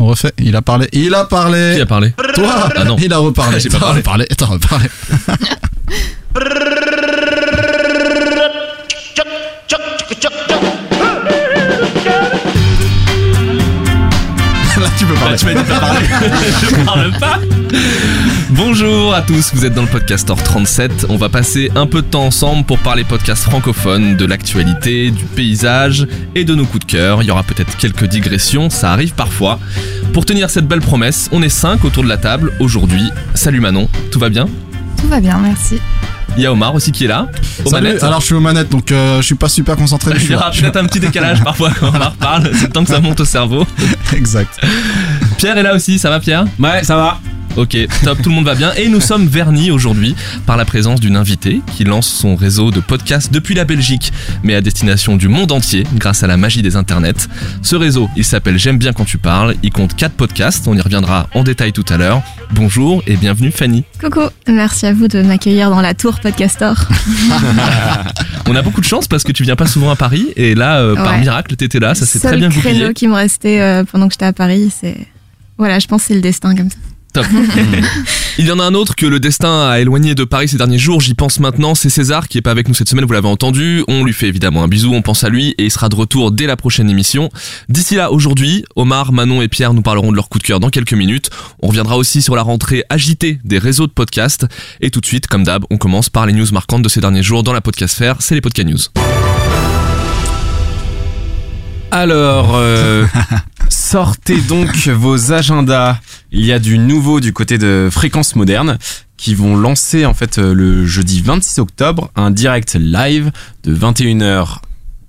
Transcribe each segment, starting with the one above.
on refait. Il a parlé. Il a parlé. Qui a parlé Toi Ah non. Il a reparlé. J'ai pas T'as parlé. reparlé. T'as reparlé. Là, tu peux parler. tu m'as dit pas parler. Je parle pas. Bonjour à tous, vous êtes dans le Podcaster 37. On va passer un peu de temps ensemble pour parler podcast francophone, de l'actualité, du paysage et de nos coups de cœur. Il y aura peut-être quelques digressions, ça arrive parfois. Pour tenir cette belle promesse, on est 5 autour de la table aujourd'hui. Salut Manon, tout va bien? Tout va bien, merci. Il y a Omar aussi qui est là. Aux Salut. manettes. Alors, je suis aux manettes, donc euh, je suis pas super concentré. Il y suis aura peut-être un petit décalage parfois quand on en reparle, c'est le temps que ça monte au cerveau. Exact. Pierre est là aussi, ça va Pierre? Ouais, ça va. Ok, top, tout le monde va bien. Et nous sommes vernis aujourd'hui par la présence d'une invitée qui lance son réseau de podcasts depuis la Belgique, mais à destination du monde entier grâce à la magie des internets. Ce réseau, il s'appelle J'aime bien quand tu parles. Il compte 4 podcasts, on y reviendra en détail tout à l'heure. Bonjour et bienvenue Fanny. Coucou, merci à vous de m'accueillir dans la tour Podcaster. On a beaucoup de chance parce que tu viens pas souvent à Paris et là, euh, par miracle, t'étais là, ça s'est très bien créneau goupillé. qui me restait euh, pendant que j'étais à Paris, c'est... Voilà, je pense que c'est le destin comme ça. Top. Il y en a un autre que le destin a éloigné de Paris ces derniers jours, j'y pense maintenant, c'est César qui est pas avec nous cette semaine, vous l'avez entendu, on lui fait évidemment un bisou, on pense à lui et il sera de retour dès la prochaine émission. D'ici là, aujourd'hui, Omar, Manon et Pierre nous parleront de leur coup de cœur dans quelques minutes. On reviendra aussi sur la rentrée agitée des réseaux de podcasts et tout de suite, comme d'hab, on commence par les news marquantes de ces derniers jours dans la podcastfère, c'est les Podcast News. Alors, euh, sortez donc vos agendas. Il y a du nouveau du côté de Fréquence Moderne qui vont lancer en fait euh, le jeudi 26 octobre un direct live de 21h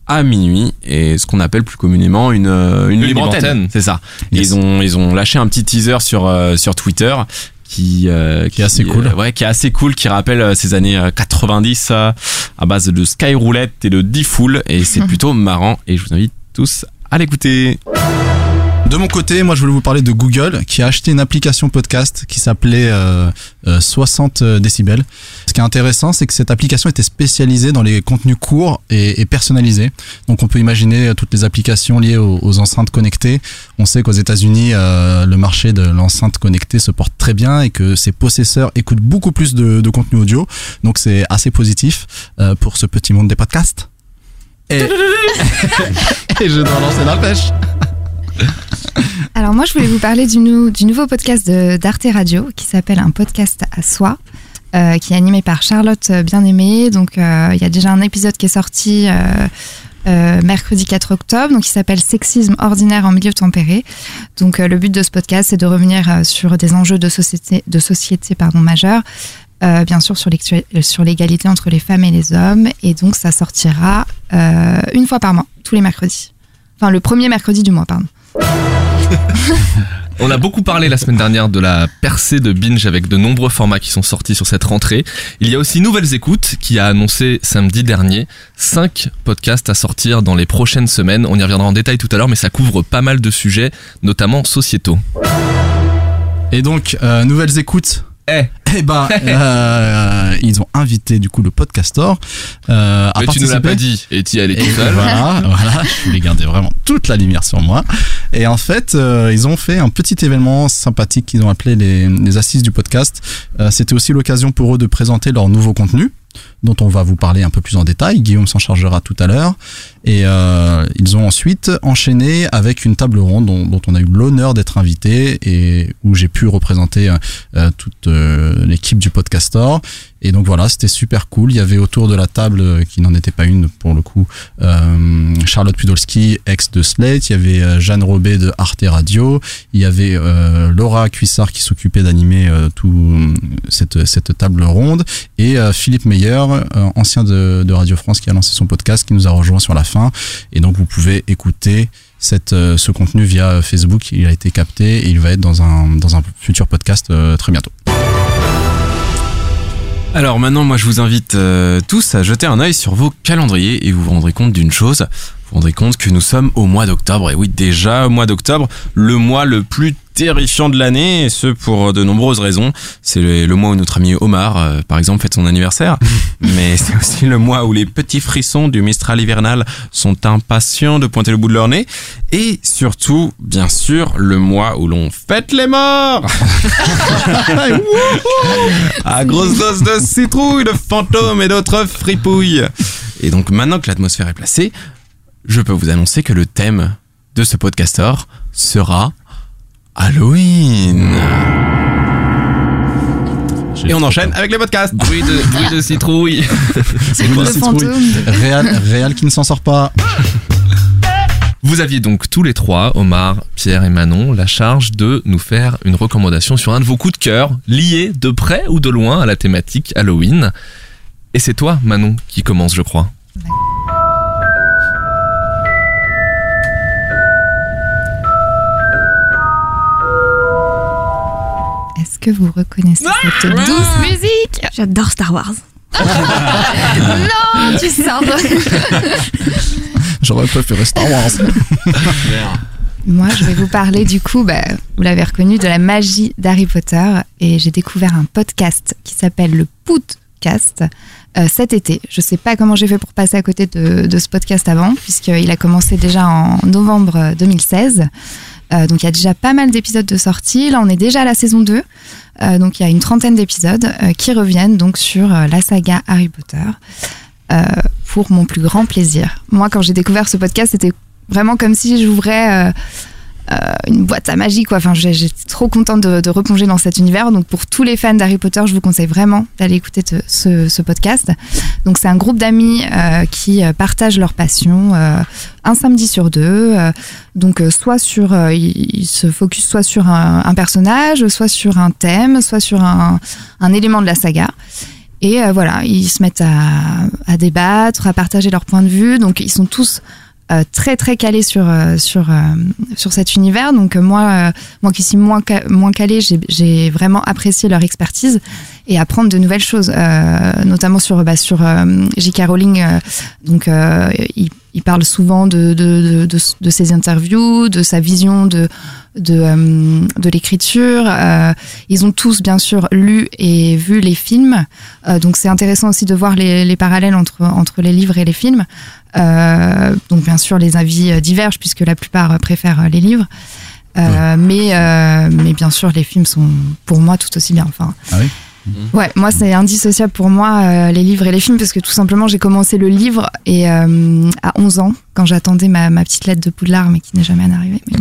à minuit et ce qu'on appelle plus communément une, euh, une, Une libre antenne. antenne. C'est ça. Yes. Ils ont ils ont lâché un petit teaser sur euh, sur Twitter qui euh, Qui est assez cool. euh, ouais, qui est assez cool, qui rappelle euh, ces années euh, 90 euh, à base de Skyroulette et de D-Fool et c'est plutôt marrant et je vous invite tous à l'écouter. De mon côté, moi je voulais vous parler de Google qui a acheté une application podcast qui s'appelait euh, euh, 60 décibels. Ce qui est intéressant, c'est que cette application était spécialisée dans les contenus courts et, personnalisés. Donc on peut imaginer euh, toutes les applications liées aux, enceintes connectées. On sait qu'aux États-Unis, euh, le marché de l'enceinte connectée se porte très bien et que ses possesseurs écoutent beaucoup plus de, de contenu audio. Donc c'est assez positif euh, pour ce petit monde des podcasts. Et, et je dois lancer la pêche. Alors moi, je voulais vous parler du, nou- du nouveau podcast de- d'Arte Radio qui s'appelle Un podcast à soi, euh, qui est animé par Charlotte euh, Bien-Aimée. Donc euh, il y a déjà un épisode qui est sorti euh, euh, mercredi 4 octobre, donc il s'appelle Sexisme ordinaire en milieu tempéré. Donc euh, le but de ce podcast, c'est de revenir euh, sur des enjeux de société, de société pardon, majeurs. euh, bien sûr sur l'actu- sur l'égalité entre les femmes et les hommes et donc ça sortira une fois par mois tous les mercredis enfin le premier mercredi du mois pardon On a beaucoup parlé la semaine dernière de la percée de Binge avec de nombreux formats qui sont sortis sur cette rentrée. Il y a aussi Nouvelles Écoutes qui a annoncé samedi dernier 5 podcasts à sortir dans les prochaines semaines. On y reviendra en détail tout à l'heure, mais ça couvre pas mal de sujets, notamment sociétaux. Et donc, euh, nouvelles écoutes. Eh. Eh ben, euh, ils ont invité du coup le podcastor euh, à mais tu ne l'as pas dit, et tu y allais tout seul. voilà, voilà, je voulais garder vraiment toute la lumière sur moi. Et en fait, euh, ils ont fait un petit événement sympathique qu'ils ont appelé les, les assises du podcast. Euh, C'était aussi l'occasion pour eux de présenter leur nouveau contenu, dont on va vous parler un peu plus en détail. Guillaume s'en chargera tout à l'heure. Et euh, ils ont ensuite enchaîné avec une table ronde dont, dont on a eu l'honneur d'être invité et où j'ai pu représenter euh, euh, toute euh, l'équipe du Podcastor. Et donc voilà, c'était super cool. Il y avait autour de la table, euh, qui n'en était pas une pour le coup, Charlotte Pudolski, ex de Slate. Il y avait Jeanne Robet de Arte Radio. Il y avait Laura Cuissard qui s'occupait d'animer tout euh, cette, cette table ronde. Et Philippe Meyer, euh, ancien de, Radio France, qui a lancé son podcast, qui nous a rejoint sur la fin. Et donc vous pouvez écouter cette, euh, ce contenu via Facebook. Il a été capté et il va être dans un, dans un futur podcast euh, très bientôt. Alors maintenant, moi, je vous invite tous à jeter un œil sur vos calendriers et vous vous rendrez compte d'une chose. Vous rendrez compte que nous sommes au mois d'octobre. Et oui, déjà au mois d'octobre, le mois le plus terrifiant de l'année, et ce pour de nombreuses raisons. C'est le, le mois où notre ami Omar, euh, par exemple, fête son anniversaire. Mais c'est aussi le mois où les petits frissons du Mistral hivernal sont impatients de pointer le bout de leur nez. Et surtout, bien sûr, le mois où l'on fête les morts À grosse dose de citrouille, de fantômes et d'autres fripouilles. Et donc maintenant que l'atmosphère est placée, je peux vous annoncer que le thème de ce podcaster sera Halloween. Et on enchaîne avec les podcasts. Bruit de, bruit de citrouille. C'est quoi Le la citrouille fantôme. Réal, Réal qui ne s'en sort pas. Vous aviez donc tous les trois, Omar, Pierre et Manon, la charge de nous faire une recommandation sur un de vos coups de cœur, liés de près ou de loin à la thématique Halloween. Et c'est toi, Manon, qui commence, je crois. Est-ce que vous reconnaissez cette douce musique J'adore Star Wars. Non, tu sors. J'aurais préféré Star Wars. Moi, je vais vous parler du coup, bah, vous l'avez reconnu, de la magie d'Harry Potter. Et j'ai découvert un podcast qui s'appelle le Poudcast euh, cet été. Je sais pas comment j'ai fait pour passer à côté de, de ce podcast avant, puisqu'il a commencé déjà en novembre 2016. Euh, donc il y a déjà pas mal d'épisodes de sortie. Là, on est déjà à la saison 2. Euh, donc il y a une trentaine d'épisodes euh, qui reviennent donc sur la saga Harry Potter. pour mon plus grand plaisir. Moi, quand j'ai découvert ce podcast, c'était vraiment comme si j'ouvrais une boîte à magie. Quoi. Enfin, j'étais trop contente de, replonger dans cet univers. Donc, pour tous les fans d'Harry Potter, je vous conseille vraiment d'aller écouter te- ce, podcast. Donc, c'est un groupe d'amis euh, qui euh, partagent leur passion euh, un samedi sur deux. Euh, donc, euh, soit sur, euh, ils, se focus soit sur un, personnage, soit sur un thème, soit sur un, élément de la saga. Et euh, voilà, ils se mettent à, à débattre, à partager leur point de vue. Donc, ils sont tous euh, très très calés sur euh, sur euh, sur cet univers. Donc moi moi qui suis moins moins calé, j'ai vraiment apprécié leur expertise et apprendre de nouvelles choses, notamment sur bah, sur J.K. Rowling. donc il, il parle souvent de de, de ses interviews, de sa vision de de, de l'écriture. Ils ont tous bien sûr lu et vu les films, donc c'est intéressant aussi de voir les, les parallèles entre entre les livres et les films. Euh, donc bien sûr les avis euh, divergent puisque la plupart euh, préfèrent les livres. Euh, mais, euh, mais bien sûr les films sont pour moi tout aussi bien. Enfin, Ah oui Ouais, moi c'est indissociable pour moi euh, les livres et les films parce que tout simplement j'ai commencé le livre et euh, à 11 ans quand j'attendais ma, ma petite lettre de Poudlard mais qui n'est jamais arrivée. Mais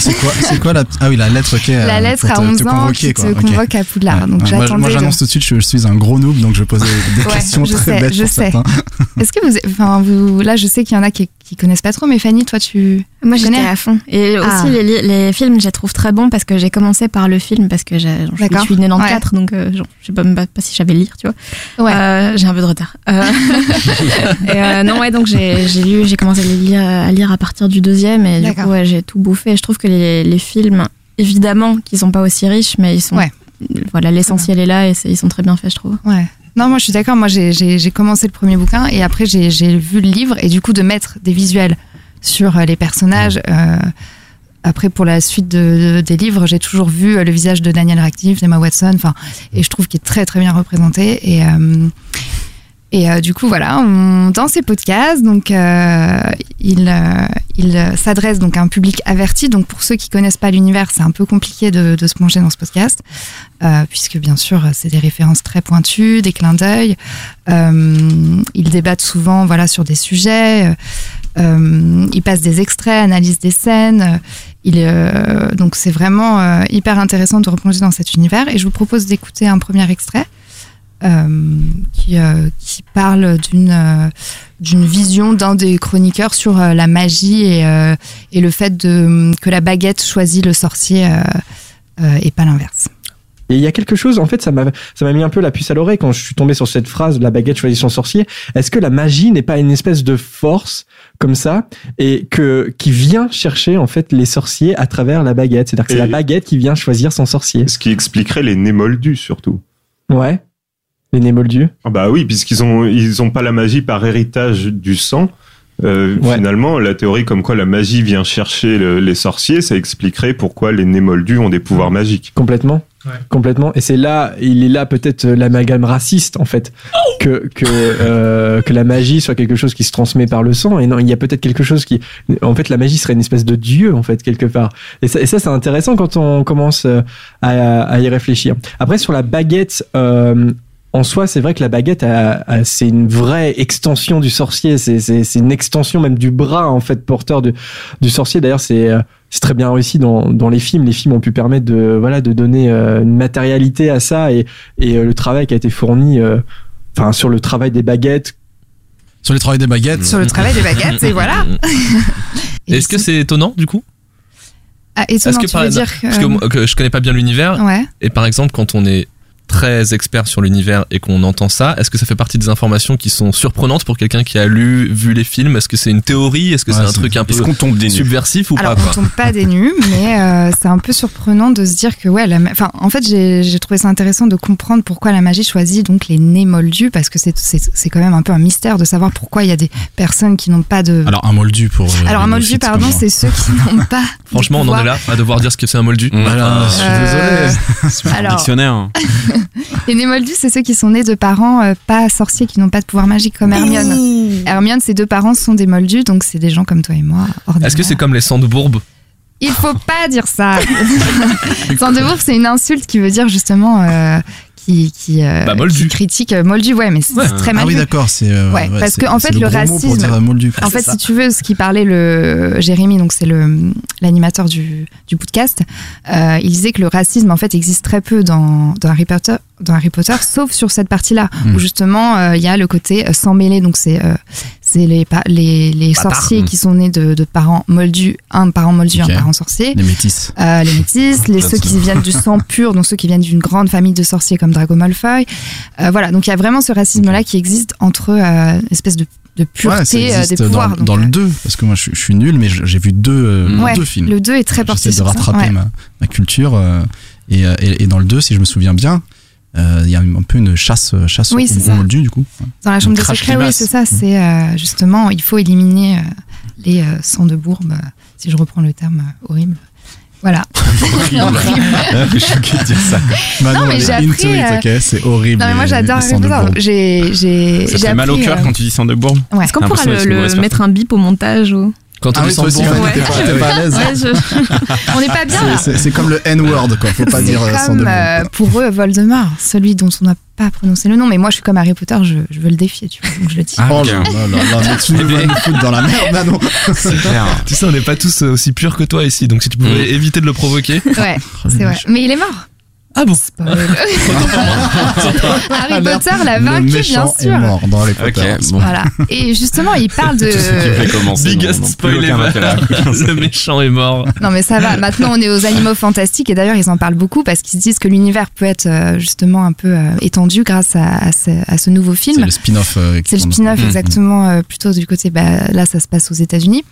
C'est quoi, c'est quoi la. Ah oui, la lettre, ok. la euh, lettre pour à te- 11 te ans convoquer, qui te convoque à Poudlard. Ouais. Donc Ouais, moi, j'attendais. moi, de- j'annonce tout de suite, je, je suis un gros noob, donc je pose des, des Ouais, questions je très sais, bêtes je pour sais. certains. Est-ce que vous, enfin vous, là je sais qu'il y en a qui, qui connaissent pas trop, mais Fanny, toi tu. Moi, j'étais connais à fond. Et Ah. aussi, les, li- les films, je les trouve très bons parce que j'ai commencé par le film parce que j'ai- je suis née dans le 4, donc euh, genre, je sais pas, même pas, pas si j'avais lire, tu vois. Ouais. Euh, j'ai un peu de retard. Euh, et, euh, non, ouais, donc j'ai j'ai lu, j'ai commencé les lire, à lire à partir du deuxième et du coup, ouais, j'ai tout bouffé. Je trouve que les, les films, évidemment, qu'ils sont pas aussi riches, mais ils sont. Ouais. Voilà, l'essentiel est là et ils sont très bien faits, je trouve. Ouais. Non, moi je suis d'accord. Moi j'ai- commencé le premier bouquin et après j'ai j'ai vu le livre et du coup de mettre des visuels sur euh, les personnages. euh, après pour la suite de, de- des livres, j'ai toujours vu euh, le visage de Daniel Radcliffe, d'Emma Watson. Enfin, et je trouve qu'il est très très bien représenté et euh, et euh, du coup, voilà, dans ces podcasts, donc euh, il, euh, il s'adresse donc à un public averti. Donc pour ceux qui connaissent pas l'univers, c'est un peu compliqué de, se plonger dans ce podcast, puisque bien sûr, c'est des références très pointues, des clins d'œil. Ils débattent souvent, voilà, sur des sujets. Ils passent des extraits, analysent des scènes. Donc c'est vraiment hyper intéressant de replonger dans cet univers. Et je vous propose d'écouter un premier extrait qui, euh, qui parle d'une euh, d'une vision d'un des chroniqueurs sur euh, la magie et, euh, et le fait de, que la baguette choisit le sorcier euh, euh, et pas l'inverse. Et il y a quelque chose, en fait, ça m'a, ça m'a mis un peu la puce à l'oreille quand je suis tombé sur cette phrase, la baguette choisit son sorcier. Est-ce que la magie n'est pas une espèce de force comme ça et que, qui vient chercher, en fait, les sorciers à travers la baguette? C'est-à-dire que c'est la baguette qui vient choisir son sorcier. Ce qui expliquerait les nés moldus surtout. Ouais. Les nés moldus. Ah bah oui, puisqu'ils ont ils ont pas la magie par héritage du sang, Euh, Ouais. Finalement, la théorie comme quoi la magie vient chercher le- les sorciers, ça expliquerait pourquoi les nés moldus ont des pouvoirs magiques. Complètement. Ouais. Complètement. Et c'est là, il est là peut-être euh, l'amalgame raciste, en fait. Que, que, euh, que la magie soit quelque chose qui se transmet par le sang. Et non, il y a peut-être quelque chose qui. En fait, la magie serait une espèce de dieu, en fait, quelque part. Et ça, et ça c'est intéressant quand on commence euh, à, à y réfléchir. Après, sur la baguette. euh, en soi, c'est vrai que la baguette, a- a- c'est une vraie extension du sorcier. C'est- C'est c'est une extension même du bras, en fait, porteur du, du sorcier. D'ailleurs, c'est euh, c'est très bien réussi dans, dans les films. Les films ont pu permettre de voilà de donner euh, une matérialité à ça et, et euh, le travail qui a été fourni, euh, enfin sur le travail des baguettes. Sur les travails des baguettes. Sur le travail des baguettes, et voilà. Et Est-ce que c'est étonnant du coup? Ah, étonnant, Est-ce que tu par- veux dire Parce que, moi, que je connais pas bien l'univers Ouais. et par exemple quand on est très expert sur l'univers et qu'on entend ça, est-ce que ça fait partie des informations qui sont surprenantes pour quelqu'un qui a lu, vu les films? Est-ce que c'est une théorie? Est-ce que c'est un truc un peu Est-ce qu'on tombe des nues? subversif ou Alors, pas on tombe pas des nues, mais euh, c'est un peu surprenant de se dire que, ouais, la ma- enfin, en fait, j'ai trouvé ça intéressant de comprendre pourquoi la magie choisit donc les nez moldus, parce que c'est- c'est c'est quand même un peu un mystère de savoir pourquoi il y a des personnes qui n'ont pas de. Alors un moldu pour. euh, Alors, un moldu, pardon, c'est ceux qui n'ont pas. Franchement, on en est là à devoir dire ce que c'est un moldu. Voilà, je suis Euh, désolé. Alors, Dictionnaire. hein. les moldus, c'est ceux qui sont nés de parents euh, pas sorciers, qui n'ont pas de pouvoir magique comme Hermione. Hermione, ses deux parents sont des moldus, donc c'est des gens comme toi et moi. ordinaires. Est-ce que c'est comme les Sandbourg Il faut pas dire ça. Sandebourg, c'est une insulte qui veut dire justement euh, qui qui, euh, Bah, moldu. qui critique euh, moldu. Ouais, mais c'est Ouais. très Ah mal oui, vu. d'accord, c'est. euh, Ouais, parce que, en fait, le racisme- moldu. En fait, si tu veux, ce qui parlait le Jérémy, donc c'est le l'animateur du, du podcast, euh, il disait que le racisme en fait existe très peu dans, dans Harry Potter, dans Harry Potter, sauf sur cette partie-là où justement euh, il y a le côté euh, sans mêler, donc c'est euh, c'est les les, les sorciers Mm. qui sont nés de, de parents moldus, un parent moldu, Ok. un parent sorcier. Les métis. Euh, les métis, les ceux qui viennent du sang pur, donc ceux qui viennent d'une grande famille de sorciers comme Drago Malfoy. Euh, voilà, donc il y a vraiment ce racisme-là qui existe entre euh, espèce de, de pureté euh, des pouvoirs. dans, donc, dans le 2, parce que moi je, je suis nul, mais j'ai vu deux, Mm. Ouais, deux films. Le 2 est très porté J'essaie de ça. rattraper ouais. ma, ma culture. et, et, et dans le 2, si je me souviens bien, euh, il y a un peu une chasse, chasse Oui, au moldu, du coup. Dans la chambre des secrets, oui, c'est ça. C'est euh, justement, il faut éliminer euh, les euh, sangs de bourbe, euh, si je reprends le terme euh, horrible. Voilà. Horrible. Je suis choqué de dire ça. Manon, mais j'ai appris, into it, euh, ok C'est horrible. Non, mais moi j'adore de bourbe. J'ai, j'ai, Ça fait mal au cœur euh, quand tu dis Sandebourg. Ouais. Est-ce qu'on pourra le, mettre un bip au montage ou... Quand on Ah oui, aussi, Sandbourg Manon, t'es pas, à l'aise. Ouais, je- On n'est pas bien. là. C'est- comme le N-word, quoi. Faut pas dire euh, comme euh, pour eux Voldemort, celui dont on n'a pas prononcé le nom. Mais moi, je suis comme Harry Potter, je, je veux le défier, tu vois, donc je le dis. Ah, Oh ok. là là là là, mais tu vas nous foutre dans la merde, Manon. C'est clair. Tu sais, on n'est pas tous euh, aussi purs que toi ici, donc si tu pouvais Mm. éviter de le provoquer. Ouais, c'est vrai. Mais il est mort. Ah bon Spoil. Harry Potter l'a le vaincu, bien méchant est sûr. mort dans les Ok, Potter. bon. Voilà. Et justement, il parle de. Tout ce qui fait commencer. Biggest spoil ever. Le méchant est mort. Non, mais ça va. Maintenant, on est aux animaux fantastiques et d'ailleurs, ils en parlent beaucoup parce qu'ils se disent que l'univers peut être euh, justement un peu euh, étendu grâce à, à ce, à ce nouveau C'est film. le spin-off. euh, C'est le spin-off exactement, euh, plutôt du côté. Bah, là, ça se passe aux États-Unis.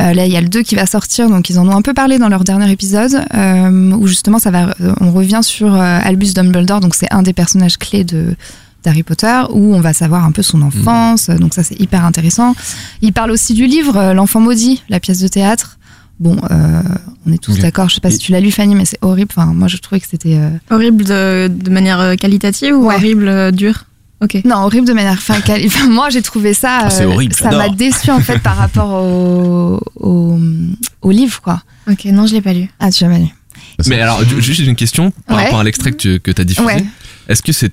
Euh, là, il y a le 2 qui va sortir, donc ils en ont un peu parlé dans leur dernier épisode, euh, où justement, ça va, euh, on revient sur euh, Albus Dumbledore, donc c'est un des personnages clés de d'Harry Potter, où on va savoir un peu son enfance, donc ça c'est hyper intéressant. Il parle aussi du livre euh, L'enfant maudit, la pièce de théâtre. Bon, euh, on est tous d'accord, je sais pas si tu l'as lu Fanny, mais c'est horrible, enfin moi je trouvais que c'était... euh, Horrible de, de manière qualitative ou Ouais. horrible euh, dure Ok. Non, horrible de manière. Enfin, moi, j'ai trouvé ça. Ah, c'est euh, horrible, Ça m'a déçu en fait par rapport au, au, au livre, quoi. Ok, non, je l'ai pas lu. Ah, tu l'as pas lu. Mais alors, juste une question par Ouais. rapport à l'extrait que tu que as diffusé. Ouais. Est-ce que c'est.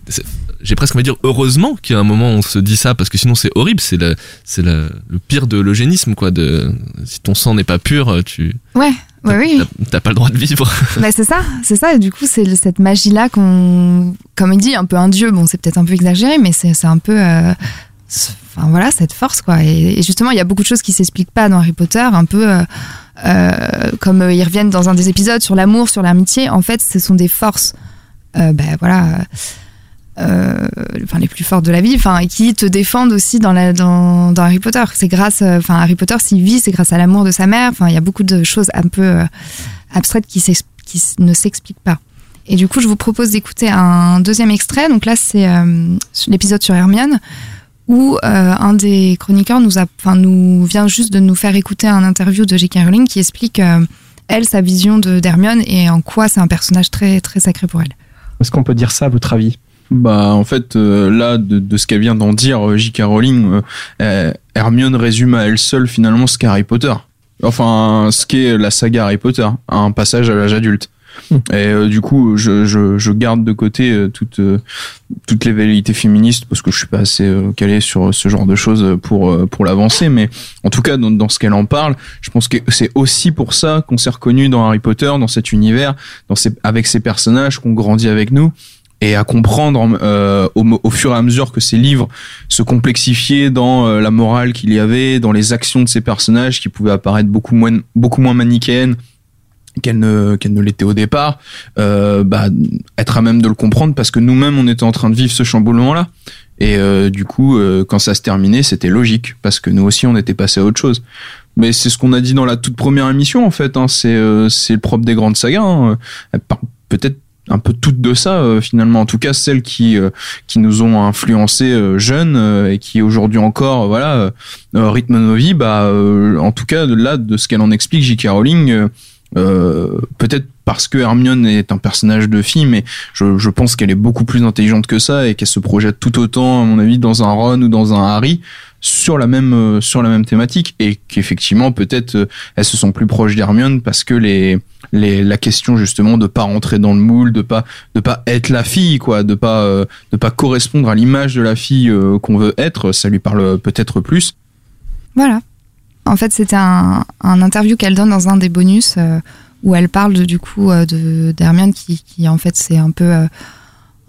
J'ai presque envie de dire heureusement qu'il y a un moment où on se dit ça, parce que sinon c'est horrible, c'est le, c'est le, le pire de l'eugénisme, quoi. De, si ton sang n'est pas pur, tu Ouais, ouais, oui. t'as- pas le droit de vivre. bah, c'est ça, c'est ça. Et du coup, c'est cette magie-là qu'on, comme il dit, un peu un dieu. Bon, c'est peut-être un peu exagéré, mais c'est c'est un peu. euh, Enfin voilà, cette force quoi. Et, et justement, il y a beaucoup de choses qui s'expliquent pas dans Harry Potter, un peu euh, euh, comme ils reviennent dans un des épisodes sur l'amour, sur l'amitié. En fait, ce sont des forces, ben voilà, euh, enfin les plus fortes de la vie, enfin et qui te défendent aussi dans Harry Potter. C'est grâce, euh, enfin Harry Potter s'il vit, c'est grâce à l'amour de sa mère. Enfin il y a beaucoup de choses un peu euh, abstraites qui, ne s'expliquent pas. Et du coup, je vous propose d'écouter un deuxième extrait. Donc là, c'est l'épisode sur Hermione, où un des chroniqueurs nous, a, nous vient juste de nous faire écouter un interview de J.K. Rowling qui explique, elle, sa vision de d'Hermione et en quoi c'est un personnage très, très sacré pour elle. Est-ce qu'on peut dire ça à votre avis? Bah en fait euh, là de, de ce qu'elle vient d'en dire euh, J.K. Rowling, euh, euh, Hermione résume à elle seule finalement ce qu'est Harry Potter. Enfin ce qu'est la saga Harry Potter, un passage à l'âge adulte. Hmm. Et euh, du coup je, je, je garde de côté euh, toutes euh, toutes les velléités féministes parce que je suis pas assez euh, calé sur ce genre de choses pour euh, pour l'avancer mais en tout cas dans, dans ce qu'elle en parle je pense que c'est aussi pour ça qu'on s'est reconnu dans Harry Potter dans cet univers dans ces, avec ces personnages qu'on grandit avec nous et à comprendre euh, au, fur et à mesure que ces livres se complexifiaient dans euh, la morale qu'il y avait, dans les actions de ces personnages qui pouvaient apparaître beaucoup moins beaucoup moins manichéennes qu'elles ne qu'elles ne l'étaient au départ, euh, bah, être à même de le comprendre parce que nous-mêmes on était en train de vivre ce chamboulement là et euh, du coup euh, quand ça se terminait c'était logique parce que nous aussi on était passé à autre chose. Mais c'est ce qu'on a dit dans la toute première émission en fait. Hein, c'est c'est le propre des grandes sagas. Hein. Peut-être un peu toutes de ça euh, finalement en tout cas celles qui euh, qui nous ont influencés euh, jeunes euh, et qui aujourd'hui encore euh, voilà euh, rythment nos vies bah en tout cas de là de ce qu'elle en explique J.K. Rowling peut-être parce que Hermione est un personnage de fille mais je, je pense qu'elle est beaucoup plus intelligente que ça et qu'elle se projette tout autant à mon avis dans un Ron ou dans un Harry sur la même euh, sur la même thématique et qu'effectivement peut-être euh, elles se sont plus proches d'Hermione parce que les les la question justement de pas rentrer dans le moule de pas de pas être la fille quoi de pas euh, de pas correspondre à l'image de la fille qu'on veut être ça lui parle peut-être plus Voilà. En fait, c'était un, un interview qu'elle donne dans un des bonus où elle parle du coup de d'Hermione qui, qui en fait c'est un peu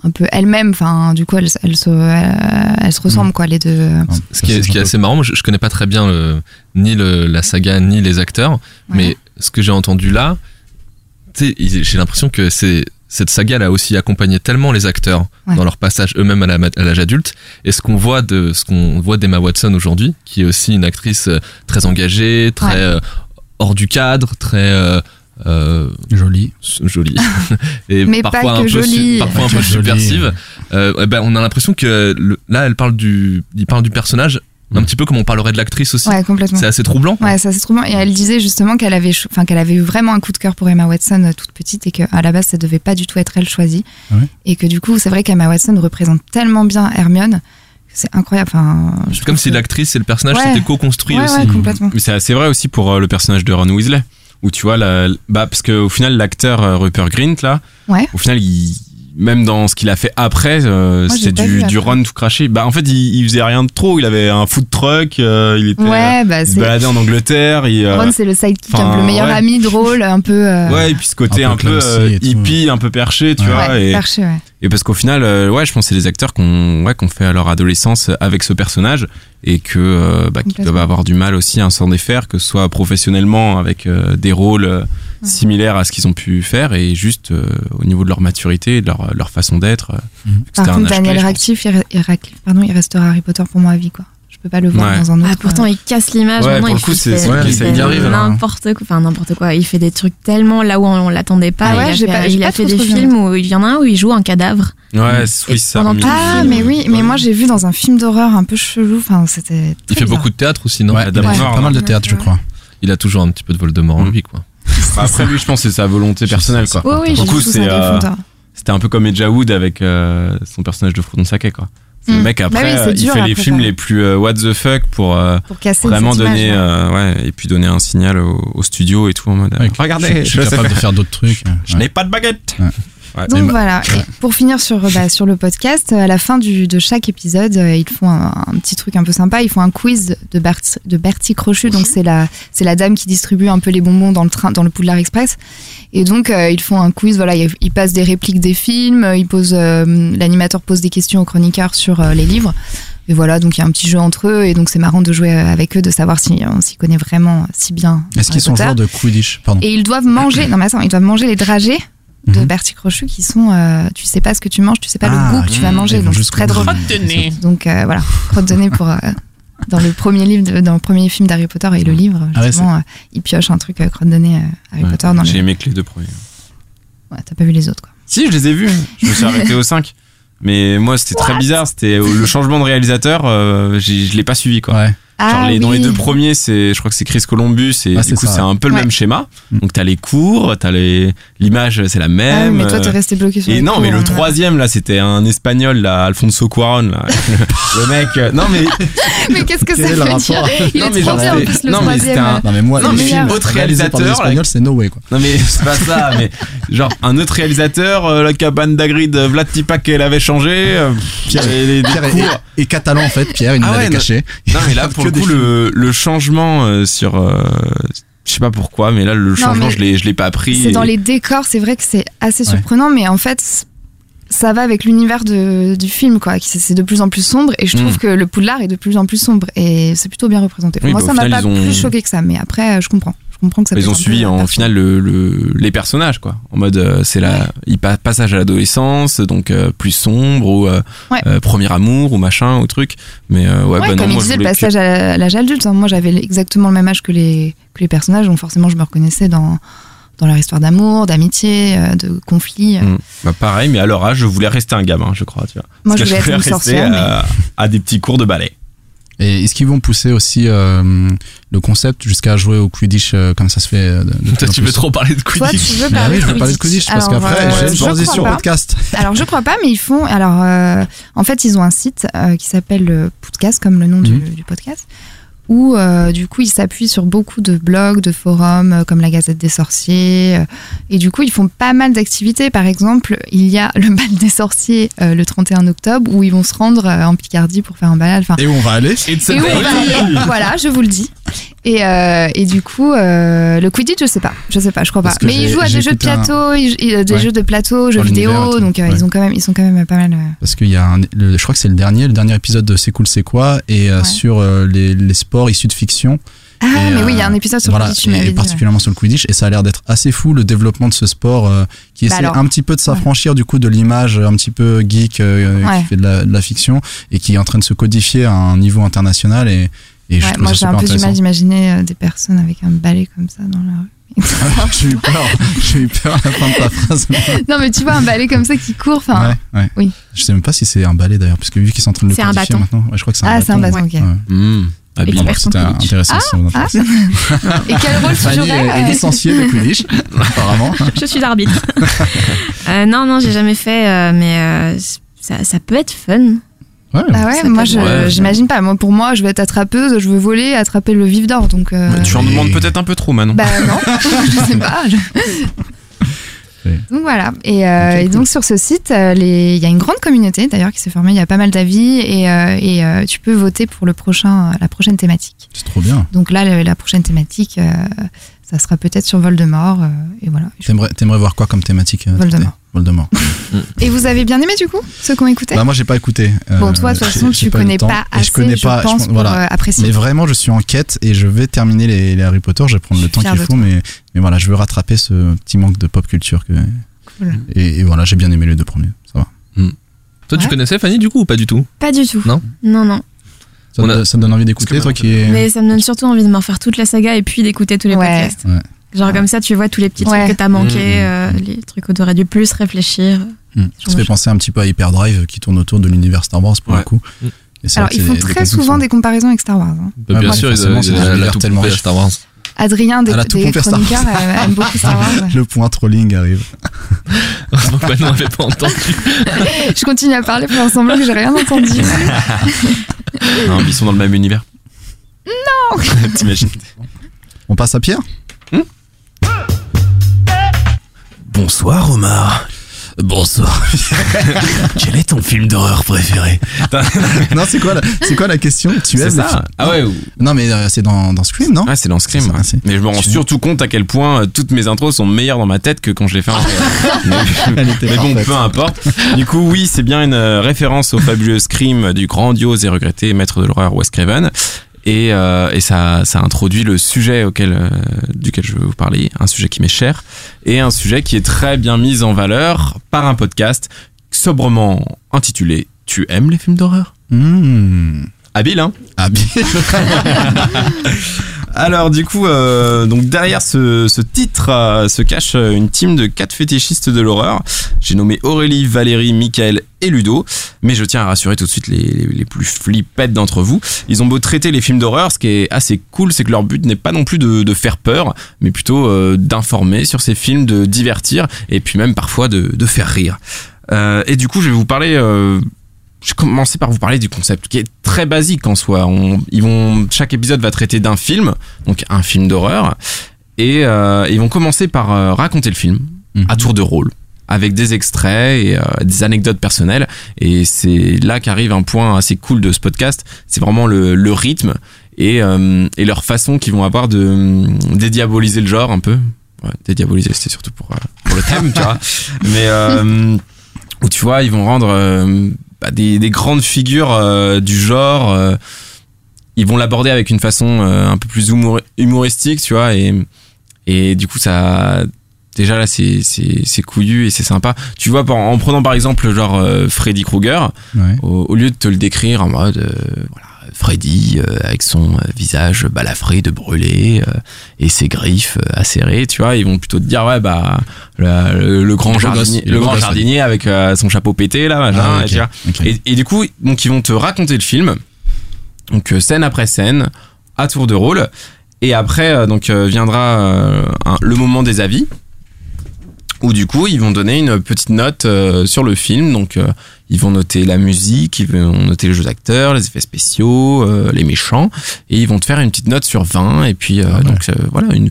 un peu elle-même. Enfin, du coup, elle, elle se elle, elle se ressemble quoi les deux. euh. Ce qui est, ce qui est assez marrant, moi je, je connais pas très bien le, ni le, la saga ni les acteurs, mais ce que j'ai entendu là, tu sais, il- j'ai l'impression que c'est cette saga elle a aussi accompagné tellement les acteurs Ouais. dans leur passage eux-mêmes à l'âge adulte et ce qu'on voit de ce qu'on voit d'Emma Watson aujourd'hui qui est aussi une actrice euh, très engagée très Ouais. euh, hors du cadre très euh, euh, Joli. jolie et Mais pas parfois que un peu su- jolie. parfois un peu Pas que jolie. subversive euh, eh ben on a l'impression que le- là elle parle du il parle du personnage un petit peu comme on parlerait de l'actrice aussi Ouais, complètement. c'est assez troublant Ouais, ça c'est trop bien. Et elle disait justement qu'elle avait, enfin qu'elle avait eu vraiment un coup de cœur pour Emma Watson euh, toute petite et qu'à la base ça devait pas du tout être elle choisie. Ouais. Et que du coup c'est vrai qu'Emma Watson représente tellement bien Hermione, que c'est incroyable. Enfin, c'est comme si que- l'actrice et le personnage Ouais. s'étaient co-construits Ouais, aussi ouais, complètement. Mais c'est assez vrai aussi pour euh, le personnage de Ron Weasley. Où tu vois, la, bah, parce qu'au final, l'acteur euh, Rupert Grint, là, Ouais. au final, il, même dans ce qu'il a fait après, euh, c'était du. Ron tout craché. Bah, en fait, il, il faisait rien de trop. Il avait un food truck, euh, il était, Ouais, bah il se c'est. baladait en Angleterre. Il, euh, Ron c'est le sidekick, enfin, un peu le meilleur ouais. ami, drôle, un peu. euh, ouais, et puis ce côté Un un peu euh, tout. hippie, un peu perché, tu Ouais. vois. ouais, et, perché, ouais. et parce qu'au final, euh, ouais, je pense que c'est les acteurs qu'on ouais, qu'on fait à leur adolescence avec ce personnage et que euh, bah, qu'ils doivent avoir du mal aussi à s'en défaire, que ce soit professionnellement avec euh, des rôles euh, Ouais. similaires à ce qu'ils ont pu faire et juste euh, au niveau de leur maturité, et de leur, leur façon d'être. euh, Mhm. Par contre, Daniel Radcliffe, il, pardon, restera Harry Potter pour moi à vie, quoi. Je peux pas le voir Ouais. dans un autre. Ah, pourtant, il casse l'image. Ouais, maintenant, pour il le coup, fait- c'est- hein. N'importe quoi. Enfin, n'importe quoi. Il fait des trucs tellement là où on, on l'attendait pas. Ah ouais, il a fait, pas- j'ai il a pas fait trop des films où il y en a un où il joue un cadavre. Ouais, remis- tout le Ah, film. mais oui, mais moi j'ai vu dans un film d'horreur un peu chelou. Enfin, c'était. il fait beaucoup de théâtre aussi non il a pas mal de théâtre, je crois. il a toujours un petit peu de Voldemort en lui quoi Bah, Après, lui, je pense que c'est sa volonté personnelle, quoi. Oui, Pour coup, c'est, euh. C'était un peu comme Elijah Wood avec euh, son personnage de Frodon Sake, quoi. C'est Le Mm. mec, après, Bah oui, c'est euh, il dur fait les après, films les plus euh, what the fuck pour euh, Pour vraiment donner, image, ouais. euh, ouais, et puis donner un signal au, au studio et tout en mode. Ouais, Regardez, je suis capable de faire d'autres trucs. Je n'ai pas de baguette. Donc voilà, et pour finir sur, bah, sur le podcast, à la fin du, de chaque épisode, euh, ils font un, un petit truc un peu sympa, ils font un quiz de, Bert, de Bertie Crochu, donc c'est la, c'est la dame qui distribue un peu les bonbons dans le train, dans le Poudlard Express. Et donc euh, ils font un quiz, voilà, ils, passent des répliques des films, euh, ils posent, euh, l'animateur pose des questions aux chroniqueurs sur euh, les livres. Et voilà, donc il y a un petit jeu entre eux, et donc c'est marrant de jouer euh, avec eux, de savoir si on s'y connaît vraiment si bien. Est-ce qu'ils sont joueurs de Quidditch? Pardon. Et ils doivent manger, non mais attends, ils doivent manger les dragées de Mhm. Bertie Crochu qui sont, euh, tu sais pas ce que tu manges, tu sais pas Ah, le goût que tu vas manger, donc c'est très drôle. bout. Donc euh, voilà, crotte de nez pour euh, dans le premier livre, de- dans le premier film d'Harry Potter et le livre, Ah ouais, justement, euh, il pioche un truc euh, crotte de nez euh, Harry Ouais, Potter dans J'ai le. aimé que les deux premiers. Ouais, t'as pas vu les autres quoi. Si, je les ai vus. Je me suis arrêté au 5. Mais moi, c'était très bizarre. C'était le changement de réalisateur. euh, je l'ai pas suivi quoi. Ouais. Ah, Genre les, dans les deux premiers, c'est, je crois que c'est Chris Columbus et Ah, du c'est coup c'est un peu le Ouais. même schéma. Mm. Donc t'as les cours, t'as les, l'image, c'est la Ah, même. mais toi, t'es resté bloqué sur et les non, mais le hein. troisième là, c'était un espagnol là, Alfonso Cuarón là, le, mec. euh, non mais Mais qu'est-ce que Quel ça est veut le dire rapport Il Non, est mais trop genre, bien en c'est- plus le non, mais c'était troisième. un- Non mais moi, Non, mais films autre réalisateur, c'est no way quoi. Non mais c'est pas ça, mais genre un autre réalisateur, euh, la cabane d'Agrid, Vlad Tipak, elle avait changé. euh, Pierre, et est catalan en fait, Pierre, il nous l'avait caché. Non mais là pour Que le coup le, le changement euh, sur, euh, je sais pas pourquoi, mais là le changement je l'ai je l'ai pas pris. C'est et- dans les décors, c'est vrai que c'est assez Ouais. surprenant, mais en fait, ça va avec l'univers du film, quoi. C'est de plus en plus sombre, et je trouve Mm. que le Poudlard est de plus en plus sombre, et c'est plutôt bien représenté. Oui, Moi, bah, ça m'a pas ont- plus choqué que ça, mais après, euh, je comprends. Je comprends que ça Ils ont suivi en final le, le- les personnages quoi, en mode euh, c'est la il pa- passage à l'adolescence donc euh, plus sombre ou euh, Ouais. premier amour ou machin ou truc. Mais ouais, Ouais, bah non, comme il moi, je disait, le voulais que- passage à l'âge adulte. hein. Moi, j'avais exactement le même âge que les, que les personnages, donc forcément, je me reconnaissais dans, dans leur histoire d'amour, d'amitié, de conflit. Mm. Bah, pareil, mais à leur âge, je voulais rester un gamin, je crois. Tu vois. Moi, Parce je que voulais être une rester sorcière. mais- à, à des petits cours de ballet. Et est-ce qu'ils vont pousser aussi euh, le concept jusqu'à jouer au Quidditch euh, comme ça se fait euh, de, de Toi, tu veux trop parler de Toi, Quidditch. tu veux parler oui, je veux parler de Quidditch. Parce qu'après euh, j'ai une transition podcast. Alors je crois pas, mais ils font. Alors euh, en fait, ils ont un site euh, qui s'appelle le Podcast, comme le nom du, Mhm. du podcast, où euh, du coup ils s'appuient sur beaucoup de blogs, de forums, euh, comme la Gazette des Sorciers, euh, et du coup ils font pas mal d'activités. Par exemple, il y a le bal des sorciers euh, le 31 octobre, où ils vont se rendre euh, en Picardie pour faire un bal. Enfin, Et où on va aller et a où on va aller Voilà, je vous le dis. Et, euh, et du coup, euh, le Quidditch, je sais pas, je sais pas, je crois pas. Parce que Mais ils j'ai- jouent à j'ai des jeux de écouté un- plateau, ils- ils- des Ouais. jeux de plateau, jeux Dans l'univers et vidéo, tout, donc euh, ouais. ils ont quand même, ils sont quand même pas mal. euh, Parce qu'il y a un, le- je crois que c'est le dernier, le dernier épisode de C'est cool, c'est quoi, et euh, Ouais. sur euh, les, les sports issus de fiction. Ah, Et, mais oui, il y a euh, un épisode sur voilà, le Quidditch, tu m'avais et dit, ouais. particulièrement sur le Quidditch, et ça a l'air d'être assez fou le développement de ce sport euh, qui Bah essaie alors, un petit peu de s'affranchir du coup de l'image un petit peu geek euh, Ouais. qui fait de la, de la fiction et qui est en train de se codifier à un niveau international et, et Ouais, moi, j'ai un peu du mal d'imaginer euh, des personnes avec un balai comme ça dans la rue. j'ai eu peur, j'ai eu peur à la fin de ta phrase. non, mais tu vois, un balai comme ça qui court, enfin. ouais, ouais. oui. Je sais même pas si c'est un balai d'ailleurs, parce que vu qu'ils sont en train de le C'est un codifier bâton. maintenant, ouais, je crois que c'est un Ah, bâton. c'est un bâton, ok. Ouais. Mmh. Perds ton C'était intéressant. si Ah, intéressez. Et quel rôle tu jouerais est licenciée de Quidditch, apparemment. Je suis l'arbitre. Euh, non, non, j'ai jamais fait, euh, mais euh, ça, ça peut être fun. Ouais, Ah ouais, moi Ouais. j'imagine pas. Moi pour moi, je vais être attrapeuse, je veux voler, attraper le vif d'or. Donc euh, Tu en demandes peut-être un peu trop, Manon. bah non, je sais pas. je-. Donc voilà. Et, euh, Ok, et cool. donc sur ce site, euh, les- il y a une grande communauté d'ailleurs qui s'est formée. Il y a pas mal d'avis et, euh, et euh, tu peux voter pour le prochain, la prochaine thématique. C'est trop bien. Donc là, la prochaine thématique, euh, ça sera peut-être sur Voldemort. euh, et voilà. T'aimerais, voir quoi comme thématique Voldemort. Voldemort. Et vous avez bien aimé du coup ceux qui ont écouté Bah moi j'ai pas écouté. Euh, Bon, toi de toute façon, tu connais pas assez, je connais pas. je pense, pense- pour voilà. euh, apprécier. Mais vraiment, je suis en quête et je vais terminer les, les Harry Potter. Je vais prendre Je le temps qu'il faut, toi. mais, mais voilà, je veux rattraper ce petit manque de pop culture. Que, Cool. et, et voilà, j'ai bien aimé les deux premiers. Ça va. Toi, tu connaissais Fanny du coup ou pas du tout? Pas du tout. Non? Non, non. Ça, a- te donne envie d'écouter, toi qui. Mais ça me donne surtout envie de me refaire toute la saga et puis d'écouter tous les Ouais. podcasts. Ouais. Genre comme ça, tu vois tous les petits Ouais. trucs que t'as manqué, Mmh, euh, les trucs où t'aurais dû plus réfléchir. Hmm. Ça fait penser un petit peu à Hyperdrive qui tourne autour de l'univers Star Wars pour Ouais. le coup. Mm. Et c'est Alors ils font des- très souvent sont- des comparaisons avec Star Wars. hein. Bah, Bien sûr, ils tout tellement riche. Star Wars. Adrien des, des pompé Star Wars. chroniqueurs aime beaucoup Star Wars. Le point trolling arrive. Heureusement que Manon n'avait pas entendu. Je continue à parler pour faire semblant que j'ai rien entendu. Non, mais ils sont dans le même univers. Non T'imagines On passe à Pierre? Bonsoir Omar. Bonsoir. Quel est ton film d'horreur préféré non, c'est quoi, la- c'est quoi la question Tu aimes ça Ah ouais, ou- Non, mais euh, c'est dans, dans Scream, non ah, c'est dans Scream. Ça, Mais je me rends surtout compte à quel point euh, toutes mes intros sont meilleures dans ma tête que quand je les fais en mais, mais bon, peu importe. Du coup, oui, c'est bien une euh, référence au fabuleux Scream du grandiose et regretté maître de l'horreur Wes Craven. Et, euh, et ça, ça introduit le sujet auquel, euh, duquel je veux vous parler, un sujet qui m'est cher, et un sujet qui est très bien mis en valeur par un podcast sobrement intitulé Tu aimes les films d'horreur? Hmm. Habile, hein? Bien. Alors du coup, euh, donc derrière ce, titre euh, se cache euh, une team de quatre fétichistes de l'horreur. J'ai nommé Aurélie, Valérie, Michael et Ludo. Mais je tiens à rassurer tout de suite les, les, plus flippettes d'entre vous. Ils ont beau traiter les films d'horreur, ce qui est assez cool, c'est que leur but n'est pas non plus de, faire peur, mais plutôt d'informer sur ces films, de divertir et puis même parfois de, de faire rire. Euh, et du coup, je vais vous parler. Je vais commencer par vous parler du concept qui est très basique en soi. On, ils vont, chaque épisode va traiter d'un film, donc un film d'horreur, et euh, ils vont commencer par euh, raconter le film Mhm. à tour de rôle, avec des extraits et euh, des anecdotes personnelles. Et c'est là qu'arrive un point assez cool de ce podcast. C'est vraiment le, le rythme et, et leur façon qu'ils vont avoir de dédiaboliser le genre un peu. Ouais, dédiaboliser, c'était surtout pour, pour le thème, tu vois. Mais où tu vois, ils vont rendre bah, des, des grandes figures euh, du genre. euh, ils vont l'aborder avec une façon euh, un peu plus humour- humoristique, tu vois, et, et du coup, ça. Déjà là, c'est c'est c'est couillu et c'est sympa. Tu vois, en prenant par exemple genre euh, Freddy Krueger, Ouais. au, au lieu de te le décrire en mode euh, voilà Freddy euh, avec son euh, visage balafré de brûlé euh, et ses griffes acérées tu vois. Ils vont plutôt te dire ouais bah le, le grand Le jardinier gosse, le le beau grand gosse, jardinier avec son chapeau pété là machin, Ah, et du coup donc ils vont te raconter le film. Donc scène après scène à tour de rôle. Et après donc viendra un- le moment des avis où du coup ils vont donner une petite note euh, sur le film. Donc euh, ils vont noter la musique ils vont noter les jeux d'acteurs les effets spéciaux euh, les méchants et ils vont te faire une petite note sur 20 et puis euh, Ah ouais. donc euh, voilà une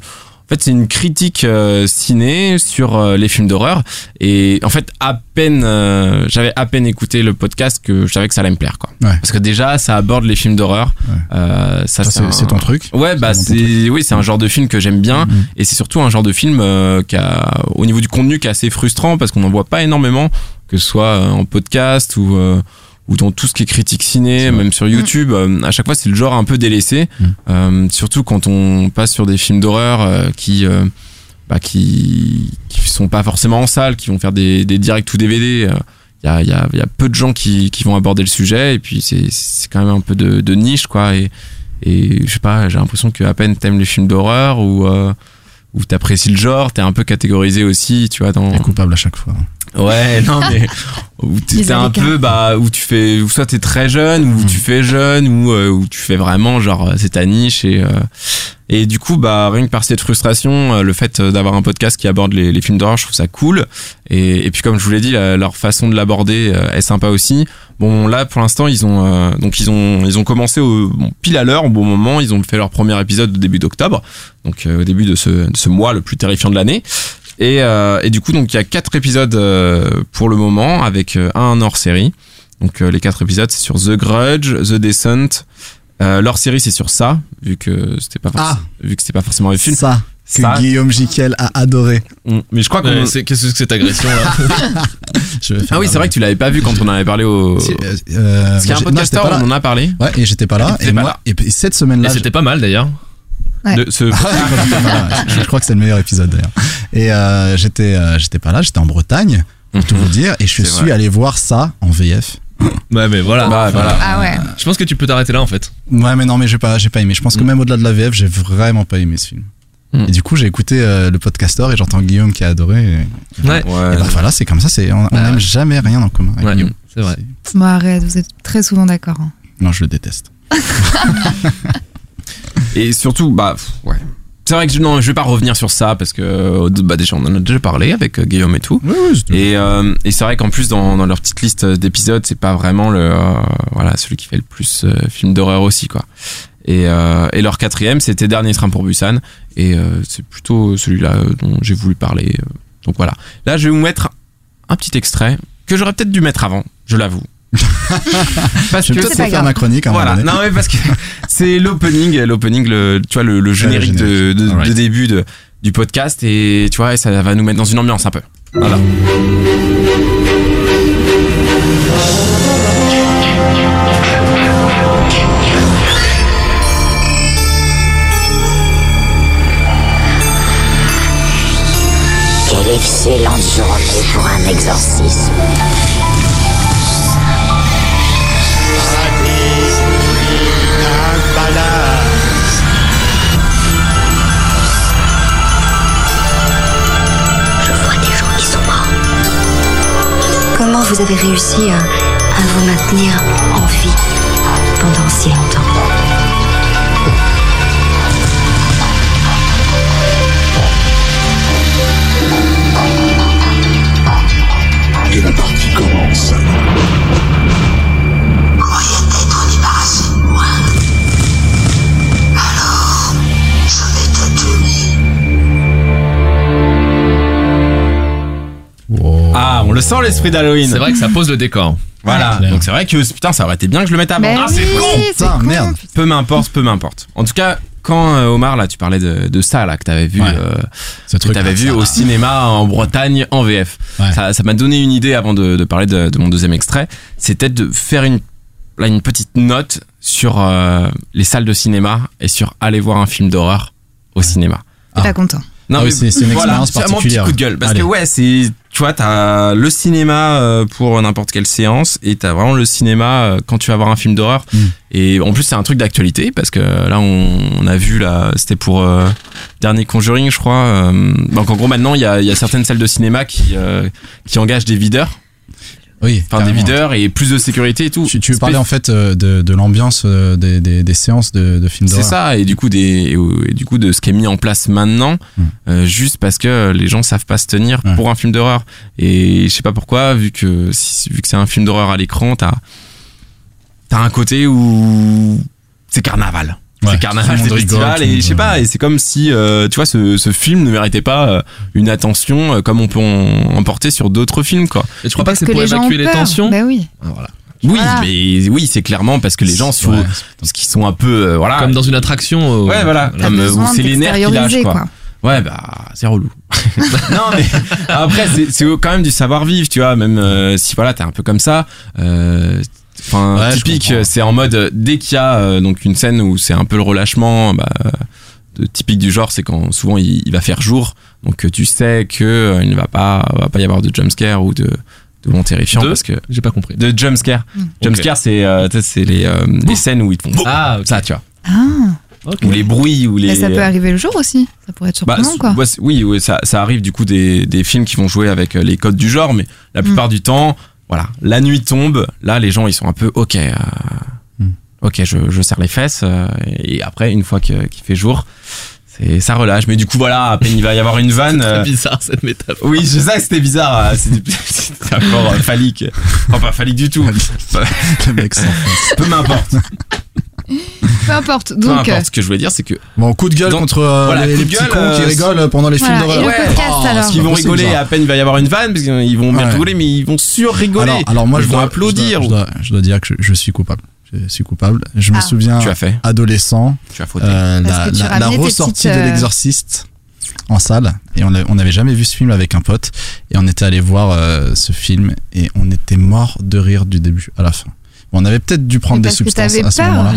en fait, c'est une critique euh, ciné sur euh, les films d'horreur. Et en fait, à peine, euh, j'avais à peine écouté le podcast que je savais que ça allait me plaire, quoi. Ouais. Parce que déjà, ça aborde les films d'horreur. Ouais. Euh, ça, Ça, c'est un- ton truc. Ouais, bah C'est oui, c'est un genre de film que j'aime bien Mhm. et c'est surtout un genre de film euh, qui a au niveau du contenu qui est assez frustrant parce qu'on n'en voit pas énormément que ce soit euh, en podcast ou euh, ou dans tout ce qui est critique ciné, même sur YouTube, euh, à chaque fois c'est le genre un peu délaissé. Euh, surtout quand on passe sur des films d'horreur euh, qui euh, bah, qui qui sont pas forcément en salle, qui vont faire des, des directs ou DVD. Il y a, y, a, y a peu de gens qui, qui vont aborder le sujet et puis c'est c'est quand même un peu de, de niche quoi et et je sais pas, j'ai l'impression que à peine t'aimes les films d'horreur ou euh, ou t'apprécies le genre, t'es un peu catégorisé aussi, tu vois dans T'es coupable à chaque fois. Ouais, non mais où t'es un peu bah où tu fais ou soit t'es très jeune ou Mm. tu fais jeune ou euh, où tu fais vraiment genre euh, c'est ta niche et euh, et du coup bah rien que par cette frustration le fait d'avoir un podcast qui aborde les, les films d'horreur je trouve ça cool. Et, et puis comme je vous l'ai dit la- leur façon de l'aborder euh, est sympa aussi. Bon là pour l'instant ils ont euh, donc ils ont ils ont commencé au, bon, pile à l'heure au bon moment. Ils ont fait leur premier épisode au début d'octobre. Donc euh, au début de ce, de ce mois le plus terrifiant de l'année et, euh, et du coup, donc il y a quatre épisodes euh, pour le moment avec euh, un hors série. Donc euh, les quatre épisodes, c'est sur The Grudge, The Descent. Euh, leur série, c'est sur ça, vu que c'était pas forc- Ah. vu que c'était pas forcément un film. Ça que Ça. Guillaume Jiquel a adoré. Mm. Mais je crois qu'on. Qu'est-ce que c'est que cette agression là Je vais faire ah oui, c'est vrai que tu l'avais pas vu quand on en avait parlé au. Euh, Parce qu'il y a un podcast on en a parlé. Ouais, et j'étais pas là. Et pas moi, là. et cette semaine-là, Et c'était pas mal d'ailleurs. Ouais. De ce... Ah, je, je crois que c'est le meilleur épisode d'ailleurs. Et euh, j'étais, euh, j'étais pas là, j'étais en Bretagne, pour tout vous dire, et je suis vrai. allé voir ça en VF. Ouais, mais voilà. Bah, voilà. Ah ouais. Je pense que tu peux t'arrêter là en fait. Ouais, mais non, mais j'ai pas, j'ai pas aimé. Je pense que Mm. même au-delà de la VF, j'ai vraiment pas aimé ce film. Mm. Et du coup, j'ai écouté euh, le podcaster et j'entends Guillaume qui a adoré. Et, Ouais. Ouais. et bah voilà, c'est comme ça. C'est, on Bah, n'aime ouais. jamais rien en commun. avec Ouais, Guillaume. c'est vrai. Bon, arrête, vous êtes très souvent d'accord. hein. Non, je le déteste. Et surtout, bah, ouais. C'est vrai que je, non, je vais pas revenir sur ça parce que euh, bah, déjà on en a déjà parlé avec euh, Guillaume et tout. Oui, oui, Et, euh, et c'est vrai qu'en plus dans, dans leur petite liste d'épisodes, c'est pas vraiment le euh, voilà celui qui fait le plus euh, film d'horreur aussi quoi. Et, et leur quatrième, c'était Dernier train pour Busan, et c'est plutôt celui-là dont j'ai voulu parler. donc voilà. Là, je vais vous mettre un petit extrait que j'aurais peut-être dû mettre avant, je l'avoue. Parce je vais que c'est grave. ma chronique. à moment voilà, donné. non mais parce que c'est l'opening, l'opening, le, tu vois le, le générique, de, générique. de, de Alright. début de, du podcast et tu vois et ça va nous mettre dans une ambiance un peu. Voilà. Quelle excellente journée pour un exorcisme. Vous avez réussi à, à vous maintenir en vie pendant si longtemps Et la partie commence. Croyez t'être débarrassé de moi. Alors, je vais te tuer. Ah, on le sent l'esprit d'Halloween. C'est vrai que ça pose le décor. Voilà. Donc c'est vrai que putain, ça aurait été bien que je le mette avant. Mais Ah, oui, c'est con. c'est Putain, con. merde. Peu m'importe, peu m'importe. En tout cas, quand euh, Omar là, tu parlais de, de ça là que t'avais vu, Ouais. euh, Ce que truc t'avais vu au cinéma en Bretagne en VF. Ouais. Ça, ça m'a donné une idée avant de, de parler de, de mon deuxième extrait. C'était de faire une là une petite note sur euh, les salles de cinéma et sur aller voir un film d'horreur au cinéma. T'es pas content. Non Ah oui, c'est- c'est une expérience c'est mon petit particulière. coup de gueule parce Allez. que ouais, c'est tu vois, t'as le cinéma euh, pour n'importe quelle séance et t'as vraiment le cinéma euh, quand tu vas voir un film d'horreur. Mm. Et en plus, c'est un truc d'actualité parce que là, on, on a vu là, c'était pour euh, dernier Conjuring, je crois. euh, donc en gros, maintenant, il y a, y a certaines salles de cinéma qui euh, qui engagent des videurs, Oui, enfin des videurs et plus de sécurité et tout. Tu, tu parler en fait euh, de, de l'ambiance euh, des, des, des séances de, de films C'est d'horreur. ça, et du coup des et du coup de ce qui est mis en place maintenant, Mm. euh, juste parce que les gens savent pas se tenir Ouais. pour un film d'horreur. Et je sais pas pourquoi, vu que si- vu que c'est un film d'horreur à l'écran, t'as t'as un côté où c'est carnaval. Ouais, c'est carnaval, c'est festival, et je sais pas, et c'est comme si, euh, tu vois, ce, ce film ne méritait pas euh, une attention euh, comme on peut en, en porter sur d'autres films, quoi. Et tu crois pas que c'est pour les évacuer les tensions Bah oui. Voilà. Oui, Voilà. mais oui, c'est clairement parce que les gens sont, Ouais, parce qu'ils sont un peu, euh, voilà, Comme dans une attraction. euh, Ouais, voilà. Comme, c'est les nerfs qui lâchent, quoi. Ouais, bah, c'est relou. non, mais après, c'est- c'est quand même du savoir-vivre, tu vois, même euh, si voilà, t'es un peu comme ça. euh, Enfin, Ouais, typique, c'est en mode euh, dès qu'il y a euh, donc une scène où c'est un peu le relâchement, bah, de, typique du genre, c'est quand souvent il, il va faire jour, donc euh, tu sais que euh, il ne va pas, va pas y avoir de jumpscare ou de de moment terrifiant De parce que J'ai pas compris. de jumpscare. Mm. Jumpscare, c'est euh, tu sais, c'est les, euh, les scènes où ils te font Ah, ça, tu vois, Ah, ou les bruits ou les. mais ça peut arriver le jour aussi. Ça pourrait être Bah, surprenant, quoi. ouais, c'est- oui, oui, ça, ça arrive du coup des, des films qui vont jouer avec les codes du genre, mais la plupart du temps, voilà, la nuit tombe, là les gens ils sont un peu ok, euh, Hmm. ok, je, je serre les fesses, euh, et après une fois qu'il fait jour, ça relâche. Mais du coup voilà, à peine il va y avoir une vanne. C'est euh, bizarre cette métaphore. oui, je sais que c'était bizarre, corps euh, phallique, enfin pas phallique du tout. Le mec s'enfonce. Peu m'importe. Peu importe. Donc, euh, importe. Ce que je voulais dire, c'est que Bon, coup de gueule Donc, contre euh, voilà, les, les petits gueule, cons qui euh, rigolent pendant les films d'horreur. le podcast, Oh, ils vont rigoler à peine il va y avoir une vanne parce qu'ils vont bien Ouais. rigoler mais ils vont sur rigoler. Alors, alors moi, ils je dois, applaudir. Je dois, je dois- je dois dire que je, je suis coupable. Je suis coupable. Je me Ah. souviens, Tu as fait, adolescent, tu as fauté. euh, la, tu ressortie petites, de euh, l'exorciste en salle et on n'avait jamais vu ce film avec un pote et on était allé voir euh, ce film et on était mort de rire du début à la fin. On avait peut-être dû prendre des substances à ce moment-là.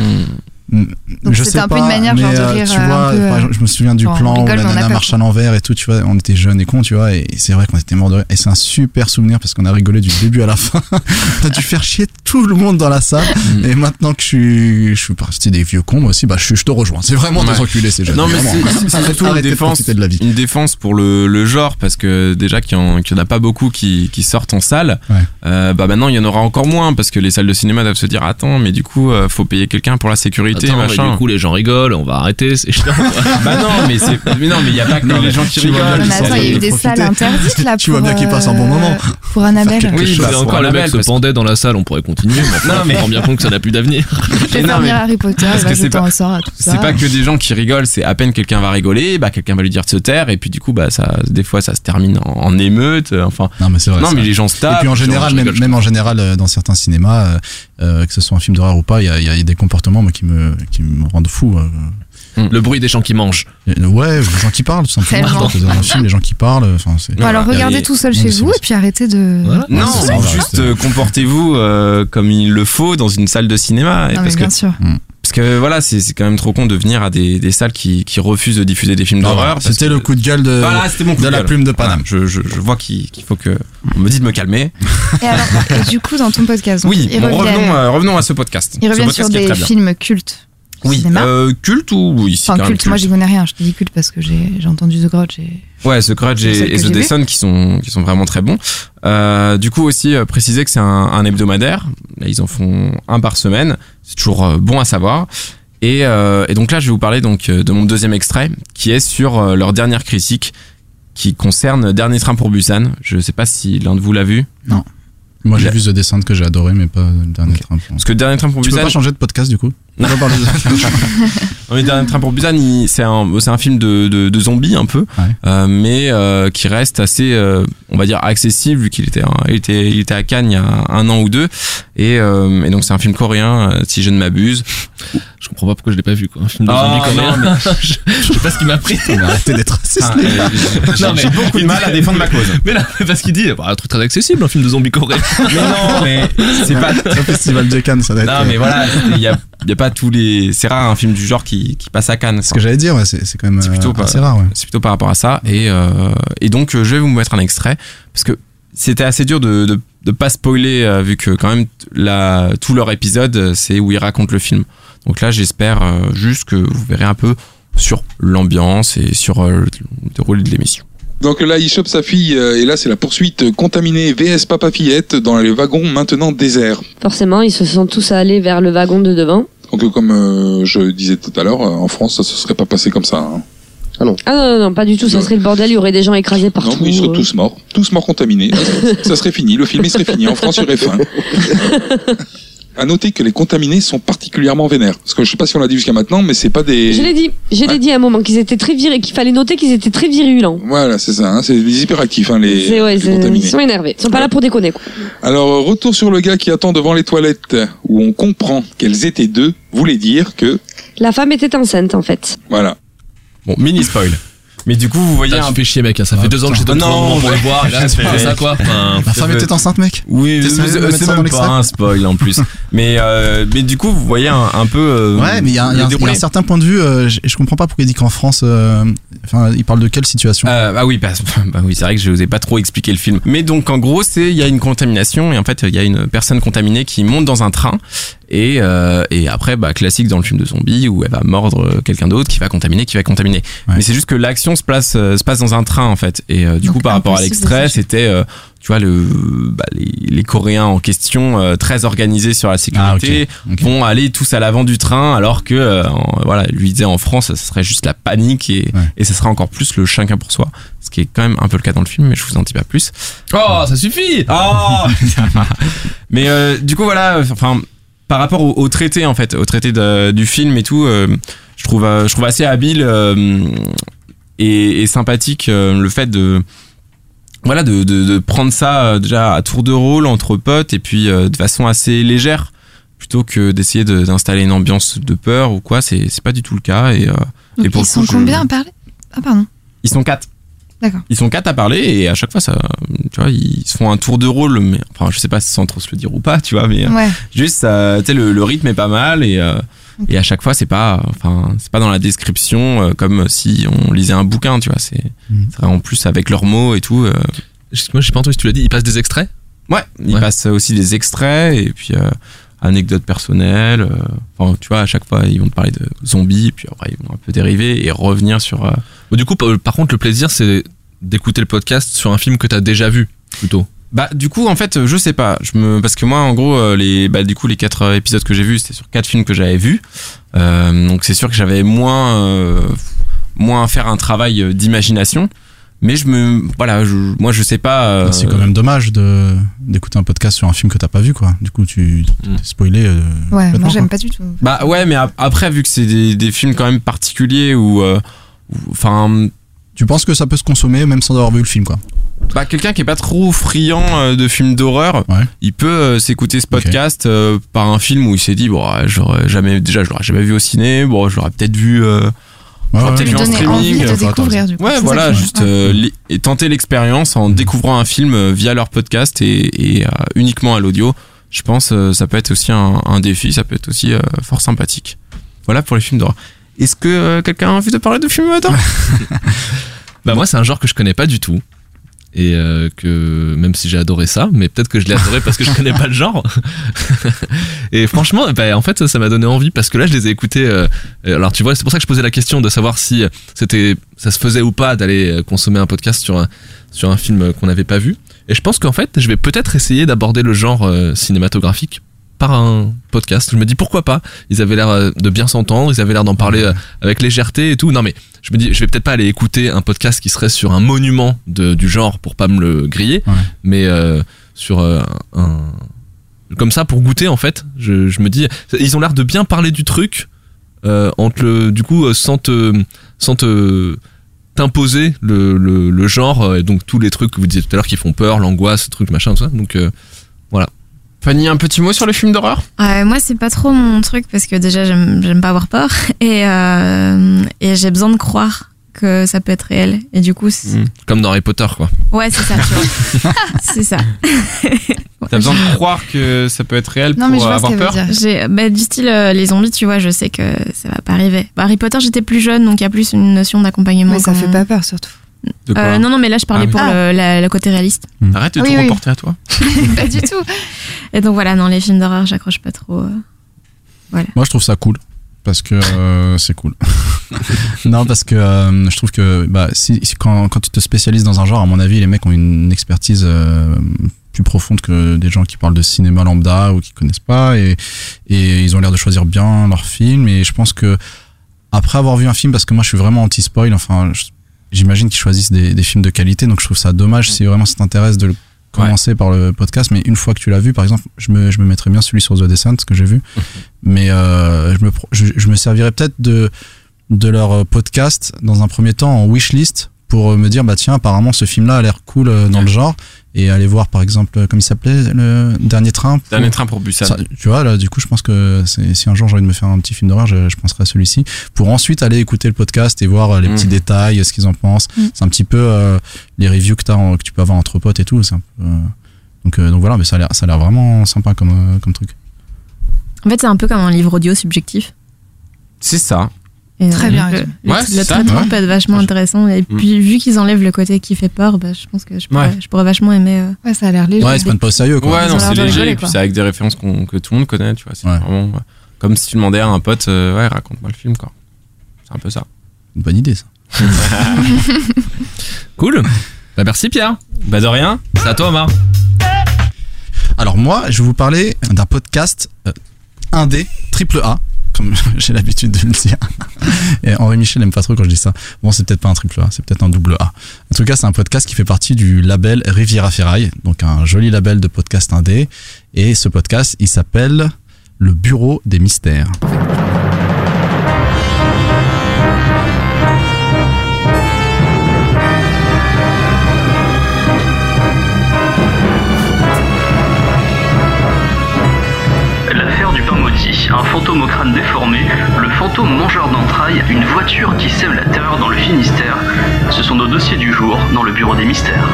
Hmm. Donc je c'était sais un peu une manière, mais, genre, de euh, rire, tu euh, vois, un peu, par euh, je me souviens du on plan où la mais on a nana marche à l'envers et tout, tu vois, on était jeunes et cons, tu vois, et c'est vrai qu'on était morts de rire. Et c'est un super souvenir parce qu'on a rigolé du début à la fin. a dû faire chier tout le monde dans la salle. Mm. Et maintenant que je suis, je suis parti des vieux cons, moi aussi, bah, je, je te rejoins. C'est vraiment des Ouais. enculés, ces jeunes. Non mais c'est- surtout une de défense, profiter de la vie. une défense pour le, le genre parce que déjà qu'il y, en qu'il y en a pas beaucoup qui, qui sortent en salle, Ouais. euh, bah maintenant il y en aura encore moins parce que les salles de cinéma doivent se dire attends mais du coup euh, faut payer quelqu'un pour la sécurité Attends, mais machin. du coup, les gens rigolent, on va arrêter, c'est chiant. bah non mais c'est mais non mais il y a pas que Non, les gens qui tu vois rigolent. bien mais attends, il y a eu de des salles interdites là Tu vois bien qu'il passe un bon euh, moment. Pour Annabelle. Oui, chose. Et encore, le Annabelle, mec se pendait dans la salle, on pourrait continuer. Mais Non, mais- rends bien compte que ça n'a plus d'avenir. Mais- lire Harry Potter, c'est pas- un sort à tout ça. C'est pas que des gens qui rigolent, c'est à peine quelqu'un va rigoler, bah quelqu'un va lui dire de se taire et puis du coup bah ça des fois ça se termine en, en émeute, euh, enfin Non, mais c'est vrai. non mais les gens se Et tapent. puis en général, même, en général, euh, dans certains cinémas, que ce soit un film d'horreur ou pas, il y a, il y a des comportements moi, qui, me, qui me rendent fou. euh. Le bruit des gens qui mangent. Euh, Ouais, les gens qui parlent, tout simplement. Tellement. Quand Dans un film, les gens qui parlent, enfin, c'est. Alors regardez tout seul chez vous et puis arrêtez de. Voilà. Non, juste euh, comportez-vous euh, comme il le faut dans une salle de cinéma. Non, mais parce, que, bien sûr. Parce que voilà, c'est c'est quand même trop con de venir à des, des salles qui, qui refusent de diffuser des films d'horreur. C'était le coup de gueule de, Voilà, c'était mon coup de de la plume de Paname. Voilà, je, je, je vois qu'il faut que. On me dit de me calmer. Et alors, et du coup, dans ton podcast, donc, oui, revenons, euh, revenons à ce podcast. reviennent podcast sur des films cultes. Oui, cinéma. euh, culte ou oui, c'est Enfin, même culte, moi j'y connais rien, je te dis culte parce que j'ai j'ai entendu The Grudge et. Ouais, The Grudge et, The. Descent qui sont qui sont vraiment très bons. Euh, du coup aussi euh, préciser que c'est un, un hebdomadaire. Là, ils en font un par semaine. C'est toujours euh, bon à savoir. Et, euh, et donc là, je vais vous parler donc de mon deuxième extrait qui est sur euh, leur dernière critique qui concerne Dernier train pour Busan. Je sais pas si l'un de vous l'a vu. Moi, j'ai vu The Descent que j'ai adoré, mais pas le dernier train. pour- Parce que Dernier train pour Tu peux Busan. pas changer de podcast du coup? Non. On va parler de- Non, mais Dernier train pour Busan, c'est un, film de, de, de zombies un peu, Ouais. euh, mais euh, qui reste assez, euh, on va dire, accessible vu qu'il était, il était, il était à Cannes il y a un an ou deux. Et, euh, et donc c'est un film coréen, si je ne m'abuse. Je comprends pas pourquoi je l'ai pas vu, quoi. Un film de Ah, zombies coréen. je, je sais pas ce qui m'a pris. Arrêtez d'être raciste. Ah, j'ai- beaucoup de mal à défendre ma cause. Mais là, parce qu'il dit, bah, un truc très accessible, un film de zombies coréen. Mais non, mais c'est pas. Un festival de Cannes, ça doit être. Non, mais voilà, il y a, il y a pas tous les. C'est rare un film du genre qui, qui passe à Cannes. Ce que j'allais dire, ouais, c'est quand même C'est plutôt euh, assez rare. Ouais. C'est plutôt par rapport à ça. Et, euh, et donc, euh, je vais vous mettre un extrait. Parce que c'était assez dur de, de, de pas spoiler, euh, vu que quand même, la, tout leur épisode, c'est où ils racontent le film. Donc là, j'espère euh, juste que vous verrez un peu sur l'ambiance et sur euh, le déroulé de l'émission. Donc là, il chope sa fille, et là, c'est la poursuite contaminée VS Papa Fillette dans les wagons maintenant déserts. Forcément, ils se sont tous allés vers le wagon de devant. Donc, euh, comme euh, je disais tout à l'heure, euh, en France, ça se serait pas passé comme ça. hein. Ah non, non, non, pas du tout, ça serait le bordel, il y aurait des gens écrasés partout. Non, mais ils seraient tous morts. Tous morts contaminés. ça serait fini. Le film, il serait fini. En France, il y aurait fin. À noter que les contaminés sont particulièrement vénères. Parce que je sais pas si on l'a dit jusqu'à maintenant, mais c'est pas des. Je l'ai dit, je l'ai dit à un moment qu'ils étaient très virés, qu'il fallait noter qu'ils étaient très virulents. Voilà, c'est ça. hein, c'est des hyperactifs, hein, les, C'est- ouais, les c'est- contaminés. ils sont énervés, ils sont pas là pour déconner. Quoi. Alors, euh, retour sur le gars qui attend devant les toilettes, où on comprend qu'elles étaient deux, voulait dire que. La femme était enceinte en fait. Voilà. Bon, mini spoil. Mais du coup, vous voyez un tu fais chier, mec. hein, Ça fait Ah, deux ans que j'ai putain. donné Non, pour le voir. Et là, c'est pas ça, quoi. Enfin, femme était enceinte, mec Oui, c'est dans même pas un spoil en plus. mais, mais du coup, vous voyez un, peu. euh, Ouais, mais il y a, un- le certain point de vue, euh, je, comprends pas pourquoi il dit qu'en France, euh, enfin, il parle de quelle situation ah oui, bah, bah oui, c'est vrai que je vous ai pas trop expliqué le film. Mais donc en gros, c'est il y a une contamination et en fait il y a une personne contaminée qui monte dans un train et euh, et après bah classique dans le film de zombie où elle va mordre quelqu'un d'autre qui va contaminer, qui va contaminer. Ouais. Mais c'est juste que l'action se place euh, se passe dans un train en fait. Et euh, du Donc, coup par rapport à l'extrait, c'était euh, tu vois le bah, les, les Coréens en question euh, très organisés sur la sécurité Ah, vont aller tous à l'avant du train alors que euh, en- voilà lui disait en France ce serait juste la panique et, Ouais. et ce serait encore plus le chacun pour soi. Ce qui est quand même un peu le cas dans le film mais je vous en dis pas plus. Oh, ça suffit. Oh mais euh, du coup voilà enfin par rapport au, au traité en fait au traité de- du film et tout euh, je trouve euh, je trouve assez habile euh, et, et sympathique euh, le fait de voilà de, de, de prendre ça euh, déjà à tour de rôle entre potes et puis euh, de façon assez légère plutôt que d'essayer de- d'installer une ambiance de peur ou quoi c'est c'est pas du tout le cas et, et pour ils coup, sont je- combien à parler? Ah, pardon. ils sont quatre D'accord. ils sont quatre à parler et à chaque fois ça tu vois ils se font un tour de rôle mais enfin je sais pas sans trop se le dire ou pas tu vois mais Ouais. juste ça tu sais le, le rythme est pas mal et et à chaque fois c'est pas enfin c'est pas dans la description euh, comme si on lisait un bouquin tu vois c'est c'est en plus avec leurs mots et tout euh, Moi, j'ai pas entendu si tu l'as dit. Il passe des extraits? Ouais ils Ouais. passent aussi des extraits et puis euh, anecdotes personnelles euh, enfin tu vois à chaque fois ils vont te parler de zombies et puis après ils vont un peu dériver et revenir sur euh, Bon, Du coup, par par contre, le plaisir, c'est d'écouter le podcast sur un film que t'as déjà vu, plutôt. Bah du coup en fait je sais pas je me parce que moi en gros euh, les bah du coup les quatre euh, épisodes que j'ai vus c'était sur quatre films que j'avais vus Euh, donc c'est sûr que j'avais moins euh, moins à faire un travail euh, d'imagination mais je me voilà je, moi je sais pas euh, Bah, C'est quand même dommage de d'écouter un podcast sur un film que t'as pas vu, quoi. Du coup, tu Mm. t'es spoilé. euh, Ouais, moi j'aime pas du tout. bah ouais mais ap- après vu que c'est des, des films quand même particuliers où euh, où- enfin Tu penses que ça peut se consommer même sans avoir vu le film, quoi. bah, quelqu'un qui est pas trop friand euh, de films d'horreur, Ouais. il peut euh, s'écouter ce podcast euh, par un film où il s'est dit bon, j'aurais jamais déjà je l'aurais jamais vu au ciné, bon, je l'aurais peut-être vu euh, Ouais, J'aurais ouais. peut-être Lui vu en streaming, envie de enfin, attends, découvrir du coup. Ouais, voilà, juste euh, les- et tenter l'expérience en découvrant un film via leur podcast et, et, euh, uniquement à l'audio. Je pense euh, ça peut être aussi un, un défi, ça peut être aussi euh, fort sympathique. Voilà pour les films d'horreur. Est-ce que euh, quelqu'un a envie de parler de maintenant Bah, moi, c'est un genre que je connais pas du tout. et euh, que même si j'ai adoré ça, mais peut-être que je l'ai adoré parce que je connais pas le genre. et franchement, bah, en fait, ça m'a donné envie parce que là, je les ai écoutés. euh, alors tu vois, c'est pour ça que je posais la question de savoir si c'était, ça se faisait ou pas d'aller consommer un podcast sur un, sur un film qu'on n'avait pas vu. Et je pense qu'en fait, je vais peut-être essayer d'aborder le genre cinématographique par un podcast. Je me dis pourquoi pas? Ils avaient l'air euh, de bien s'entendre, ils avaient l'air d'en parler euh, avec légèreté et tout. Non mais je me dis, je vais peut-être pas aller écouter un podcast qui serait sur un monument de, du genre pour pas me le griller, mais euh, sur euh, un comme ça pour goûter en fait. Je, je me dis, ils ont l'air de bien parler du truc euh, entre le, du coup sans te sans te t'imposer le, le, le genre et donc tous les trucs que vous disiez tout à l'heure qui font peur, l'angoisse, trucs machin tout ça. Donc. Fanny, un petit mot sur le film d'horreur? Euh, moi, c'est pas trop mon truc parce que déjà, j'aime pas avoir peur et, euh, et j'ai besoin de croire que ça peut être réel. Et du coup, c'est- Comme dans Harry Potter quoi. ouais, c'est ça, tu vois. c'est ça. T'as besoin de croire que ça peut être réel Non, pour mais je euh, vois avoir peur. J'ai, bah, du style, euh, les zombies, tu vois, je sais que ça va pas arriver. Bah, Harry Potter, j'étais plus jeune, donc il y a plus une notion d'accompagnement. Mais ça fait pas peur surtout. De quoi? Euh, non, non, mais là, je parlais Ah pour le, la- côté réaliste. Arrête de Oui, te oui. reporter à toi. pas du tout. Et donc voilà, non, les films d'horreur, j'accroche pas trop. euh. Voilà. Moi, je trouve ça cool. Parce que euh, c'est cool. non, parce que euh, je trouve que bah, si, si- quand, quand tu te spécialises dans un genre, à mon avis, les mecs ont une expertise euh, plus profonde que des gens qui parlent de cinéma lambda ou qui connaissent pas. Et, et ils ont l'air de choisir bien leur film. Et je pense que après avoir vu un film, parce que moi je suis vraiment anti-spoil, enfin, j'imagine qu'ils choisissent des, des films de qualité. Donc je trouve ça dommage si vraiment ça t'intéresse de le commencer par le podcast. Mais une fois que tu l'as vu, par exemple, je me, je me mettrais bien celui sur The Descent, ce que j'ai vu. Mais euh, je, me, je, je me servirais peut-être de, de leur euh, podcast dans un premier temps en wishlist pour euh, me dire bah tiens apparemment ce film là a l'air cool euh, dans le genre et aller voir par exemple euh, comme il s'appelait le dernier train pour- Dernier train pour Busan. Ça, tu vois là du coup je pense que si un jour j'ai envie de me faire un petit film d'horreur je, je penserai à celui-ci pour ensuite aller écouter le podcast et voir euh, les Mm. petits détails ce qu'ils en pensent Mm. c'est un petit peu euh, les reviews que, que tu peux avoir entre potes et tout c'est un peu, euh, donc euh, donc voilà mais ça a l'air ça a l'air vraiment sympa comme euh, comme truc En fait, c'est un peu comme un livre audio subjectif. C'est ça. Et Très euh, bien Le, Ouais, traitement ouais. peut être vachement intéressant. Et puis, vu qu'ils enlèvent le côté qui fait peur, bah, je pense que je pourrais, Ouais. je pourrais vachement aimer. euh, Ouais, ça a l'air léger. ouais ils se prennent pas au sérieux quoi Ouais, Ils non, c'est léger. rigoler, et puis c'est avec des références que tout le monde connaît, tu vois. C'est Ouais. vraiment ouais. comme si tu demandais à un pote, euh, ouais, raconte-moi le film, quoi. C'est un peu ça. une bonne idée ça Cool. Bah merci Pierre. Bah de rien. C'est à toi Omar. Alors moi, je vais vous parler d'un podcast euh, indé, triple A, j'ai l'habitude de le dire. Et Henri Michel aime pas trop quand je dis ça. Bon, c'est peut-être pas un triple A, c'est peut-être un double A. En tout cas, c'est un podcast qui fait partie du label Riviera Ferraille, donc un joli label de podcast indé. Et ce podcast, il s'appelle Le Bureau des Mystères. Un fantôme au crâne déformé, le fantôme mangeur d'entrailles, une voiture qui sème la terreur dans le Finistère. Ce sont nos dossiers du jour dans le bureau des mystères.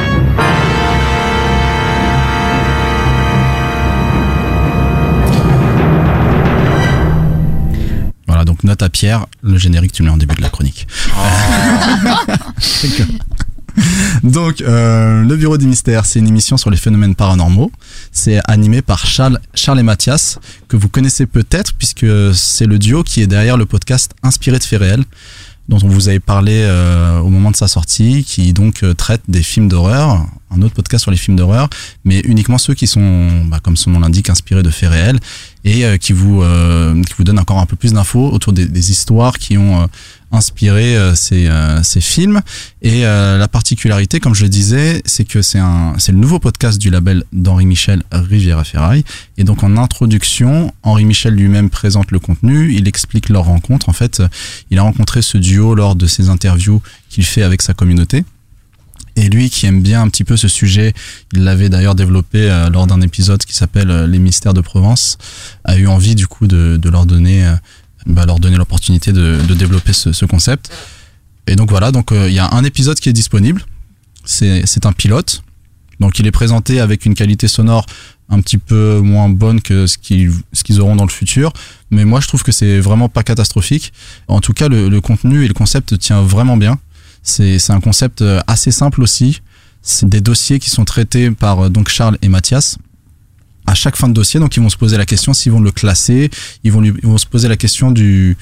Voilà, donc note à Pierre, le générique, tu le mets en début de la chronique. Donc, euh, le Bureau des Mystères, c'est une émission sur les phénomènes paranormaux. C'est animé par Charles, et Mathias, que vous connaissez peut-être, puisque c'est le duo qui est derrière le podcast Inspiré de faits réels, dont on vous avait parlé euh, au moment de sa sortie, qui donc euh, traite des films d'horreur, un autre podcast sur les films d'horreur, mais uniquement ceux qui sont, bah, comme son nom l'indique, inspirés de faits réels, et euh, qui vous euh, qui vous donnent encore un peu plus d'infos autour des, histoires qui ont euh, inspiré euh, ces, ces films. Et la particularité, comme je le disais, c'est que c'est un c'est le nouveau podcast du label d'Henri Michel Riviera Ferraille. Et donc en introduction, Henri Michel lui-même présente le contenu, il explique leur rencontre. En fait, il a rencontré ce duo lors de ses interviews qu'il fait avec sa communauté. Et lui qui aime bien un petit peu ce sujet, il l'avait d'ailleurs développé euh, lors d'un épisode qui s'appelle euh, Les mystères de Provence, a eu envie du coup de, de leur donner, euh, bah, leur donner l'opportunité de, de développer ce, ce concept. Et donc voilà, donc il y a un épisode qui est disponible. C'est un pilote. Donc il est présenté avec une qualité sonore un petit peu moins bonne que ce qu'ils ce qu'ils auront dans le futur. Mais moi je trouve que c'est vraiment pas catastrophique. En tout cas, le, le contenu et le concept tient vraiment bien. C'est un concept euh, assez simple aussi. c'est des dossiers qui sont traités par euh, donc Charles et Mathias à chaque fin de dossier. Donc ils vont se poser la question s'ils vont le classer, ils vont, se poser la question du,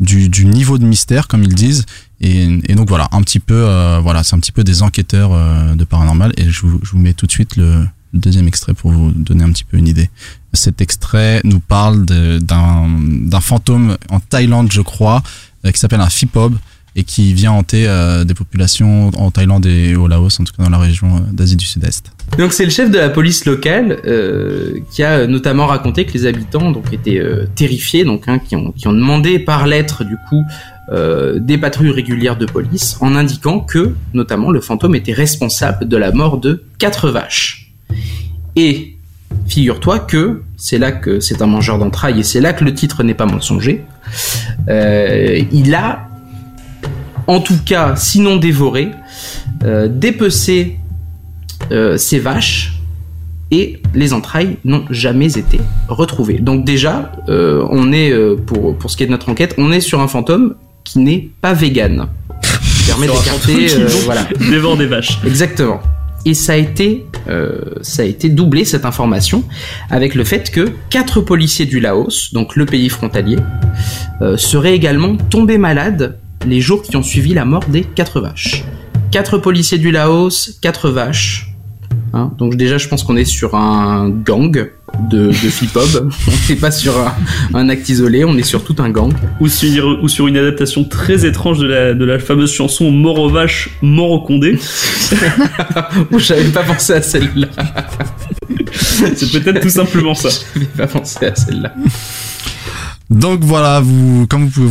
niveau de mystère, comme ils disent. Et, donc voilà, un petit peu, euh, voilà, c'est un petit peu des enquêteurs de paranormal. Et je vous, mets tout de suite le, deuxième extrait pour vous donner un petit peu une idée. Cet extrait nous parle d'un fantôme en Thaïlande, je crois, qui s'appelle un Fipob et qui vient hanter euh, des populations en Thaïlande et au Laos, en tout cas dans la région euh, d'Asie du Sud-Est. Donc c'est le chef de la police locale euh, qui a notamment raconté que les habitants donc étaient terrifiés, donc hein, qui, ont, qui ont demandé par lettre du coup des patrouilles régulières de police en indiquant que notamment le fantôme était responsable de la mort de quatre vaches. Et figure-toi que c'est là que c'est un mangeur d'entrailles et c'est là que le titre n'est pas mensonger. Il a en tout cas, sinon dévoré, euh, dépecé euh, ces vaches et les entrailles n'ont jamais été retrouvées. Donc déjà, euh, on est euh, pour pour ce qui est de notre enquête, on est sur un fantôme qui n'est pas vegan. Qui permet d'écarter, voilà. dévore des vaches. Exactement. Et ça a été, ça a été doublé cette information avec le fait que quatre policiers du Laos, donc le pays frontalier, seraient également tombés malades les jours qui ont suivi la mort des quatre vaches. Quatre policiers du Laos, quatre vaches. Hein, donc déjà, je pense qu'on est sur un gang de, de FIPOB. on n'est pas sur un, un acte isolé, on est sur tout un gang. Ou sur, ou sur une adaptation très étrange de la, de la fameuse chanson Mort aux vaches, mort au condé. J'avais pas pensé à celle-là. C'est peut-être tout simplement ça. J'avais pas pensé à celle-là. Donc voilà, vous, comme vous pouvez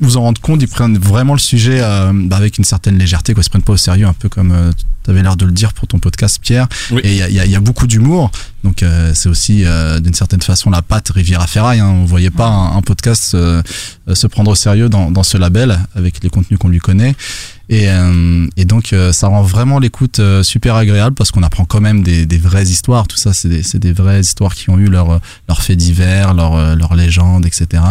vous en, rendre compte, ils prennent vraiment le sujet euh, avec une certaine légèreté, quoi. Ils se prennent pas au sérieux, un peu comme tu avais l'air de le dire pour ton podcast, Pierre. Et il y a, y a- y a beaucoup d'humour, donc euh, c'est aussi euh, d'une certaine façon la patte Riviera Ferraille. Hein. On voyait pas un, un podcast euh, euh, se prendre au sérieux dans, dans ce label avec les contenus qu'on lui connaît. Et, euh, et donc euh, ça rend vraiment l'écoute euh, super agréable parce qu'on apprend quand même des, des vraies histoires. Tout ça, c'est des, c'est des vraies histoires qui ont eu leur, leur faits divers, leur, euh, leur légende, etc.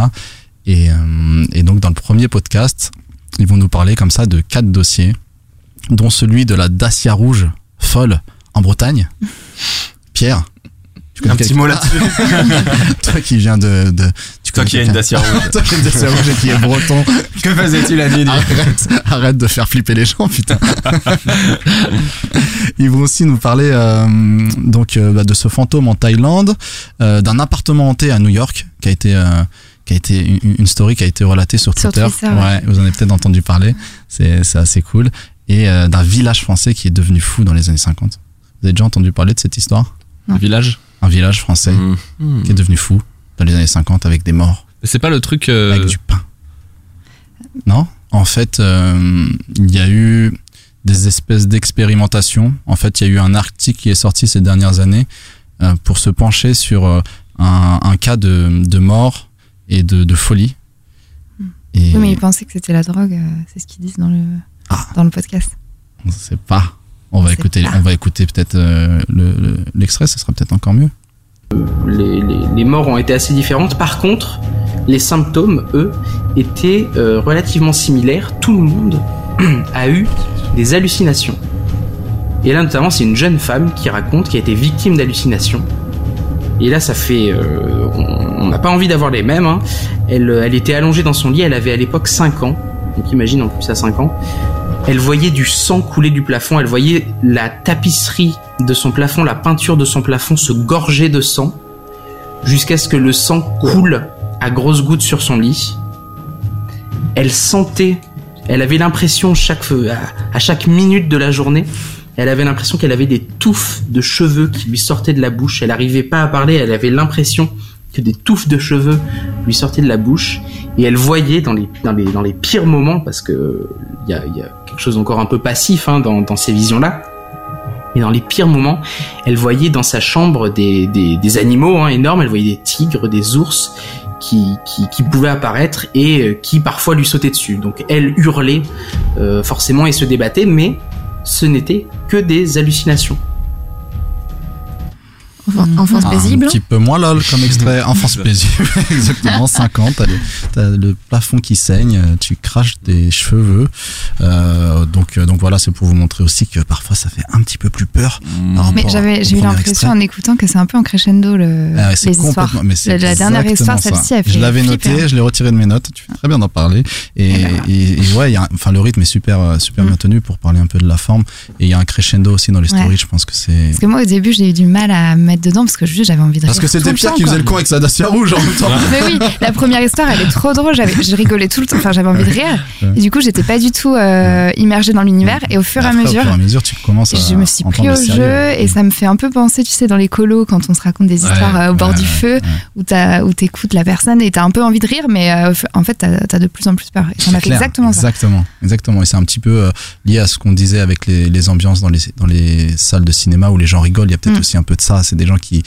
Et, euh, et donc dans le premier podcast, ils vont nous parler comme ça de quatre dossiers, dont celui de la Dacia rouge folle en Bretagne. Pierre, tu Un petit mot là-dessus. Toi qui viens de, de tu Toi qui as une Dacia rouge. Toi qui as une Dacia rouge et qui est breton. Que faisait-il la nuit Arrête, arrête de faire flipper les gens, putain. Ils vont aussi nous parler euh, donc euh, bah, de ce fantôme en Thaïlande, euh, d'un appartement hanté à New York qui a été euh, qui a été une, une story qui a été relatée sur Sur Twitter. Twitter, ouais. vous en avez peut-être entendu parler. C'est assez cool. Et euh, d'un village français qui est devenu fou dans les années 50. Vous avez déjà entendu parler de cette histoire? Un village? Un village français Hmm. qui est devenu fou dans les années 50 avec des morts. C'est pas le truc. euh, Avec du pain. Non? En fait, euh, il y a eu des espèces d'expérimentations. En fait, il y a eu un article qui est sorti ces dernières années euh, pour se pencher sur euh, un, un cas de, de mort et de, de folie. Et Oui, mais ils pensaient que c'était la drogue, c'est ce qu'ils disent dans le, Ah. dans le podcast. on ne sait pas. On va écouter, pas. on va écouter peut-être euh, le- le- l'extrait, ce sera peut-être encore mieux. les, les- les morts ont été assez différentes. Par contre, les symptômes, eux, étaient euh, relativement similaires. Tout le monde a eu des hallucinations. Et là, notamment, c'est une jeune femme qui raconte qui a été victime d'hallucinations. Et là, ça fait... euh, on n'a pas envie d'avoir les mêmes. hein. Elle, euh, elle était allongée dans son lit, elle avait à l'époque 5 ans. Donc imagine en plus à 5 ans. Elle voyait du sang couler du plafond, elle voyait la tapisserie de son plafond, la peinture de son plafond se gorger de sang, jusqu'à ce que le sang coule à grosses gouttes sur son lit. Elle sentait, elle avait l'impression chaque, à, chaque minute de la journée, elle avait l'impression qu'elle avait des touffes de cheveux qui lui sortaient de la bouche. Elle n'arrivait pas à parler, elle avait l'impression que des touffes de cheveux lui sortaient de la bouche. Et elle voyait dans les, dans les, dans les pires moments, parce que il y a, quelque chose d'encore un peu passif hein, dans, ces visions-là. Et dans les pires moments, elle voyait dans sa chambre des, des, animaux hein, énormes. Elle voyait des tigres, des ours qui, qui, qui pouvaient apparaître et euh, qui parfois lui sautaient dessus. Donc elle hurlait euh, forcément et se débattait, mais ce n'était que des hallucinations. Enfance, enfance Un paisible. petit peu moins lol comme extrait. Enfance paisible. Exactement, 50. T'as le, t'as le plafond qui saigne, tu craches des cheveux. Euh, donc, euh, donc voilà, c'est pour vous montrer aussi que parfois ça fait un petit peu plus peur. par Mais j'avais, j'ai eu l'impression extrait. en écoutant que c'est un peu en crescendo le, Ah ouais, c'est les histoires. complètement- mais c'est la, la dernière histoire, ça. celle-ci, elle fait Je l'avais noté, hein. je l'ai retiré de mes notes. Tu fais très bien d'en parler. Et, et, et ouais, il y a, un- enfin, le rythme est super, euh, super bien tenu pour parler un peu de la forme. Et il y a un crescendo aussi dans les Mm. Ouais. stories. Je pense que c'est. Parce que moi, au début, j'ai eu du mal à me mettre dedans parce que juste, j'avais envie de Parce que rire c'était Pierre qui faisait le con avec sa Dacia rouge en même temps. Mais oui, la première histoire, elle est trop drôle. Je rigolais tout le temps. Enfin, j'avais envie de rire. Ouais. Et du coup, j'étais pas du tout euh, immergée dans l'univers. Et au fur et à mesure, Au fur et à mesure, tu commences à. je me suis pris au jeu et ça me fait un peu penser, tu sais, dans les colos, quand on se raconte des histoires euh, au bord ouais, du ouais, feu, où t'as, où t'écoutes la personne et t'as un peu envie de rire, mais euh, en fait, t'as, de plus en plus peur. Et ça m'a fait exactement ça. Exactement, exactement. Et c'est un petit peu euh, lié à ce qu'on disait avec les, les ambiances dans les, dans les salles de cinéma où les gens rigolent. Il y a peut-être Mm. aussi un peu de ça. C'est des gens qui,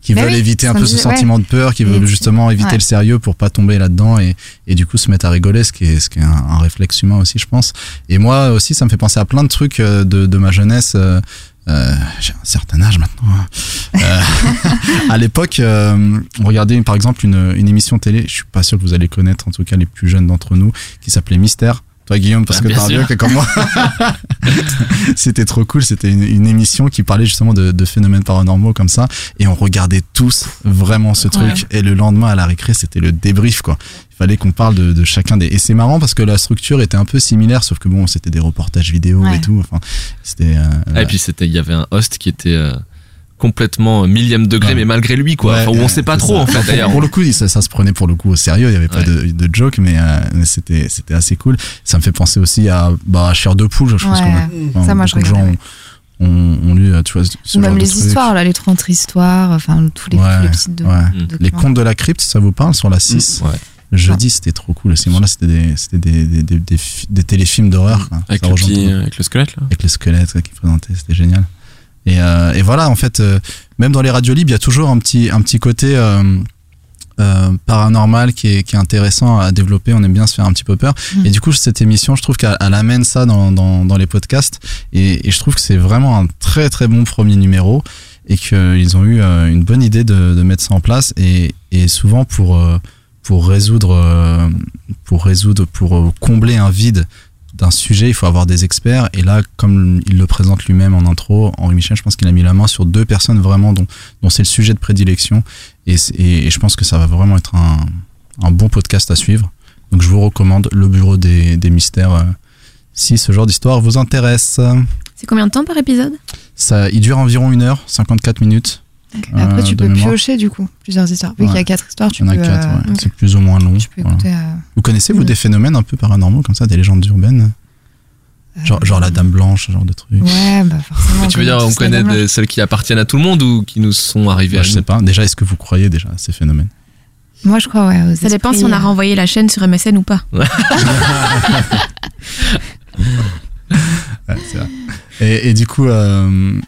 qui Bah veulent oui, éviter un peu ce ouais. sentiment de peur, qui veulent justement éviter ouais. le sérieux pour pas tomber là-dedans et, et du coup se mettre à rigoler, ce qui est, ce qui est un, un réflexe humain aussi, je pense. Et moi aussi, ça me fait penser à plein de trucs euh, de, de ma jeunesse. euh, euh, j'ai un certain âge maintenant. hein. Euh, à l'époque, euh, on regardait par exemple une, une émission télé, je suis pas sûr que vous allez connaître, en tout cas les plus jeunes d'entre nous, qui s'appelait Mystère. Toi Guillaume, parce Ah, que t'es un vieux que comme moi. c'était trop cool, c'était une, une émission qui parlait justement de, de phénomènes paranormaux comme ça, et on regardait tous vraiment ce truc. Et le lendemain à la récré, c'était le débrief quoi. Il fallait qu'on parle de, de chacun des. Et c'est marrant parce que la structure était un peu similaire, sauf que bon, c'était des reportages vidéo Ouais. et tout. Enfin, c'était. euh, Ah, et puis c'était, il y avait un host qui était euh, complètement euh, millième degré, Ouais. mais malgré lui, quoi. Ouais, Enfin, où on euh, sait pas trop, ça. en fait, d'ailleurs. Pour le coup, ça, ça se prenait pour le coup au sérieux. Il y avait pas de, de joke, mais, euh, mais c'était c'était assez cool. Ça me fait penser aussi à bah, à Chair de poule. Je pense Ouais. qu'on a- Ça, moi, je beaucoup de gens regardais, ont, ont, ont lu, euh, tu vois, ce Ou même genre les histoires, là, les 30 histoires, enfin, tous les, Ouais, petites de, ouais. documents. Les contes de la crypte, ça vous parle sur la 6 Ouais. Jeudi, c'était trop cool. À ce moment-là, c'était des, c'était des, des, des, des, fi- des téléfilms d'horreur. Avec le, tout. avec le squelette, là. avec les squelettes ouais, qui présentaient, c'était génial. Et, euh, et voilà, en fait, euh, même dans les radios libres, il y a toujours un petit, un petit côté euh, paranormal qui est, qui est intéressant à développer. On aime bien se faire un petit peu peur. Mm. Et du coup, cette émission, je trouve qu'elle elle amène ça dans, dans, dans les podcasts. Et, et je trouve que c'est vraiment un très très bon premier numéro et qu'ils ont eu euh, une bonne idée de, de mettre ça en place. Et, et souvent pour, euh, pour résoudre, pour résoudre, pour combler un vide d'un sujet, il faut avoir des experts. Et là, comme il le présente lui-même en intro, Henri Michel, je pense qu'il a mis la main sur deux personnes vraiment dont, dont c'est le sujet de prédilection. Et, et je pense que ça va vraiment être un, un bon podcast à suivre. Donc je vous recommande le Bureau des, des Mystères euh, si ce genre d'histoire vous intéresse. C'est combien de temps par épisode? Ça, il dure environ une heure, 54 minutes. Après, euh, tu peux mémoire. piocher, du coup, plusieurs histoires. Vu Ouais. qu'il y a quatre histoires, tu Il y en a peux. quatre, euh, ouais. ok. c'est plus ou moins long. Tu peux voilà. écouter. euh, Vous connaissez, vous, des phénomènes un peu paranormaux comme ça, des légendes urbaines genre, genre la Dame Blanche, ce genre de truc Ouais, bah forcément. Mais tu veux dire, on connaît des- celles qui appartiennent à tout le monde ou qui nous sont arrivées Bah, à Je nous sais pas. Déjà, est-ce que vous croyez déjà à ces phénomènes Moi, je crois, ouais. aux Ça dépend si on a euh, renvoyé la chaîne sur MSN ou pas. Ouais, c'est vrai. Et, et du coup, euh,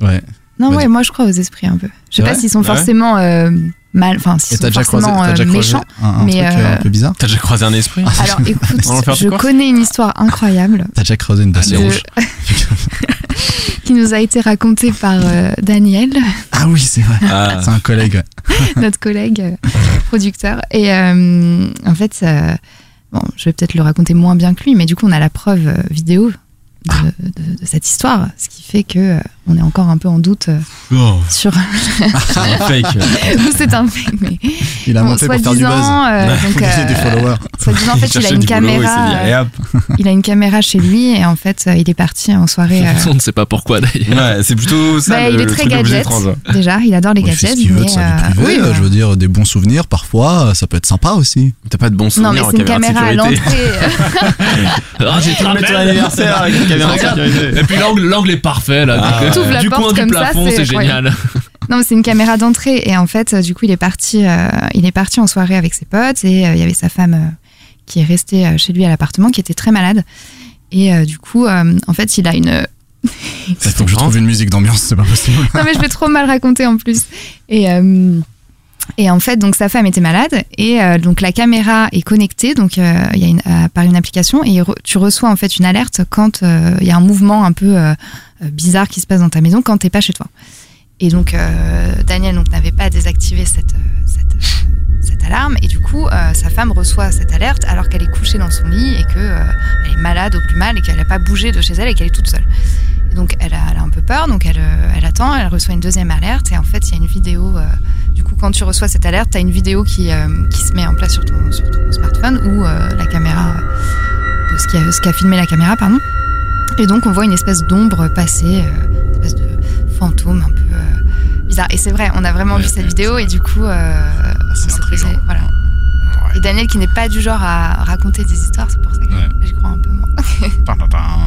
ouais. Non, Vas-y. ouais, moi, je crois aux esprits un peu. Je sais pas s'ils sont Ouais. forcément euh, mal. Enfin, s'ils sont t'as déjà croisé, forcément déjà euh, croisé méchants. un, un mais, truc euh, un peu bizarre T'as déjà croisé un esprit Alors, écoute, je connais une histoire incroyable T'as déjà creusé une de- rouge qui nous a été racontée par euh, Daniel, Ah oui, c'est vrai. Ah. C'est un collègue. notre collègue producteur. Et euh, en fait, euh, bon, je vais peut-être le raconter moins bien que lui, mais du coup, on a la preuve vidéo de, Ah. de- de cette histoire, ce qui fait que euh, on est encore un peu en doute euh, Oh. sur. C'est un fake. C'est un fake, mais Il a Bon, monté pour faire du buzz. euh, donc, gagner des euh, followers. en fait, il a une boulot, il caméra. Il a une caméra chez lui et en fait, euh, il est parti en soirée. euh, On ne sait pas pourquoi d'ailleurs. Ouais, c'est plutôt ça. bah, le, il est très gadget. Déjà, il adore les Bon, il gadgets. qu'il veut de mais, sa vie euh, privée. oui, euh, bah, Je veux dire, des bons souvenirs, parfois, euh, ça peut être sympa aussi. T'as pas de bons Non, mais souvenirs en c'est une caméra caméra à l'entrée. Ah, j'ai Tombé ton anniversaire avec sécurité. Et puis l'angle, l'angle est parfait là. Ah, donc, T'ouvres la du porte coin du comme ça, plafond, c'est génial. Non, mais c'est une caméra d'entrée et en fait, euh, du coup, il est parti, euh, il est parti en soirée avec ses potes et euh, il y avait sa femme euh, qui est restée euh, chez lui à l'appartement, qui était très malade. Et euh, du coup, euh, en fait, il a une. Il faut que je trouve une musique d'ambiance, c'est pas possible. non, mais je vais trop mal raconter en plus. Et, euh, et en fait, donc sa femme était malade et euh, donc la caméra est connectée, donc euh, euh, par une application et tu reçois en fait une alerte quand il y a un mouvement un peu bizarre qui se passe dans ta maison quand t'es pas chez toi. Et donc Daniel n'avait pas désactivé cette, cette, alarme et du coup sa femme reçoit cette alerte alors qu'elle est couchée dans son lit et que elle est malade au plus mal et qu'elle n'a pas bougé de chez elle et qu'elle est toute seule. Et donc elle a, un peu peur, donc elle attend, elle reçoit une deuxième alerte et en fait il y a une vidéo. Euh, coup quand tu reçois cette alerte, tu as une vidéo qui, euh, qui se met en place sur ton, sur ton smartphone où euh, la caméra, de ce qui a, ce qu'a filmé la caméra, pardon. Et donc on voit une espèce d'ombre passer, euh, une espèce de fantôme un peu euh, bizarre. Et c'est vrai, on a vraiment vu cette vidéo et du coup euh, on s'est posé, voilà. Et Daniel qui n'est pas du genre à raconter des histoires, c'est pour ça que j'y crois un peu moins.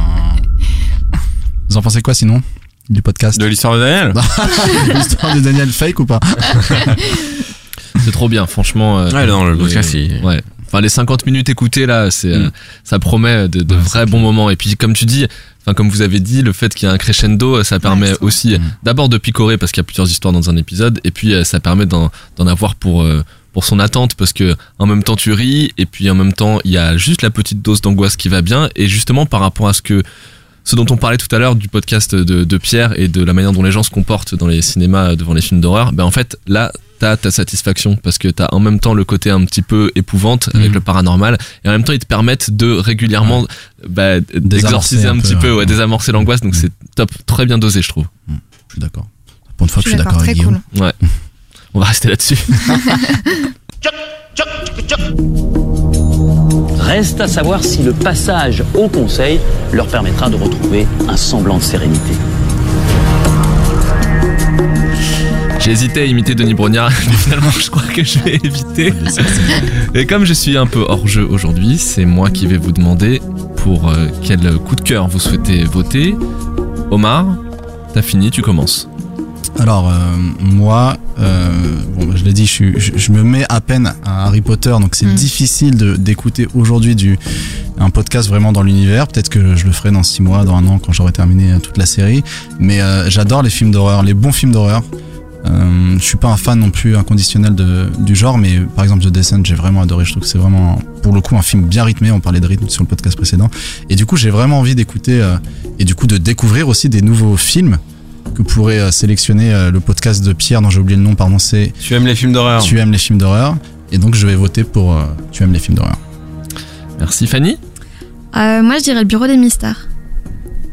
Vous en pensez quoi sinon? Du podcast. De l'histoire de Daniel L'histoire de Daniel fake ou pas C'est trop bien, franchement. euh, Ouais, non, le les- podcast, il- Ouais. Enfin, les 50 minutes écoutées là, c'est, euh, ça promet de, de vrais bons moments. Et puis, comme tu dis, enfin, comme vous avez dit, le fait qu'il y ait un crescendo, euh, ça permet aussi d'abord de picorer parce qu'il y a plusieurs histoires dans un épisode, et puis euh, ça permet d'en, d'en avoir pour euh, pour son attente parce que en même temps tu ris. Et puis en même temps il y a juste la petite dose d'angoisse qui va bien. Et justement par rapport à ce que ce dont on parlait tout à l'heure du podcast de, de Pierre et de la manière dont les gens se comportent dans les cinémas devant les films d'horreur, ben en fait là t'as ta satisfaction parce que t'as en même temps le côté un petit peu épouvante avec le paranormal et en même temps ils te permettent de régulièrement bah, d'exorciser un un, peu, petit peu, ouais. ouais, désamorcer l'angoisse donc c'est top, très bien dosé je trouve. Je suis d'accord. Pour une fois que Je suis d'accord avec Guillaume. Ouais. On va rester là-dessus. Reste à savoir si le passage au conseil leur permettra de retrouver un semblant de sérénité. J'ai hésité à imiter Denis Brognard, mais finalement je crois que je vais éviter. Et comme je suis un peu hors jeu aujourd'hui, c'est moi qui vais vous demander pour euh, quel coup de cœur vous souhaitez voter. Omar, t'as fini, tu commences. Alors, euh, moi, euh, bon, je l'ai dit, je, suis- je, je me mets à peine à Harry Potter, donc c'est Mm. difficile d'écouter aujourd'hui du un podcast vraiment dans l'univers. Peut-être que je le ferai dans six mois, dans un an, quand j'aurai terminé euh, toute la série. Mais euh, j'adore les films d'horreur, les bons films d'horreur. Euh, je suis pas un fan non plus inconditionnel de, du genre, mais par exemple The Descent, j'ai vraiment adoré. Je trouve que c'est vraiment, pour le coup, un film bien rythmé. On parlait de rythme sur le podcast précédent. Et du coup, j'ai vraiment envie d'écouter euh, et du coup de découvrir aussi des nouveaux films que pourrait euh, sélectionner euh, le podcast de Pierre, dont j'ai oublié le nom, pardon, c'est Tu aimes les films d'horreur Tu aimes les films d'horreur. Et donc, je vais voter pour euh, Tu aimes les films d'horreur. Merci Fanny. Euh, moi, je dirais le bureau des mystères.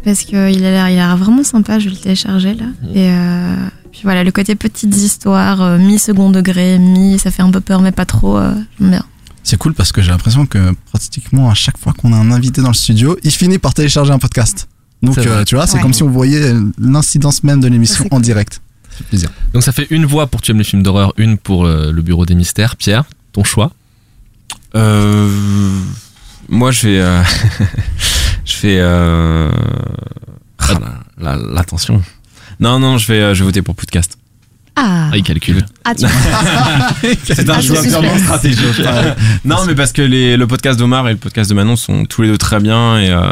Parce qu'il a l'air il a l'air vraiment sympa, je vais le télécharger là. Et euh, puis voilà, le côté petites histoires, euh, mi-second degré, mi, ça fait un peu peur, mais pas trop, euh, j'aime bien. C'est cool parce que j'ai l'impression que pratiquement à chaque fois qu'on a un invité dans le studio, il finit par télécharger un podcast. Donc, euh, tu vois, c'est Ouais. comme si on voyait l'incidence même de l'émission en direct. Ça fait plaisir. Donc ça fait une voix pour Tu aimes les films d'horreur, une pour euh, le bureau des mystères. Pierre, ton choix Euh, moi, je vais. euh, je fais. Euh, ah, la- la- L'attention. Non, non, je vais, euh, je vais voter pour podcast. Ah, Ah, il calcule. ah tu C'est un Ah, choix purement stratégique. non, mais parce que les, le podcast d'Omar et le podcast de Manon sont tous les deux très bien. Et, euh,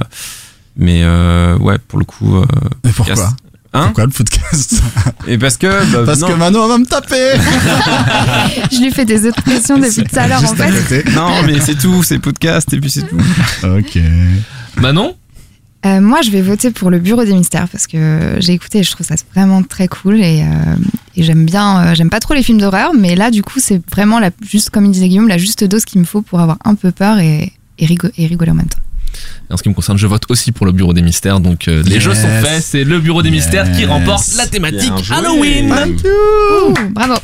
mais euh, ouais, pour le coup. euh, Mais pourquoi podcast. Hein Pourquoi le podcast Et parce que. bah, Parce non. que Manon va me taper Je lui fais des expressions depuis tout à l'heure en fait. Non, mais c'est tout, c'est podcast et puis c'est tout. Ok. Manon Euh, moi, je vais voter pour le Bureau des Mystères parce que j'ai écouté et je trouve ça vraiment très cool et, euh, et j'aime bien. euh, j'aime pas trop les films d'horreur, mais là, du coup, c'est vraiment la juste comme il disait Guillaume, la juste dose qu'il me faut pour avoir un peu peur et, et, et rigoler en même temps. En ce qui me concerne, je vote aussi pour le bureau des mystères. Donc euh, les Yes. jeux sont faits, c'est le bureau des mystères qui remporte la thématique. Halloween. Ouh, bravo.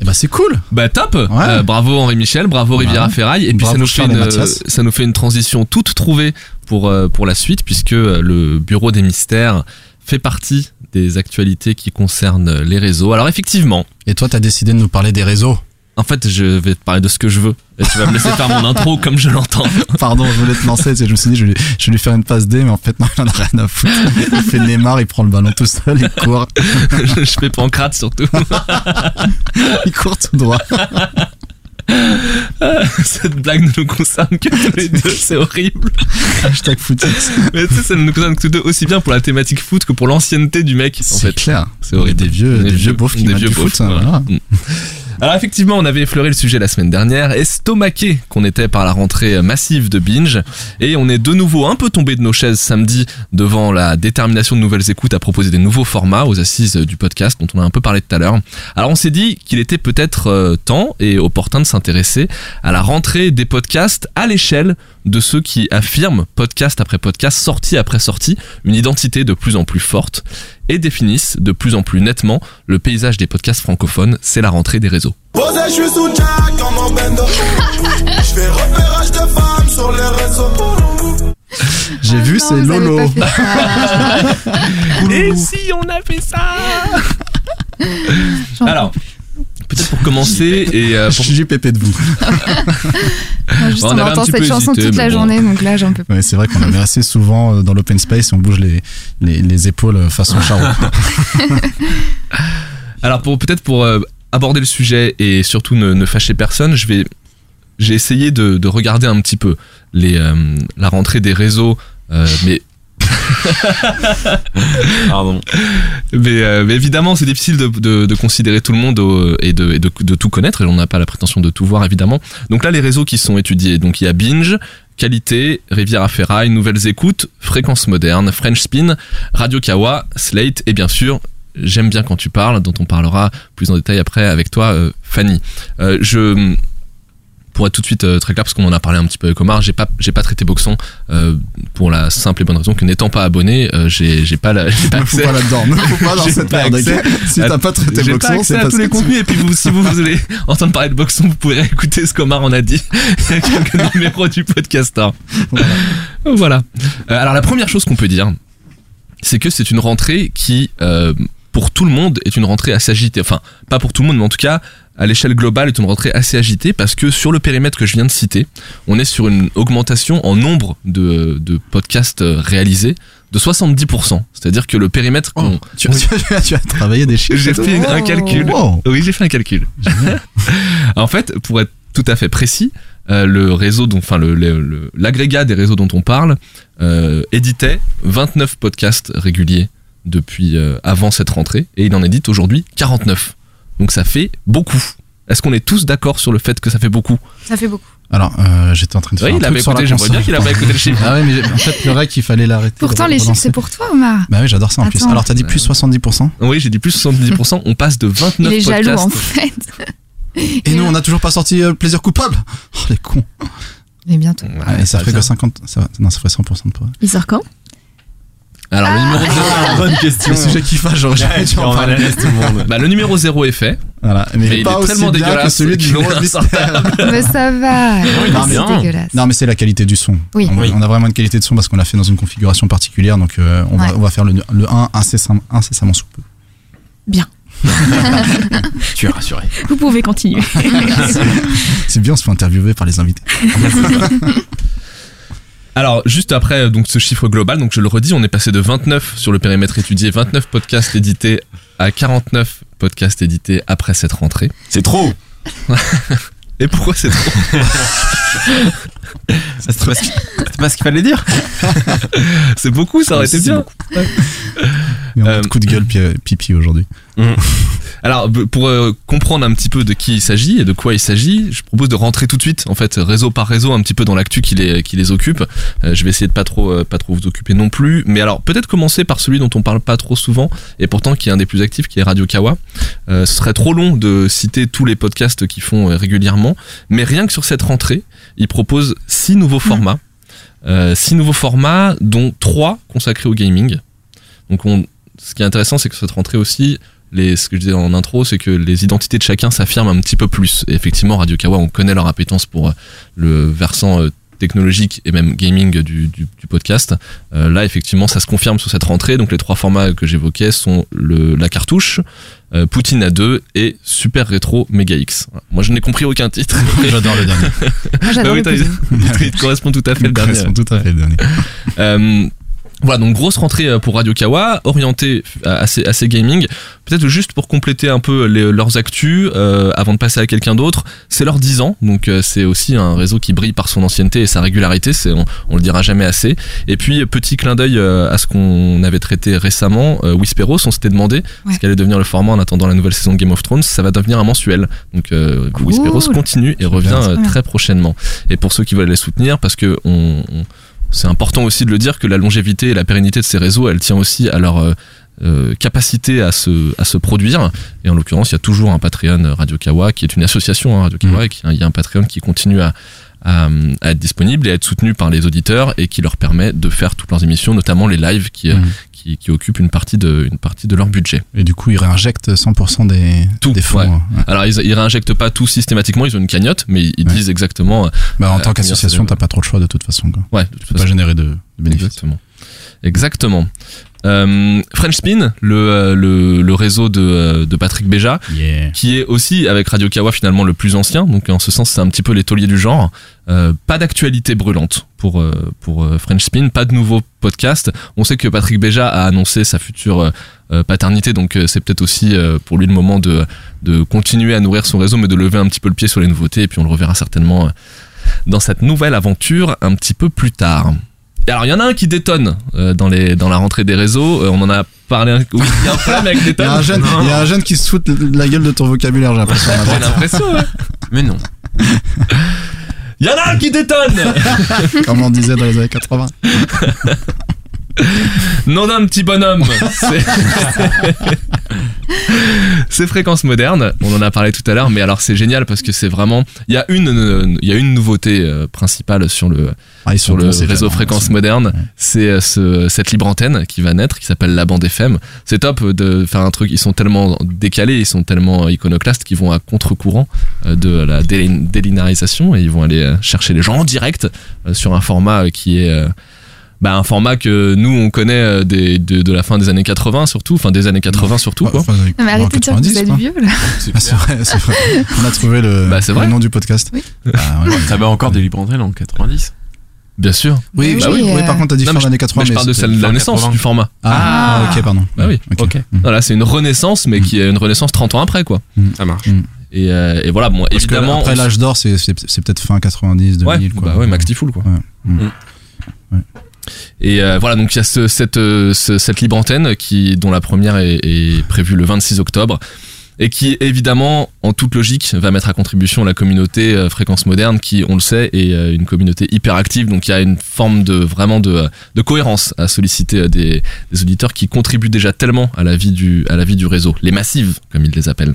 Et bah, c'est cool. Bah top Euh, Bravo Henri Michel, bravo Riviera Ouais. Ferraille et puis Bravo ça nous, fait et une, Mathias. ça nous fait une transition toute trouvée pour, euh, pour la suite puisque le bureau des mystères fait partie des actualités qui concernent les réseaux. Alors effectivement, Et toi, t'as décidé de nous parler des réseaux. En fait je vais te parler de ce que je veux et tu vas me laisser faire mon intro comme je l'entends. Pardon, je voulais te lancer. tu sais, Je me suis dit, je vais, je vais lui faire une passe D, mais en fait, non, il en a rien à foutre. Il fait Neymar, il prend le ballon tout seul, il court. je fais pancrate surtout. Il court tout droit. Cette blague ne nous concerne que tous les deux, c'est horrible. Hashtag footix. Mais tu sais, ça nous concerne tous deux aussi bien pour la thématique foot que pour l'ancienncienneté du mec. En C'est fait. clair. C'est horrible. Des vieux, des vieux beaufs qui des vieux beaufs, foot. voilà. voilà. Alors effectivement, on avait effleuré le sujet la semaine dernière, estomaqué qu'on était par la rentrée massive de Binge, et on est de nouveau un peu tombé de nos chaises samedi devant la détermination de nouvelles écoutes à proposer des nouveaux formats aux assises du podcast dont on a un peu parlé tout à l'heure. Alors on s'est dit qu'il était peut-être euh, temps et opportun de s'intéresser à la rentrée des podcasts à l'échelle de ceux qui affirment, podcast après podcast, sortie après sortie, une identité de plus en plus forte et définissent de plus en plus nettement le paysage des podcasts francophones, c'est la rentrée des réseaux. Posé, je suis sous Jack comme en bendo. Je fais repérage de femmes sur les réseaux. J'ai vu, c'est Lolo. Et si on a fait ça? Alors, peut-être pour commencer et euh, pour... JPP de vous. Moi, juste, On on, entend cette chanson hésité, toute la bon. journée, donc là, j'en peux plus. Ouais, c'est vrai qu'on la met assez souvent euh, dans l'open space et on bouge les, les, les épaules euh, façon charron. Alors pour peut-être pour euh, aborder le sujet et surtout ne, ne fâcher personne, je vais j'ai essayé de, de regarder un petit peu les euh, la rentrée des réseaux, euh, mais Pardon. mais, euh, mais évidemment c'est difficile de, considérer tout le monde et, de tout connaître et on n'a pas la prétention de tout voir évidemment. Donc là les réseaux qui sont étudiés, donc il y a Binge, Qualité, Rivière à Ferraille, Nouvelles Écoutes, Fréquence Moderne, French Spin, Radio Kawa, Slate et bien sûr J'aime bien quand tu parles, dont on parlera plus en détail après avec toi, euh, Fanny. Euh, je, pour être tout de suite euh, très clair, parce qu'on en a parlé un petit peu avec Omar, j'ai pas, j'ai pas traité Boxon euh, pour la simple et bonne raison que n'étant pas abonné, euh, j'ai, j'ai pas la, j'ai pas Ne accès. pas là-dedans, ne faut pas dans cette pas merde, Si t'as pas traité Boxon, pas c'est à tous les contenus et puis vous, si vous voulez entendre parler de Boxon, vous pourrez écouter ce qu'Omar en a dit. Il y a quelques numéros du podcaster. Voilà. Euh, alors la première chose qu'on peut dire, c'est que c'est une rentrée qui, euh, pour tout le monde, est une rentrée assez agitée. Enfin, pas pour tout le monde, mais en tout cas, à l'échelle globale, est une rentrée assez agitée parce que sur le périmètre que je viens de citer, on est sur une augmentation en nombre de, de podcasts euh, réalisés de 70%. C'est-à-dire que le périmètre qu'on... tu, as travaillé des chiffres. J'ai fait un Oh. calcul. Wow. Oui, j'ai fait un calcul. en fait, pour être tout à fait précis, euh, le réseau, dont, enfin le- le- le- l'agrégat des réseaux dont on parle, euh, éditait 29 podcasts réguliers depuis euh, avant cette rentrée, et il en édite aujourd'hui 49. Donc ça fait beaucoup. Est-ce qu'on est tous d'accord sur le fait que ça fait beaucoup? Ça fait beaucoup. Alors, euh, j'étais en train de Oui, faire un il avait écouté, j'aimerais bien qu'il avait écouté le chiffre. Ah ouais, mais en fait, le rec, il fallait l'arrêter. Pourtant, les chiffres, c'est pour toi, Omar. Bah oui, j'adore ça en plus. Alors, t'as dit plus 70% Oui, j'ai dit plus 70%. On passe de 29 Il est podcasts. jaloux, en fait. Et nous, on n'a toujours pas sorti euh, Plaisir Coupable? Oh, les cons Mais bientôt. Ouais, et ça ferait que 50. Ça, va- non, ça ferait 100% de poids. Il sort quand? Alors, le numéro Ah, bonne question. Le sujet qui fâche, genre, Ouais, j'ai dû en parler. tout le monde. Bah, le numéro 0 est fait. Voilà, mais, Mais il pas est aussi tellement bien que dégueulasse celui du numéro. Mais ça va. Non, mais- c'est dégueulasse. Non, mais c'est la qualité du son. Oui. On, Oui. on a vraiment une qualité de son parce qu'on l'a fait dans une configuration particulière, donc euh, on, Ouais. va, on va faire le, le 1 incessamment, incessamment sous peu. Bien. Tu es rassuré. Vous pouvez continuer. C'est bien, on se fait interviewer par les invités. Alors, juste après donc ce chiffre global, donc je le redis, on est passé de 29 sur le périmètre étudié, 29 podcasts édités à 49 podcasts édités après cette rentrée. C'est trop. Et pourquoi c'est trop? Pas, ce qu'il- c'est pas ce qu'il fallait dire C'est beaucoup, ça aurait été bien. beaucoup. Mais on a Euh, de coup de gueule pi- pipi aujourd'hui. Alors, b- pour euh, comprendre un petit peu de qui il s'agit et de quoi il s'agit, je propose de rentrer tout de suite, en fait, réseau par réseau, un petit peu dans l'actu qui les, qui les occupe. Euh, je vais essayer de pas trop, euh, pas trop vous occuper non plus. Mais alors, peut-être commencer par celui dont on parle pas trop souvent, et pourtant qui est un des plus actifs, qui est Radio Kawa. Euh, ce serait trop long de citer tous les podcasts qu'ils font euh, régulièrement, mais rien que sur cette rentrée, ils proposent six nouveaux formats. Euh, six nouveaux formats, dont trois consacrés au gaming. Donc, on, ce qui est intéressant, c'est que cette rentrée aussi, les, ce que je disais en intro, c'est que les identités de chacun s'affirment un petit peu plus. Effectivement, Radio Kawa, on connaît leur appétence pour euh, le versant euh, technologique et même gaming du, du, du podcast. Euh, là, effectivement, ça se confirme sur cette rentrée. Donc, les trois formats que j'évoquais sont le, la cartouche, euh, Poutine à 2 et Super Rétro Mega X. Voilà. Moi, je n'ai compris aucun titre. J'adore le dernier. Moi, j'adore Ah oui, le il correspond tout à fait le Il dernier. correspond tout à fait le dernier. Voilà, donc grosse rentrée euh, pour Radio Kawa, orientée euh, assez, assez gaming. Peut-être juste pour compléter un peu les- leurs actus, euh, avant de passer à quelqu'un d'autre, c'est leurs 10 ans, donc euh, c'est aussi un réseau qui brille par son ancienneté et sa régularité, c'est, on, on le dira jamais assez. Et puis, petit clin d'œil euh, à ce qu'on avait traité récemment, euh, Whisperos, on s'était demandé ce qu'allait devenir le format en attendant la nouvelle saison de Game of Thrones, ça va devenir un mensuel. Donc euh, Whisperos continue et revient très prochainement. Et pour ceux qui veulent les soutenir, parce que on- on, c'est important aussi de le dire que la longévité et la pérennité de ces réseaux, elle tient aussi à leur euh, euh, capacité à se, à se produire. Et en l'occurrence, il y a toujours un Patreon Radio Kawa qui est une association hein, Radio Kawa et qui- il y a un Patreon qui continue à, à, à être disponible et à être soutenu par les auditeurs et qui leur permet de faire toutes leurs émissions, notamment les lives qui, euh, qui, qui occupent une partie de, une partie de leur budget. Et du coup, ils réinjectent 100% des, des fonds. Ouais. hein. Alors ils, ils réinjectent pas tout systématiquement, ils ont une cagnotte, mais ils, disent exactement. euh, Bah, en euh, tant qu'association, t'as pas trop le choix de toute façon. Quoi. Ouais, de toute Tu peux façon. pas générer de, de bénéfices. Exactement. Exactement. Euh, French Spin, le, euh, le, le réseau de, euh, de Patrick Béja, qui est aussi avec Radio Kawa finalement le plus ancien, donc en ce sens c'est un petit peu les tauliers du genre. Euh, pas d'actualité brûlante pour, pour French Spin, pas de nouveau podcast. On sait que Patrick Béja a annoncé sa future euh, paternité, donc c'est peut-être aussi pour lui le moment de, de continuer à nourrir son réseau, mais de lever un petit peu le pied sur les nouveautés, et puis on le reverra certainement dans cette nouvelle aventure un petit peu plus tard. Alors il y en a un qui détonne euh, dans, les, dans la rentrée des réseaux, Euh, on en a parlé un... Oui, il y a un problème avec Il y, détonne. a un jeune, il y a un jeune qui se fout de la gueule de ton vocabulaire, j'ai l'impression. J'ai l'impression, ouais. Mais non. Il y en a un qui détonne Comme on disait dans les années 80. Nom d'un petit bonhomme. C'est- fréquence moderne. On en a parlé tout à l'heure, mais alors c'est génial parce que c'est vraiment. Il y a une, il y a une nouveauté euh, principale sur le Ah, sur le ces réseau fréquence moderne. C'est euh, ce, cette libre antenne qui va naître, qui s'appelle la bande FM. C'est top de faire un truc. Ils sont tellement décalés, ils sont tellement iconoclastes qu'ils vont à contre-courant euh, de la délin- délinarisation et ils vont aller euh, chercher les gens en direct sur un format qui est bah, un format que nous on connaît des, de, de la fin des années 80 surtout, enfin des années 80 surtout quoi. Enfin, Non, mais arrêtez de dire que vous 90, êtes vieux là. Ah, c'est vrai, c'est vrai. On a trouvé le, Bah, c'est vrai. le nom du podcast. Oui. Ah, ouais. Ça va encore des libres antennes en 90. Bien sûr. Oui, Oui, bah oui, oui, oui, par contre, t'as dit Non, fin mais je- d'années 80. mais je parle de celle de la naissance 80. du format. Ah, ok, pardon. Bah oui. Ok. Mm. Voilà, c'est une renaissance, mais qui est une renaissance 30 ans après, quoi. Ça marche. Mm. Et, euh, et voilà, bon, Parce que évidemment. après on- l'âge d'or, c'est c'est- c'est peut-être fin 90, 2000. Ouais, quoi. bah ouais, Max Tifoul, quoi. Ouais. Mm. Et euh, voilà, donc il y a ce- cette, euh, ce- cette libre antenne qui, dont la première est, est prévue le 26 octobre. Et qui, évidemment, en toute logique, va mettre à contribution la communauté euh, Fréquence Moderne, qui, on le sait, est euh, une communauté hyper active. Donc, il y a une forme de vraiment de, de cohérence à solliciter euh, des, des auditeurs qui contribuent déjà tellement à la vie du, à la vie du réseau, les massives, comme ils les appellent.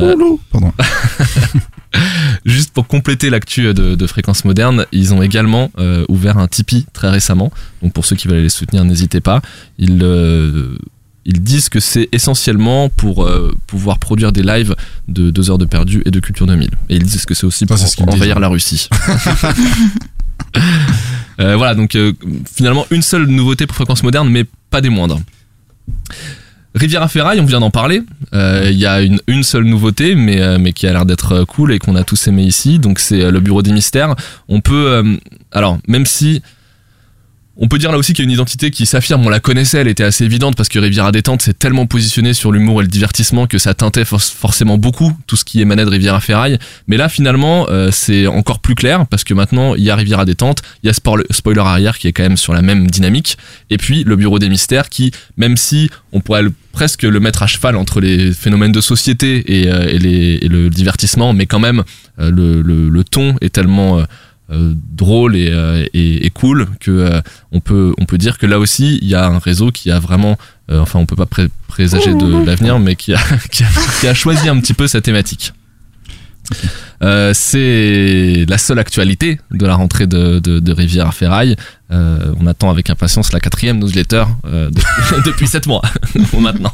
Euh, Pardon. Juste pour compléter l'actu de, de Fréquence Moderne, ils ont également euh, ouvert un Tipeee très récemment. Donc pour ceux qui veulent les soutenir, n'hésitez pas. Ils, euh, ils disent que c'est essentiellement pour euh, pouvoir produire des lives de 2 heures de perdu et de Culture 2000. Et ils disent que c'est aussi pour ce envahir la Russie. Euh, voilà, donc euh, finalement une seule nouveauté pour Fréquence Moderne, mais pas des moindres. Riviera Ferraille, on vient d'en parler. Il y a une, une seule nouveauté, mais, mais qui a l'air d'être cool et qu'on a tous aimé ici. Donc c'est le Bureau des Mystères. On peut, alors même si on peut dire là aussi qu'il y a une identité qui s'affirme. On la connaissait, elle était assez évidente parce que Riviera Détente s'est tellement positionné sur l'humour et le divertissement que ça teintait for- forcément beaucoup tout ce qui émanait de Riviera Ferraille. Mais là, finalement, euh, c'est encore plus clair parce que maintenant, il y a Riviera Détente, il y a Spoil- Spoiler Arrière qui est quand même sur la même dynamique, et puis le Bureau des Mystères qui, même si on pourrait presque le mettre à cheval entre les phénomènes de société et, euh, le divertissement, mais quand même, euh, le, le- le ton est tellement euh, drôle et, euh, et- et cool que euh, on peut on peut dire que là aussi il y a un réseau qui a vraiment euh, enfin on peut pas pré- présager de l'avenir mais qui a, qui a qui a choisi un petit peu sa thématique Euh, c'est la seule actualité de la rentrée de, de, de Rivière à Ferraille. Euh, on attend avec impatience la quatrième newsletter euh, de- depuis sept mois maintenant.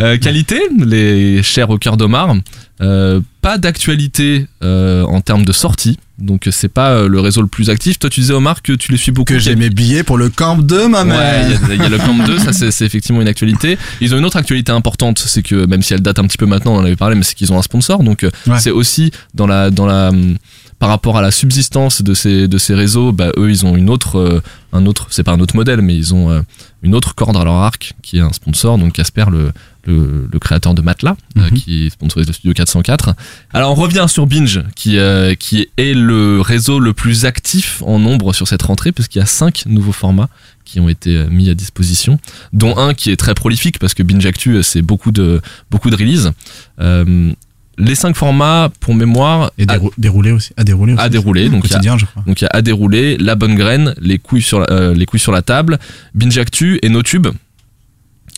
Euh, qualité, les chers au cœur d'Omar. Euh, pas d'actualité euh, en termes de sortie, donc c'est pas euh, le réseau le plus actif. Toi, tu disais Omar que tu les suis beaucoup. Que j'ai mes billets pour le camp 2, ma Ouais, mère. il y a- il y, a le camp 2, ça c'est effectivement une actualité. Ils ont une autre actualité importante, c'est que même si elle date un petit peu maintenant, on en avait parlé, mais c'est qu'ils ont un sponsor, donc euh, Ouais. c'est aussi dans la dans la hum, par rapport à la subsistance de ces de ces réseaux, bah, eux ils ont une autre euh, un autre c'est pas un autre modèle mais ils ont euh, une autre corde à leur arc qui est un sponsor donc Casper le le, le créateur de Matelas euh, qui sponsorise le studio 404. Alors on revient sur Binge qui euh, qui est le réseau le plus actif en nombre sur cette rentrée puisqu'il y a cinq nouveaux formats qui ont été euh, mis à disposition, dont un qui est très prolifique parce que Binge Actu c'est beaucoup de beaucoup de releases. Euh, les cinq formats, pour mémoire, Et à- dérou- déroulé aussi. À dérouler aussi. à dérouler. Donc il y a- je crois. donc il y a à dérouler, la bonne graine, les couilles sur la, euh, les couilles sur la table, Binge Actu et NoTube.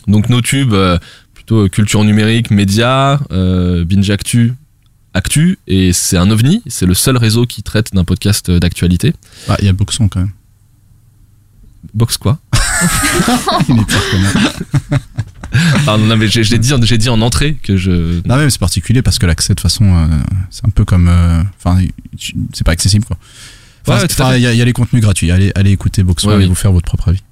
Donc NoTube, euh, plutôt euh, culture numérique, médias, euh, Binge Actu, Actu, et c'est un ovni, c'est le seul réseau qui traite d'un podcast euh, d'actualité. Ah, il y a Boxon quand même. Box quoi? Il est pire. Pardon, non mais j'ai dit, en entrée que je... Non, mais c'est particulier parce que l'accès, de toute façon, euh, c'est un peu comme. Enfin, c'est pas accessible, quoi. Enfin, Ouais, à enfin, il y, a- il y a les contenus gratuits. Allez, allez écouter Boxon Ouais, et oui. vous faire votre propre avis.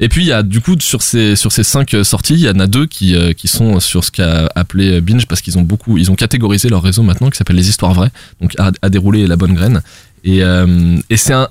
Et puis il y a du coup sur ces sur ces cinq euh, sorties, il y en a deux qui euh, qui sont sur ce qu'a appelé euh, binge parce qu'ils ont beaucoup ils ont catégorisé leur réseau maintenant qui s'appelle les histoires vraies, donc à, à dérouler la bonne graine. Et euh, et c'est un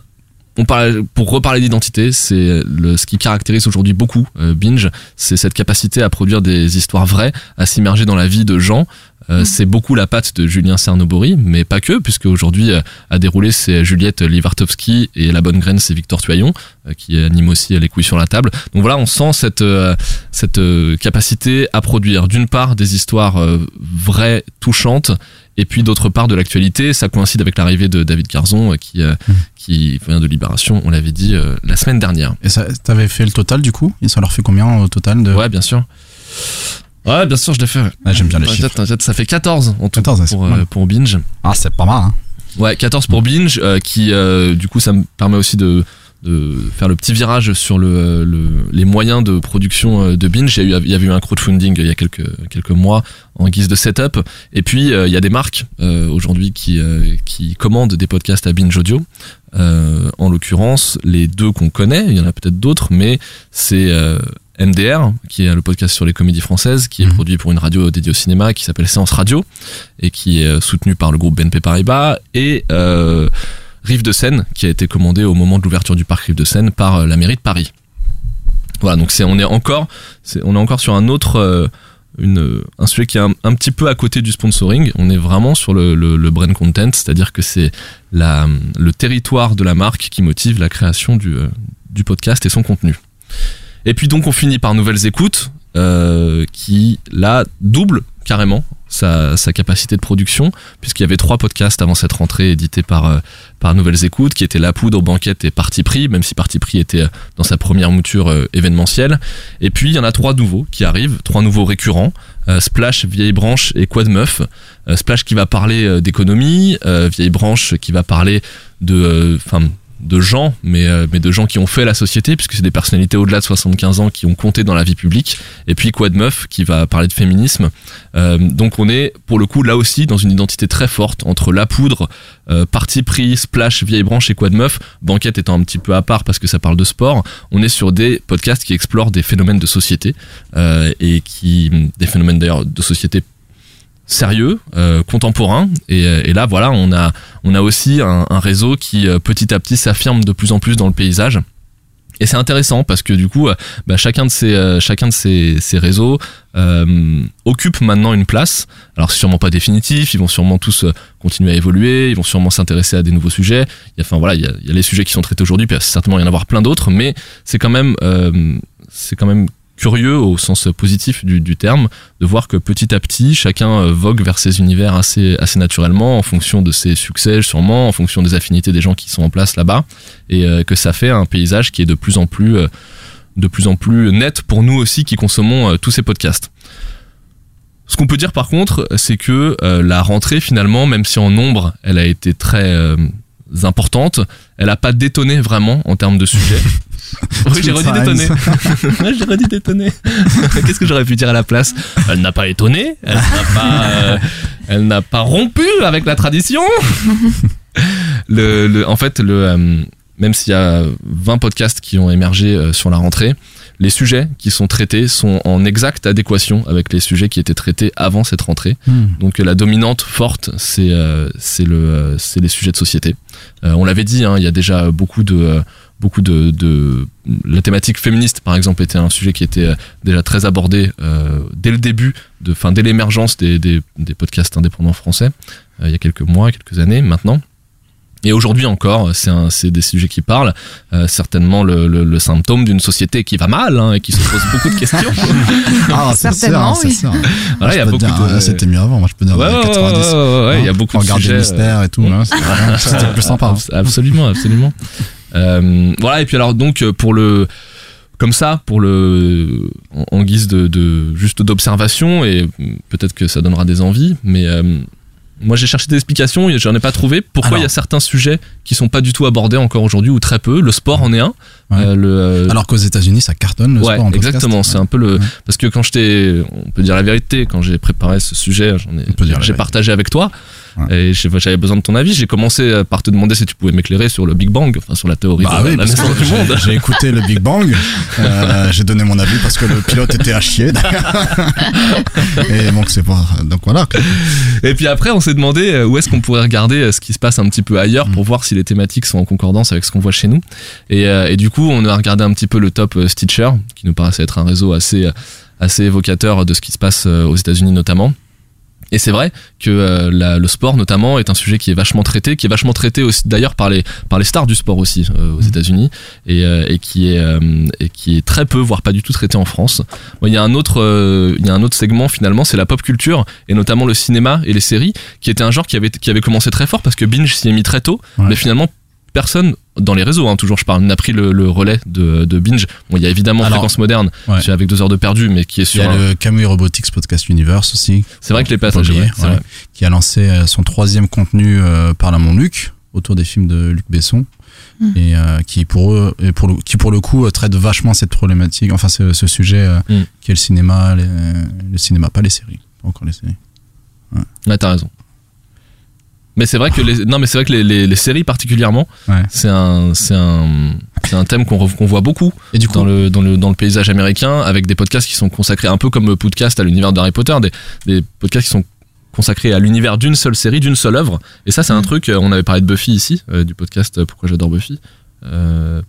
on parle, pour reparler d'identité, c'est ce qui caractérise aujourd'hui beaucoup euh, Binge, c'est cette capacité à produire des histoires vraies, à s'immerger dans la vie de gens. Euh, C'est beaucoup la patte de Julien Cernobori, mais pas que, puisque aujourd'hui euh, à dérouler c'est Juliette Livartowski et la bonne graine c'est Victor Tuyon euh, qui anime aussi les couilles sur la table. Donc voilà, on sent cette euh, cette euh, capacité à produire d'une part des histoires euh, vraies, touchantes, et puis d'autre part de l'actualité. Ça coïncide avec l'arrivée de David Carzon euh, qui euh, qui vient de Libération, on l'avait dit euh, la semaine dernière. Et ça, t'avais fait le total du coup? Et ça leur fait combien au total de... Ouais, bien sûr. Ouais, bien sûr, je l'ai fait. ouais. Ah, J'aime bien les chiffres. ça fait 14 en tout 14, ouais, c'est pour, euh, Binge. Ah, c'est pas mal, hein. Ouais, 14 pour Binge, euh, qui euh, du coup ça me permet aussi de, de faire le petit virage sur le, le- les moyens de production euh, de Binge. Il y, a eu, il y avait eu un crowdfunding il y a quelques, quelques mois en guise de setup. Et puis euh, il y a des marques euh, aujourd'hui qui, euh, qui commandent des podcasts à Binge Audio. Euh, en l'occurrence, les deux qu'on connaît, il y en a peut-être d'autres, mais c'est euh, MDR, qui est le podcast sur les comédies françaises, qui est produit pour une radio dédiée au cinéma, qui s'appelle Séance Radio, et qui est soutenu par le groupe BNP Paribas, et euh, Rive de Seine, qui a été commandé au moment de l'ouverture du parc Rive de Seine par euh, la mairie de Paris. Voilà, donc on est encore on est encore sur un autre euh, une, un sujet qui est un, petit peu à côté du sponsoring. On est vraiment sur le, brand content, c'est-à-dire que c'est le territoire de la marque qui motive la création du, euh, podcast et son contenu. Et puis donc on finit par Nouvelles Écoutes, euh, qui là double carrément sa, capacité de production, puisqu'il y avait trois podcasts avant cette rentrée édités par, euh, par Nouvelles Écoutes, qui étaient La Poudre, Banquette et Parti Pris, même si Parti Pris était euh, dans sa première mouture euh, événementielle. Et puis il y en a trois nouveaux qui arrivent, trois nouveaux récurrents, Splash, Vieille Branche et Quad Meuf. Splash qui va parler d'économie, Vieille Branche qui va parler de... de gens, mais, euh, mais de gens qui ont fait la société, puisque c'est des personnalités au-delà de 75 ans qui ont compté dans la vie publique. Et puis Quad Meuf qui va parler de féminisme. Euh, donc on est pour le coup là aussi dans une identité très forte entre la poudre, euh, parti pris, splash, vieille branche et Quad Meuf. Banquette étant un petit peu à part parce que ça parle de sport. On est sur des podcasts qui explorent des phénomènes de société euh, et qui des phénomènes d'ailleurs de société sérieux, euh, contemporain. Et, euh, et là, voilà, on a, on a aussi un, réseau qui euh, petit à petit s'affirme de plus en plus dans le paysage. Et c'est intéressant parce que du coup, bah, chacun de ces, chacun de ces, ces réseaux occupe maintenant une place. Alors c'est sûrement pas définitif, ils vont sûrement tous continuer à évoluer, ils vont sûrement s'intéresser à des nouveaux sujets. Il y a, enfin voilà, il y a, il y a les sujets qui sont traités aujourd'hui, puis il certainement y en avoir plein d'autres, mais c'est quand même, c'est quand même curieux au sens positif du, terme de voir que petit à petit chacun euh, vogue vers ses univers assez naturellement en fonction de ses succès sûrement en fonction des affinités des gens qui sont en place là-bas et euh, que ça fait un paysage qui est de plus en plus euh, de plus en plus net pour nous aussi qui consommons tous ces podcasts. Ce qu'on peut dire par contre, c'est que la rentrée finalement, même si en nombre elle a été très importante, elle a pas détonné vraiment en termes de sujets. oui, j'ai redit détonné. Ouais, j'ai redit détonné. Qu'est-ce que j'aurais pu dire à la place? Elle n'a pas étonné, elle n'a pas, euh, elle n'a pas rompu avec la tradition. le, le- en fait, le, euh, même s'il y a 20 podcasts qui ont émergé euh, sur la rentrée, les sujets qui sont traités sont en exacte adéquation avec les sujets qui étaient traités avant cette rentrée. Hmm. Donc la dominante forte, c'est euh, c'est le euh, c'est les sujets de société. Euh, on l'avait dit, hein, il y a déjà beaucoup de beaucoup de, de la thématique féministe par exemple était un sujet qui était euh, déjà très abordé euh, dès le début de fin dès l'émergence des, des, des podcasts indépendants français euh, il y a quelques mois quelques années maintenant et aujourd'hui encore, c'est des sujets qui parlent, euh, certainement le, le- le symptôme d'une société qui va mal hein, et qui se pose beaucoup de questions. Ah, c'est Certainement, sûr, c'est oui. sûr. Voilà, il y a beaucoup dire, de- C'était mieux avant, moi je peux dire Ouais, ouais, 90. ouais, ouais, ouais, il y a beaucoup de Regarder sujets, le mystère et tout, là, c'était plus sympa. hein. Absolument, absolument. Euh, voilà, et puis alors donc euh, pour le comme ça, pour le en, en guise de, de juste d'observation et peut-être que ça donnera des envies, mais euh, moi j'ai cherché des explications et j'en ai pas trouvé. Pourquoi il y a certains sujets qui sont pas du tout abordés encore aujourd'hui ou très peu? Le sport en est un. Ouais. Euh, le, euh, Alors qu'aux États-Unis, ça cartonne le ouais, sport en exactement. C'est un peu le parce que quand j'étais, on peut dire la vérité, quand j'ai préparé ce sujet, j'ai partagé avec toi. Et j'avais besoin de ton avis. J'ai commencé euh, par te demander si tu pouvais m'éclairer sur le Big Bang, enfin sur la théorie Bah de oui, la naissance du monde. j'ai- j'ai écouté le Big Bang, euh, j'ai donné mon avis parce que le pilote était à chier. Et donc c'est pas, donc voilà. Et puis après, on s'est demandé où est-ce qu'on pourrait regarder ce qui se passe un petit peu ailleurs pour voir si les thématiques sont en concordance avec ce qu'on voit chez nous. Et, et du coup, on a regardé un petit peu le top euh, Stitcher, qui nous paraissait être un réseau assez, euh, assez évocateur de ce qui se passe euh, aux États-Unis notamment. Et c'est vrai que euh, la- le sport notamment est un sujet qui est vachement traité, qui est vachement traité aussi d'ailleurs par les par les stars du sport aussi euh, aux États-Unis et, euh, et qui est et qui est très peu voire pas du tout traité en France. Bon, Il y a un autre il y a un autre segment finalement, c'est la pop culture et notamment le cinéma et les séries qui était un genre qui avait qui avait commencé très fort parce que Binge s'y est mis très tôt, Ouais. mais finalement personne dans les réseaux, hein, toujours je parle, n'a pris le, le relais de, de Binge. Bon, il y a évidemment Alors, Fréquence Moderne, ouais. avec deux heures de perdu, mais qui est Il y sur a un- le Camus Robotics Podcast Universe aussi. C'est vrai que les Faut pas passagers, oublier, ouais, ouais, qui a lancé euh, son troisième contenu euh, par la mon Luc autour des films de Luc Besson Mm. et euh, qui pour eux et pour le, qui pour le coup traite vachement cette problématique enfin ce, ce sujet euh, Mm. qui est le cinéma les- le cinéma pas les séries pas encore les séries Ouais, t'as raison. Mais c'est vrai que les, non, mais c'est vrai que les, les, les séries particulièrement, Ouais. c'est un, c'est un, c'est un thème qu'on, qu'on voit beaucoup Et du coup- dans le, dans le, dans le paysage américain, avec des podcasts qui sont consacrés un peu comme le podcast à l'univers d'Harry Potter, des, des podcasts qui sont consacrés à l'univers d'une seule série, d'une seule œuvre. Et ça, c'est un truc. euh, On avait parlé de Buffy ici, euh, du podcast euh, Pourquoi j'adore Buffy. Euh,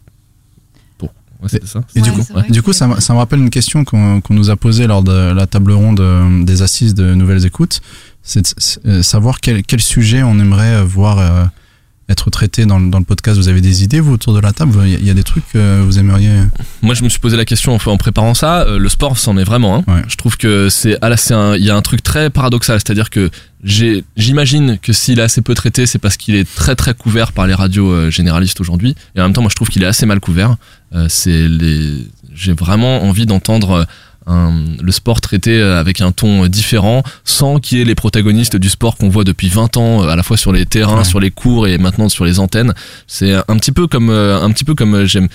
pour, ouais, c'était ça. Et du Ouais, coup, du coup ça, me- ça me rappelle une question qu'on qu'on nous a posée lors de la table ronde des assises de Nouvelles Écoutes. C'est de euh, savoir quel, quel sujet on aimerait euh, voir euh, être traité dans, le- dans le podcast. Vous avez des idées, vous, autour de la table? Il y y a des trucs que vous aimeriez Moi, je me suis posé la question en, en préparant ça. euh, le sport, c'en est vraiment. Ouais. Je trouve que c'est, ah il y a un truc très paradoxal, c'est-à-dire que j'imagine que s'il est assez peu traité, c'est parce qu'il est très très couvert par les radios généralistes aujourd'hui. Et en même temps, moi, je trouve qu'il est assez mal couvert. C'est les, j'ai vraiment envie d'entendre. Un- le sport traité euh, avec un ton euh, différent, sans qu'il y ait les protagonistes du sport qu'on voit depuis 20 ans, euh, à la fois sur les terrains, Ouais. sur les cours et maintenant sur les antennes. C'est un petit peu comme, un petit peu comme j'aime,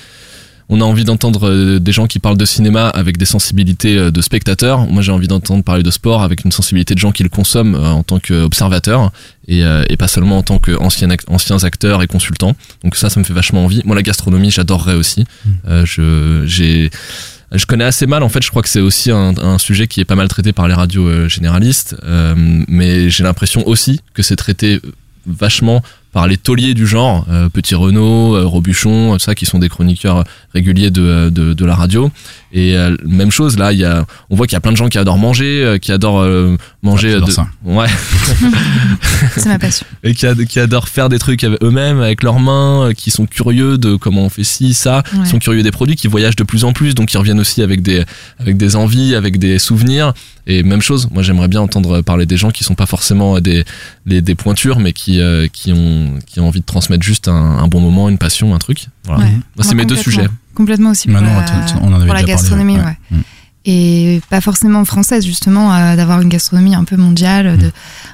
on a envie d'entendre des gens qui parlent de cinéma avec des sensibilités de spectateurs. Moi, j'ai envie d'entendre parler de sport avec une sensibilité de gens qui le consomment en tant qu'observateurs et, et pas seulement en tant qu'anciens ac- anciens acteurs et consultants. Donc ça, ça me fait vachement envie. Moi, la gastronomie, j'adorerais aussi. Euh, je, j'ai, je connais assez mal, en fait, je crois que c'est aussi un, sujet qui est pas mal traité par les radios euh, généralistes, euh, mais j'ai l'impression aussi que c'est traité vachement par les tauliers du genre, euh, Petit Renault, euh, Robuchon, tout ça, qui sont des chroniqueurs réguliers de, de, de la radio. Et euh, même chose, là, il y a, on voit qu'il y a plein de gens qui adorent manger, euh, qui adorent euh, manger. Ouais, de- ça. Ouais. C'est ma passion. et qui, ad- qui adorent faire des trucs avec eux-mêmes, avec leurs mains, euh, qui sont curieux de comment on fait ci, ça, Ouais. qui sont curieux des produits, qui voyagent de plus en plus, donc qui reviennent aussi avec des, avec des envies, avec des souvenirs. Et même chose, moi j'aimerais bien entendre parler des gens qui sont pas forcément des, les, des pointures, mais qui, euh, qui, ont, qui ont envie de transmettre juste un, un bon moment, une passion, un truc. Voilà. Ouais. Moi, c'est mes deux sujets. Complètement aussi pour, la, t- t- on en avait pour la déjà parlé, gastronomie, ouais. ouais. Mm. Et pas forcément française, justement, euh, d'avoir une gastronomie un peu mondiale, de,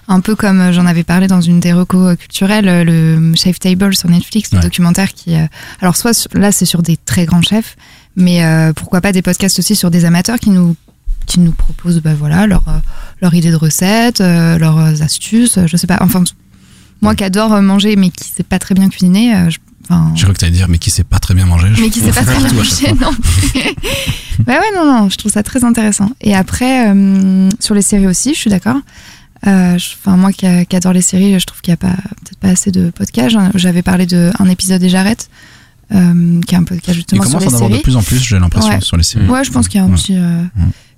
un peu comme euh, j'en avais parlé dans une des recos euh, culturelles, le Chef Table sur Netflix, le documentaire qui. euh, alors, soit sur- là, c'est sur des très grands chefs, mais euh, pourquoi pas des podcasts aussi sur des amateurs qui nous qui nous proposent bah, voilà, leur, leur idée de recettes, euh, leurs astuces, je sais pas. Enfin, moi qui adore euh, manger mais qui sait pas très bien cuisiner, euh, je- enfin, J'ai cru que t'allais dire, mais qui sait pas très bien manger. mais qui sait pas très bien manger, non. Ouais, ouais, non, non, je trouve ça très intéressant. Et après, euh, sur les séries aussi, je suis d'accord. Euh, je- Enfin, moi qui, a- qui adore les séries, je trouve qu'il n'y a pas peut-être pas assez de podcasts. J'avais parlé de un épisode et j'arrête, euh, qui est un podcast Il justement sur commence à les en avoir de séries. plus en plus, j'ai l'impression, Ouais. sur les séries. Ouais, je pense qu'il y a un Ouais. petit.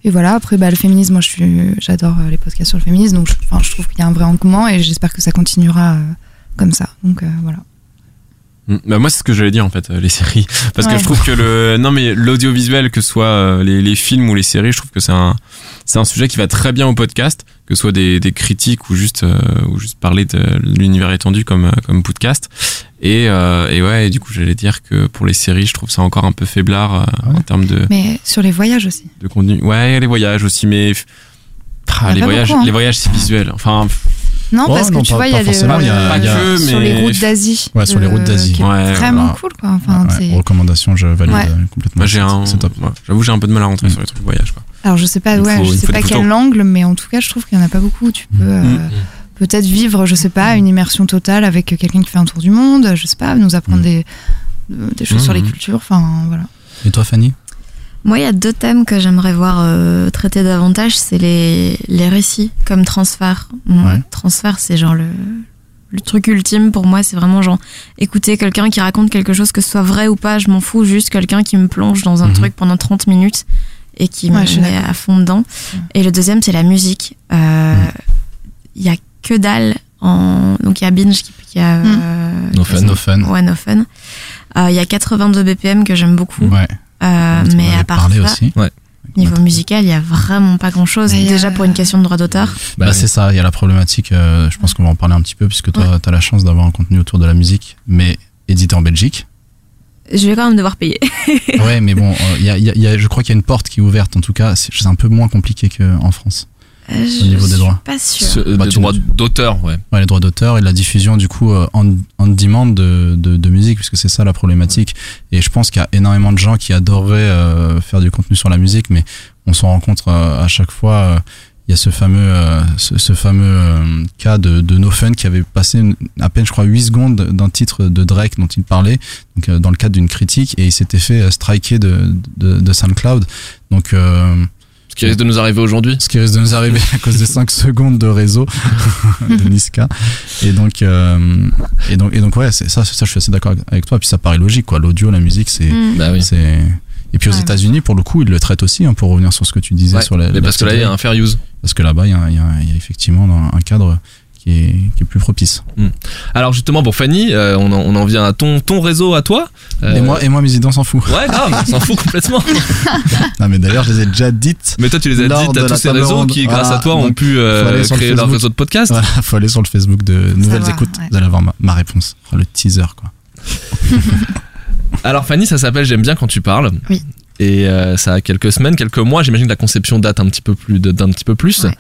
Et voilà, après, bah, le féminisme, moi, je suis, j'adore euh, les podcasts sur le féminisme, donc je, je trouve qu'il y a un vrai engouement et j'espère que ça continuera euh, comme ça. Donc euh, voilà. Mm. Bah moi c'est ce que j'allais dire en fait euh, les séries parce Ouais. que je trouve que le non mais l'audiovisuel que ce soit euh, les, les films ou les séries je trouve que c'est un c'est un sujet qui va très bien au podcast que ce soit des, des critiques ou juste euh, ou juste parler de l'univers étendu comme comme podcast et euh, et ouais et du coup j'allais dire que pour les séries je trouve ça encore un peu faiblard euh, en termes de Mais sur les voyages aussi. de contenu ouais les voyages aussi mais ah, les voyages beaucoup, hein. les voyages c'est visuel enfin Non, Oh, parce que non, tu pas- vois, il y a les, euh, y a- que, sur mais- les routes d'Asie. Ouais, sur les routes euh, d'Asie. qui est Ouais, vraiment voilà. cool, quoi. Enfin, Ouais, Recommandation, je valide Ouais. euh, complètement. moi j'ai un C'est top. ouais, j'avoue j'ai un peu de mal à rentrer sur les trucs de voyage quoi Alors je sais pas, ouais, faut- je sais pas quel angle, mais en tout cas, je trouve qu'il y en a pas beaucoup. Tu peux euh, Mm. peut-être vivre, je sais pas, une immersion totale avec quelqu'un qui fait un tour du monde. Je sais pas, nous apprendre des, euh, des choses sur les Mm. cultures. Enfin voilà. Et toi, Fanny? Moi, il y a deux thèmes que j'aimerais voir euh, traités davantage, c'est les, les récits comme transfert. Ouais. Transfert, c'est genre le, le truc ultime pour moi, c'est vraiment genre écouter quelqu'un qui raconte quelque chose, que ce soit vrai ou pas, je m'en fous, juste quelqu'un qui me plonge dans un Mhm. truc pendant 30 minutes et qui Ouais, me met à fond dedans. Et le deuxième, c'est la musique. Euh, Il y a que dalle en. Donc il y a Binge qui, qui a. euh, No fun. No fun. Ouais, No Fun. Euh, Il y a 82 BPM que j'aime beaucoup. Ouais. Euh, mais à part ça, aussi. niveau musical, il y a vraiment pas grand chose. Déjà euh, pour une question de droit d'auteur. Bah, c'est ça, il y a la problématique, euh, je pense qu'on va en parler un petit peu, puisque toi, tu as la chance d'avoir un contenu autour de la musique, mais édité en Belgique. Je vais quand même devoir payer. ouais, mais bon, euh, il y a- il y a- il y a- je crois qu'il y a une porte qui est ouverte, en tout cas, c'est un peu moins compliqué qu'en France. Euh, au niveau des droits. pas. Ce- Bah, des droits d'auteur, ouais. Ouais, les droits d'auteur et la diffusion du coup euh, on, on demand de, de, de musique puisque c'est ça la problématique et je pense qu'il y a énormément de gens qui adoreraient euh, faire du contenu sur la musique mais on s'en rend compte euh, à chaque fois euh, il y a ce fameux euh, ce, ce fameux euh, cas de, de No Fun qui avait passé une- à peine je crois 8 secondes d'un titre de Drake dont il parlait donc euh, dans le cadre d'une critique et il s'était fait euh, striker de, de, de SoundCloud donc euh, Ce qui risque de nous arriver aujourd'hui. ce qui risque de nous arriver à cause des 5 secondes de réseau de Niska. Et donc, euh, et donc, et donc ouais, c'est ça, ça, je suis assez d'accord avec toi. Puis ça paraît logique, quoi. L'audio, la musique, c'est, Mm. Bah oui. Et puis aux Ouais. États-Unis, pour le coup, ils le traitent aussi, hein, pour revenir sur ce que tu disais Ouais, sur la. mais la parce que là, il y a un fair use. Parce que là-bas, il y a, y y effectivement un cadre qui est, qui est plus propice. Alors justement, pour Fanny, euh, on, en, on en vient à ton, ton réseau à toi. Euh, Et moi, et moi, mes idées, on s'en fout. Ouais, grave, on s'en fout complètement. Non, mais d'ailleurs, je les ai déjà dites. Mais toi, tu les as dites à tous ces réseaux ronde. qui, grâce à toi, ont pu euh, faut aller sur le créer leur réseau de podcast. Voilà, faut aller sur le Facebook de Nouvelles va, Écoutes. ouais. Vous allez avoir ma, ma réponse. Oh, le teaser, quoi. Alors Fanny, ça s'appelle J'aime bien quand tu parles. Oui. Et euh, ça a quelques semaines, quelques mois. J'imagine que la conception date un petit peu plus d'un petit peu plus. Ouais.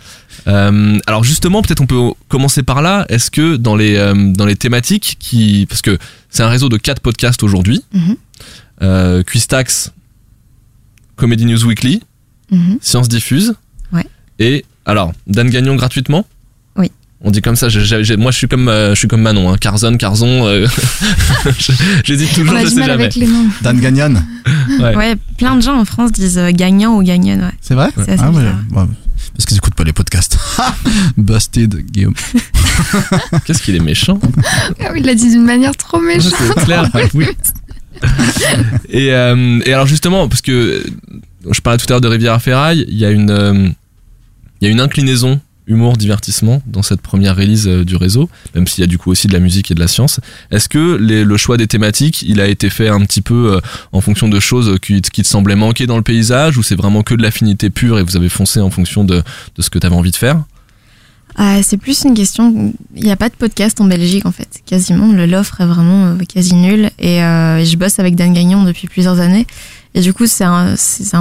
Euh, alors justement, peut-être on peut commencer par là. Est-ce que dans les euh, dans les thématiques qui, parce que c'est un réseau de quatre podcasts aujourd'hui, Mhm. euh, Quistax, Comedy News Weekly, Mhm. Science Diffuse. Ouais. Et alors Dan Gagnon gratuitement. On dit comme ça. j'ai- j'ai- j'ai- moi, je suis comme euh, je suis comme Manon. Hein, Carzon, Carzon. euh, je- J'hésite toujours. On a je du sais mal jamais. avec les noms. Dan Gagnon. Ouais. Ouais. plein de gens en France disent euh, gagnant ou gagnonne. Ouais. C'est vrai C'est assez Ah ouais, bizarre. ouais. Parce qu'ils écoutent pas les podcasts. Busted, Guillaume. Qu'est-ce qu'il est méchant. Ah oui, il l'a dit d'une manière trop méchante. C'est clair. oui. Et, euh, et alors justement, parce que je parlais tout à l'heure de Rivière Ferraille, il y a une, euh, il y a une inclinaison humour divertissement dans cette première release euh, du réseau, même s'il y a du coup aussi de la musique et de la science. Est-ce que le choix des thématiques, il a été fait un petit peu euh, en fonction de choses qui, te semblaient manquer dans le paysage, ou c'est vraiment que de l'affinité pure et vous avez foncé en fonction de, ce que tu avais envie de faire? Ah, c'est plus une question. Il n'y a pas de podcast en Belgique en fait, quasiment. Le l'offre est vraiment euh, quasi nulle. Et je bosse avec Dan Gagnon depuis plusieurs années. Et du coup, c'est un,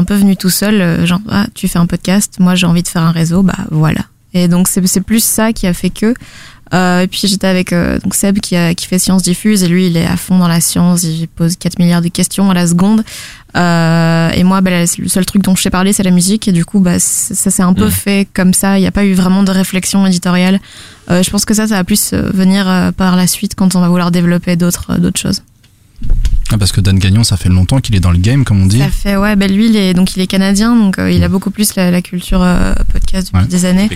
peu venu tout seul. Genre, ah, tu fais un podcast, moi j'ai envie de faire un réseau, bah voilà. Et donc c'est c'est plus ça qui a fait que. Euh, et puis j'étais avec euh, donc Seb qui, a, qui fait Science Diffuse et lui il est à fond dans la science, il pose 4 milliards de questions à la seconde. Euh, et moi, bah, le seul truc dont je sais parler, c'est la musique. Et du coup, bah, ça s'est un peu Mm. fait comme ça. Il n'y a pas eu vraiment de réflexion éditoriale. Euh, je pense que ça, ça va plus euh, venir euh, par la suite quand on va vouloir développer d'autres d'autres choses. Ah, parce que Dan Gagnon, ça fait longtemps qu'il est dans le game, comme on dit. Ça fait, ouais, ben lui, il est, donc il est canadien, donc euh, il a beaucoup plus la, la culture euh, podcast depuis Ouais. des années.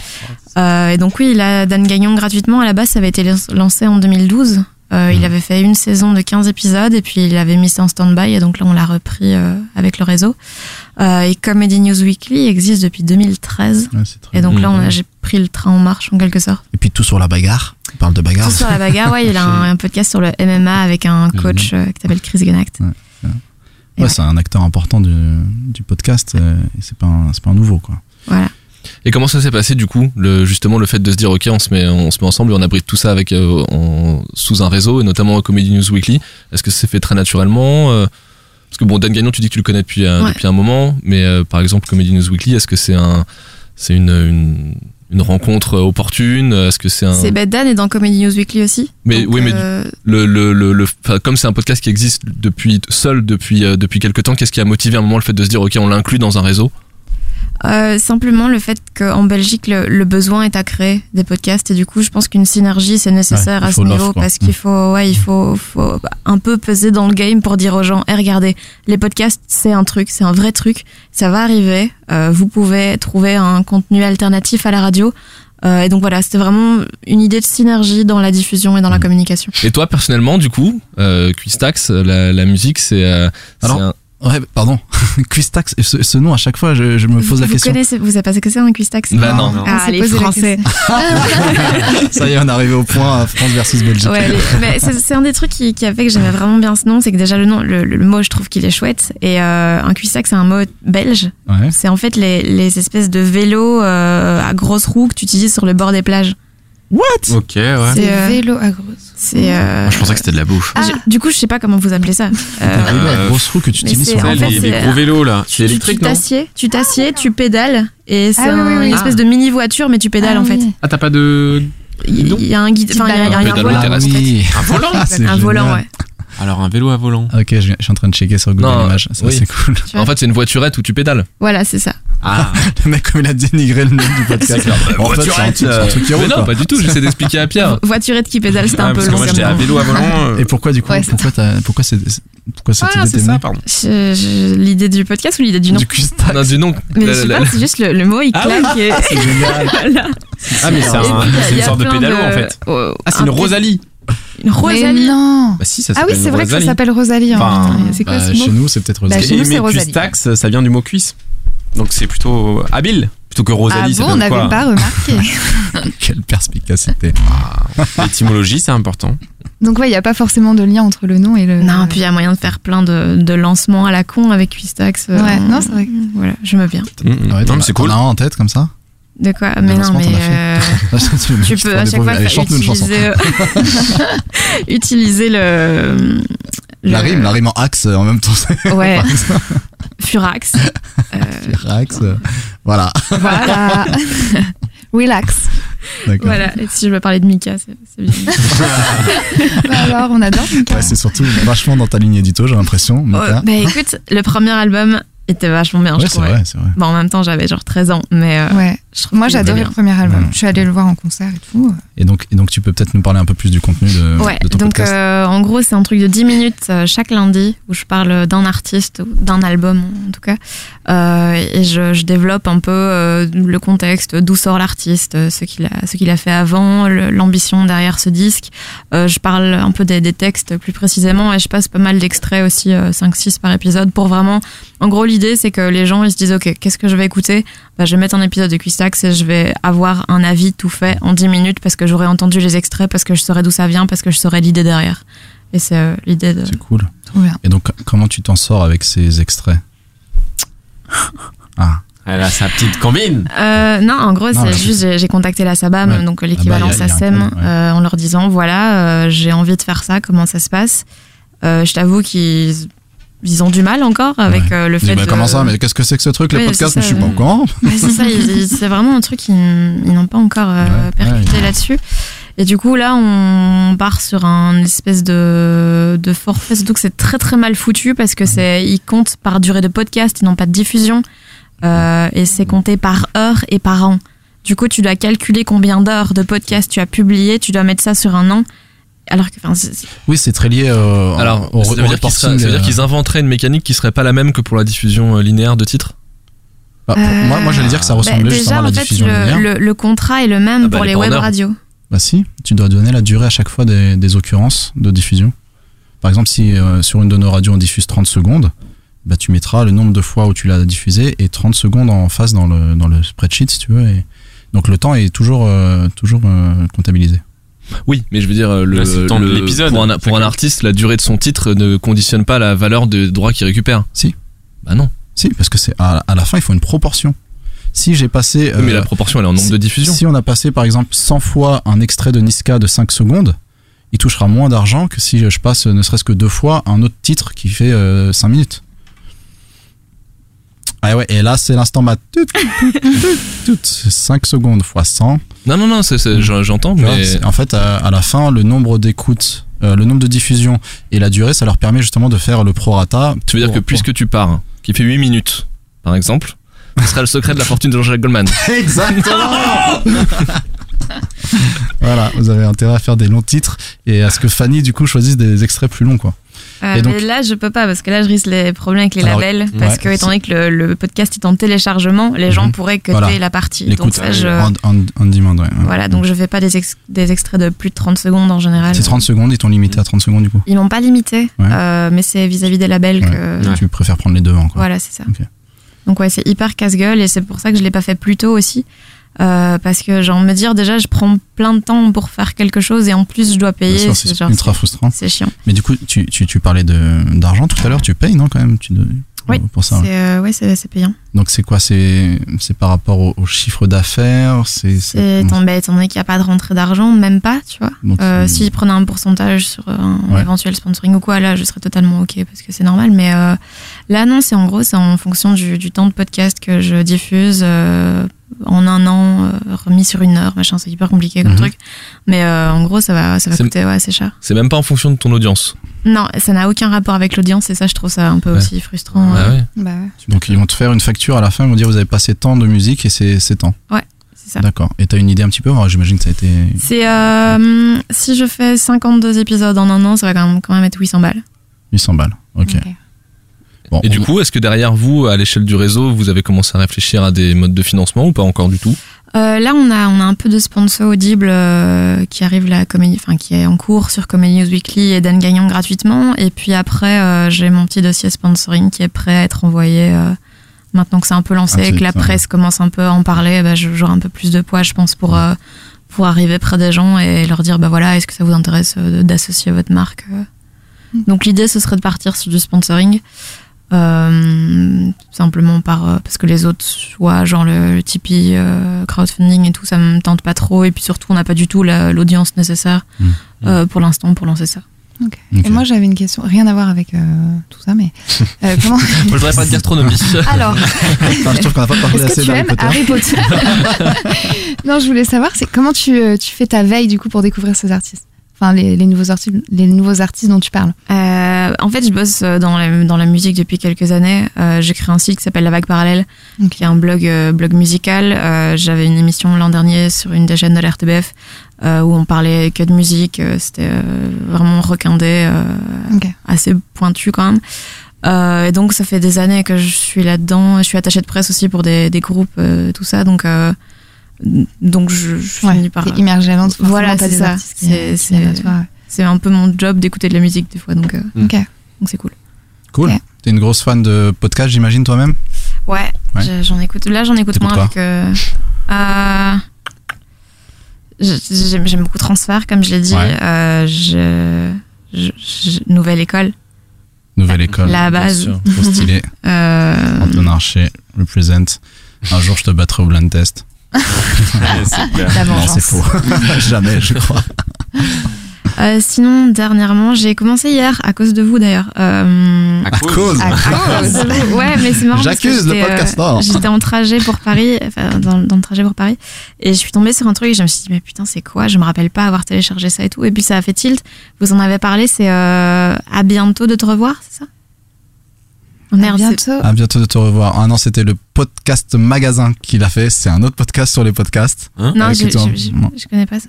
Euh, et donc oui, il a Dan Gagnon gratuitement. À la base, ça avait été lancé en 2012. Euh, Il avait fait une saison de 15 épisodes et puis il avait mis ça en stand-by et donc là on l'a repris euh, avec le réseau. Euh, et Comedy News Weekly existe depuis 2013. Ouais, c'est très et donc là on bien. a- j'ai pris le train en marche en quelque sorte. Et puis tout sur la bagarre. On parle de bagarre. Tout sur la bagarre, ouais, il a un, un podcast sur le MMA avec un coach euh, qui s'appelle Chris Genacht. Ouais, c'est un acteur important du, du podcast. euh, et c'est pas, un- pas un nouveau, quoi. Voilà. Et comment ça s'est passé du coup le, Justement le fait de se dire ok on se met, on se met ensemble et on abrite tout ça avec, euh, en- sous un réseau et notamment Comedy News Weekly. Est-ce que ça s'est fait très naturellement euh, Parce que bon Dan Gagnon tu dis que tu le connais depuis, Ouais. depuis un moment mais euh, par exemple Comedy News Weekly est-ce que c'est un, c'est une, une, une rencontre opportune Est-ce que c'est un... C'est ben, Dan est dans Comedy News Weekly aussi. Mais Donc, oui, mais euh, le, le, le, le- comme c'est un podcast qui existe depuis seul depuis euh, depuis quelques temps, qu'est-ce qui a motivé à un moment le fait de se dire ok on l'inclut dans un réseau? Euh, simplement le fait qu'en Belgique le, le besoin est à créer des podcasts. Et du coup je pense qu'une synergie c'est nécessaire Ouais, à ce niveau parce qu'il faut ouais il faut, faut un peu peser dans le game pour dire aux gens eh regardez les podcasts c'est un truc c'est un vrai truc. Ça va arriver. Euh, vous pouvez trouver un contenu alternatif à la radio. Euh, et donc voilà c'était vraiment une idée de synergie dans la diffusion et dans la communication. Et toi personnellement du coup, euh, Quistax, la, la musique c'est euh, un- Ouais, pardon. Quistax, ce, ce nom, à chaque fois, je, je me pose la vous question. connaissez vous savez pas ce que c'est un quistax Bah non. ah s'est les posé la français Ça y est, on est arrivé au point euh, France versus Belgique. Ouais, les- mais c'est c'est un des trucs qui, qui a fait que j'aimais vraiment bien ce nom, c'est que déjà le nom, le, le mot, je trouve qu'il est chouette. Et euh, un cuissac, c'est un mot belge. Ouais. C'est en fait les, les espèces de vélos euh, à grosses roues que tu utilises sur le bord des plages. What? Ok, ouais. C'est, euh, vélos à grosse. C'est. euh, Moi, je pensais que c'était de la bouffe. je- du coup, je sais pas comment vous appelez ça. Euh, Un vélo à grosse roue que tu utilises c'est- sur la les, gros vélos là, c'est tu électrique non t'assieds, tu t'assieds, tu pédales, et c'est Ah oui, un- oui, oui. une espèce de mini voiture, mais tu pédales Ah en fait. Ah, t'as pas de. Il y a un guide, enfin il y a, il y a un volant. en fait. Un volant Ah, Un volant, ouais. Alors un vélo à volant. Ok, je, je suis en train de checker sur Google Non, Images. Ça, oui. c'est cool. En fait c'est une voiturette où tu pédales. Voilà, c'est ça. Ah, Le mec, comme il a dénigré le nom du podcast. En fait, c'est un truc- c'est un truc qui Mais roule, non quoi. pas du tout, j'essaie d'expliquer à Pierre. Voiturette qui pédale, c'était Ah, un peu parce que long. moi j'étais à vélo à volant. euh, Et pourquoi, du coup, Ouais, c'est pourquoi, t'as- pourquoi, c'est, pourquoi cette Ah, idée c'est t'est ça, venue pardon. Je- je- L'idée du podcast ou l'idée du nom Du Quistax. Non, du nom. Mais La- je sais la- pas, c'est juste le, le mot, il Ah claque et... C'est génial. voilà. Ah, mais c'est Et puis, un- il y a- c'est il y une a sorte de plein pédalo en fait. oh, Ah, c'est un une Rosalie. Une Mais Rosalie non. Bah si, ça Ah oui, c'est vrai que ça s'appelle Rosalie. hein, Enfin, putain. C'est quoi Bah, ce mot chez nous, c'est peut-être Bah, Rosalie. chez nous, c'est Rosalie. Custax, ça vient du mot cuisse. Donc c'est plutôt habile. Plutôt que Ah Rosalie, ça bon, on n'avait pas remarqué. Quelle perspicacité. L'étymologie, c'est important. Donc ouais, il n'y a pas forcément de lien entre le nom et le. Non, puis il y a moyen de faire plein de, de lancements à la con avec Quistax. euh, Ouais, non, c'est vrai. Voilà, je me bien. Mm, mm. Ouais, non, mais c'est cool. T'en as un en tête comme ça? De quoi Mais non, mais euh, Tu peux à chaque fois Allez, utiliser, euh, utiliser le, La le- rime, la rime en axe euh, en même temps. Ouais. Furax. Euh, voilà. Voilà. Relax. D'accord. Voilà, et si je veux parler de Mika, c'est bien. Bah alors, on adore. Mika. Ouais, c'est surtout vachement dans ta ligne édito, j'ai l'impression. Oh, bah écoute, le premier album était vachement bien, Ouais, je trouvais. vrai, c'est vrai. Bon, en même temps, j'avais genre 13 ans, mais euh, Ouais. Moi, j'adorais bien. le premier album. Ouais. Je suis allée le voir en concert et tout. Et donc, et donc, tu peux peut-être nous parler un peu plus du contenu de, Ouais, de ton donc podcast. euh, en gros, c'est un truc de 10 minutes euh, chaque lundi où je parle d'un artiste, ou d'un album en tout cas, Euh, et je, je développe un peu euh, le contexte, d'où sort l'artiste, ce qu'il a, ce qu'il a fait avant, l'ambition derrière ce disque. Euh, je parle un peu des, des textes plus précisément et je passe pas mal d'extraits aussi, 5-6 par épisode, pour vraiment. En gros, l'idée c'est que les gens ils se disent ok, qu'est-ce que je vais écouter? Bah, Je vais mettre un épisode de Et je vais avoir un avis tout fait en 10 minutes parce que j'aurai entendu les extraits, parce que je saurai d'où ça vient, parce que je saurai l'idée derrière. Et c'est euh, l'idée de. C'est cool. Trop bien. Et donc, comment tu t'en sors avec ces extraits? Ah, Elle a sa petite combine. Euh, non, en gros, c'est juste, j'ai contacté la SABAM, Ouais. donc l'équivalent Ah bah, SACEM, ouais. euh, en leur disant voilà, euh, j'ai envie de faire ça, comment ça se passe. Euh, je t'avoue qu'ils ils ont du mal encore avec Ouais. euh, le fait bah, de. comment ça Mais qu'est-ce que c'est que ce truc, les podcasts je suis ça, pas au courant. C'est ça, vraiment un truc qu'ils ils n'ont pas encore euh, percuté là-dessus. Et du coup, là, on part sur un espèce de, de forfait. Surtout que c'est très très mal foutu parce que c'est ils comptent par durée de podcast, ils n'ont pas de diffusion. Euh, et c'est compté par heure et par an. Du coup, tu dois calculer combien d'heures de podcast tu as publié, tu dois mettre ça sur un an. Alors que, enfin, c'est- c'est- Oui, c'est très lié euh, Alors, au, ça veut au dire ça veut euh, qu'ils inventeraient une mécanique qui serait pas la même que pour la diffusion euh, linéaire de titres bah, pour- moi, moi, j'allais dire que ça bah, ressemblait justement déjà, à la en fait, diffusion le, linéaire. le- le contrat est le même Ah bah, pour les web radios. Bah si, tu dois donner la durée à chaque fois des, des occurrences de diffusion. Par exemple, si euh, sur une de nos radios on diffuse 30 secondes, bah tu mettras le nombre de fois où tu l'as diffusé et 30 secondes en face dans le, dans le spreadsheet si tu veux. Et... Donc le temps est toujours, euh, toujours euh, comptabilisé. Oui, mais je veux dire, euh, le, Là, c'est le temps de l'épisode. Pour un, pour un artiste, la durée de son titre ne conditionne pas la valeur de droit qu'il récupère. Si. Bah non. Si, parce que c'est à, à la fin il faut une proportion. Si j'ai passé... Oui, mais euh, la proportion, elle est en nombre si- de diffusions. Si on a passé par exemple 100 fois un extrait de Niska de 5 secondes, il touchera moins d'argent que si je passe ne serait-ce que deux fois un autre titre qui fait 5 minutes. Ah ouais, et là c'est l'instant mat. 5 secondes fois 100. Non, non, non, j'entends, mais. en fait, à, à la fin, le nombre d'écoutes, euh, le nombre de diffusions et la durée, ça leur permet justement de faire le prorata. Tu veux dire pour- que puisque tu pars, qui fait 8 minutes, par exemple, ce sera le secret de la fortune de Jean-Jacques Goldman. Exactement Voilà, vous avez intérêt à faire des longs titres et à ce que Fanny, du coup, choisisse des extraits plus longs, quoi. Euh, donc- mais là, je peux pas parce que là, je risque les problèmes avec les Alors, labels. Parce ouais, que, étant donné que le, le podcast est en téléchargement, les gens Mhm. pourraient cuter Voilà. la partie. Donc, L'écoute ça, je... on, on- on demand, ouais. Voilà, donc je fais pas des, ex- des extraits de plus de 30 secondes en général. C'est 30 secondes, ils t'ont limité à 30 secondes, du coup. Ils m'ont pas limité, Ouais. euh, mais c'est vis-à-vis des labels que. Tu préfères prendre les devants, quoi. Voilà, c'est ça. Donc ouais, c'est hyper casse-gueule et c'est pour ça que je l'ai pas fait plus tôt aussi. Euh, parce que genre me dire déjà je prends plein de temps pour faire quelque chose et en plus je dois payer c'est ultra frustrant. c'est chiant. Mais du coup, tu, tu, tu parlais de- d'argent tout à l'heure, tu payes, non, quand même? Tu, oui Pour ça. c'est euh, ouais c'est payant. Donc c'est quoi? C'est par rapport au, au chiffre d'affaires? C'est étant, bah, étant donné qu'il n'y a pas de rentrée d'argent même pas tu vois. Donc, euh, s'ils prenaient un pourcentage sur un Ouais. éventuel sponsoring ou quoi là je serais totalement ok parce que c'est normal. Mais euh, là non c'est en gros c'est en fonction du, du temps de podcast que je diffuse euh, en un an euh, remis sur une heure machin c'est hyper compliqué comme Mhm. truc mais euh, en gros ça va ça va C'est- coûter ouais, assez cher C'est même pas en fonction de ton audience. Non, ça n'a aucun rapport avec l'audience et ça, je trouve ça un peu Ouais. aussi frustrant. Bah euh. ouais. Bah. Donc ils vont te faire une facture à la fin, ils vont dire vous avez passé tant de musique et c'est c'est tant. Ouais, c'est ça. D'accord. Et t'as une idée un petit peu? J'imagine que ça a été C'est euh, si je fais 52 épisodes en un an, ça va quand même, quand même être 800 balles. 800 balles. Ok. Bon, Et du coup, est-ce que derrière vous, à l'échelle du réseau, vous avez commencé à réfléchir à des modes de financement ou pas encore du tout? Euh, là, on a, on a un peu de sponsor audible euh, qui arrive la comédie, enfin qui est en cours sur Comedy News Weekly et Dan Gagnon gratuitement. Et puis après, euh, j'ai mon petit dossier sponsoring qui est prêt à être envoyé. euh, maintenant que c'est un peu lancé Ah, et c'est que la presse commence un peu à en parler, bah, j'aurai un peu plus de poids, je pense, pour euh, pour arriver près des gens et leur dire bah voilà, est-ce que ça vous intéresse euh, d'associer votre marque euh? Donc l'idée, ce serait de partir sur du sponsoring. Euh, simplement par euh, parce que les autres soit genre le, le Tipeee euh, crowdfunding et tout ça me tente pas trop et puis surtout on n'a pas du tout la- l'audience nécessaire Mm. euh, pour l'instant pour lancer ça. Et moi j'avais une question, rien à voir avec euh, tout ça, mais euh, comment je voudrais parler de gastronomie. Alors, Enfin, je trouve qu'on n'a pas parlé assez que tu d'Harry aimes Potter. Harry Potter Non, je voulais savoir, c'est comment tu, tu fais ta veille du coup pour découvrir ces artistes? Enfin, les, les nouveaux artistes, les nouveaux artistes dont tu parles. Euh, en fait je bosse euh, dans la, dans la musique depuis quelques années Euh, j'ai créé un site qui s'appelle La Vague Parallèle qui est un blog euh, blog musical Euh, j'avais une émission l'an dernier sur une des chaînes de l'RTBF euh, où on parlait que de musique c'était euh, vraiment requindé euh, Ok. assez pointu quand même Euh, et donc ça fait des années que je suis là-dedans. Je suis attachée de presse aussi pour des, des groupes, euh, tout ça. Donc euh, donc je, je Ouais, finis par. immergée là-dedans, forcément, Voilà, c'est ça. C'est un peu mon job d'écouter de la musique des fois. Donc euh, Ok. donc c'est cool. Cool. Ok. T'es une grosse fan de podcast, j'imagine toi-même? Ouais, Ouais. je- j'en écoute. Là, j'en écoute moins. Euh, je- J'aime beaucoup Transfert, comme je l'ai dit. Ouais. Euh, je, je- je- Nouvelle école. Nouvelle école. La base. sûr. Trop stylé. Euh, Antoine Archer, represent. Un jour, je te battrai au blind test. La non, c'est faux. Jamais, je crois. euh, sinon, dernièrement, j'ai commencé hier, à cause de vous d'ailleurs. Euh, À cause. À cause de vous. Ouais, mais c'est marrant. J'accuse le euh, podcasteur. J'étais en trajet pour Paris, enfin, dans, dans le trajet pour Paris, et je suis tombée sur un truc et je me suis dit, mais putain, c'est quoi? Je me rappelle pas avoir téléchargé ça et tout. Et puis ça a fait tilt. Vous en avez parlé, c'est euh, à bientôt de te revoir, c'est ça? Oh, À Merde, c'est- bientôt. À bientôt de te revoir. Ah non, c'était le podcast magasin qu'il a fait. C'est un autre podcast sur les podcasts. Hein Non, je, je, je- je connais pas ça.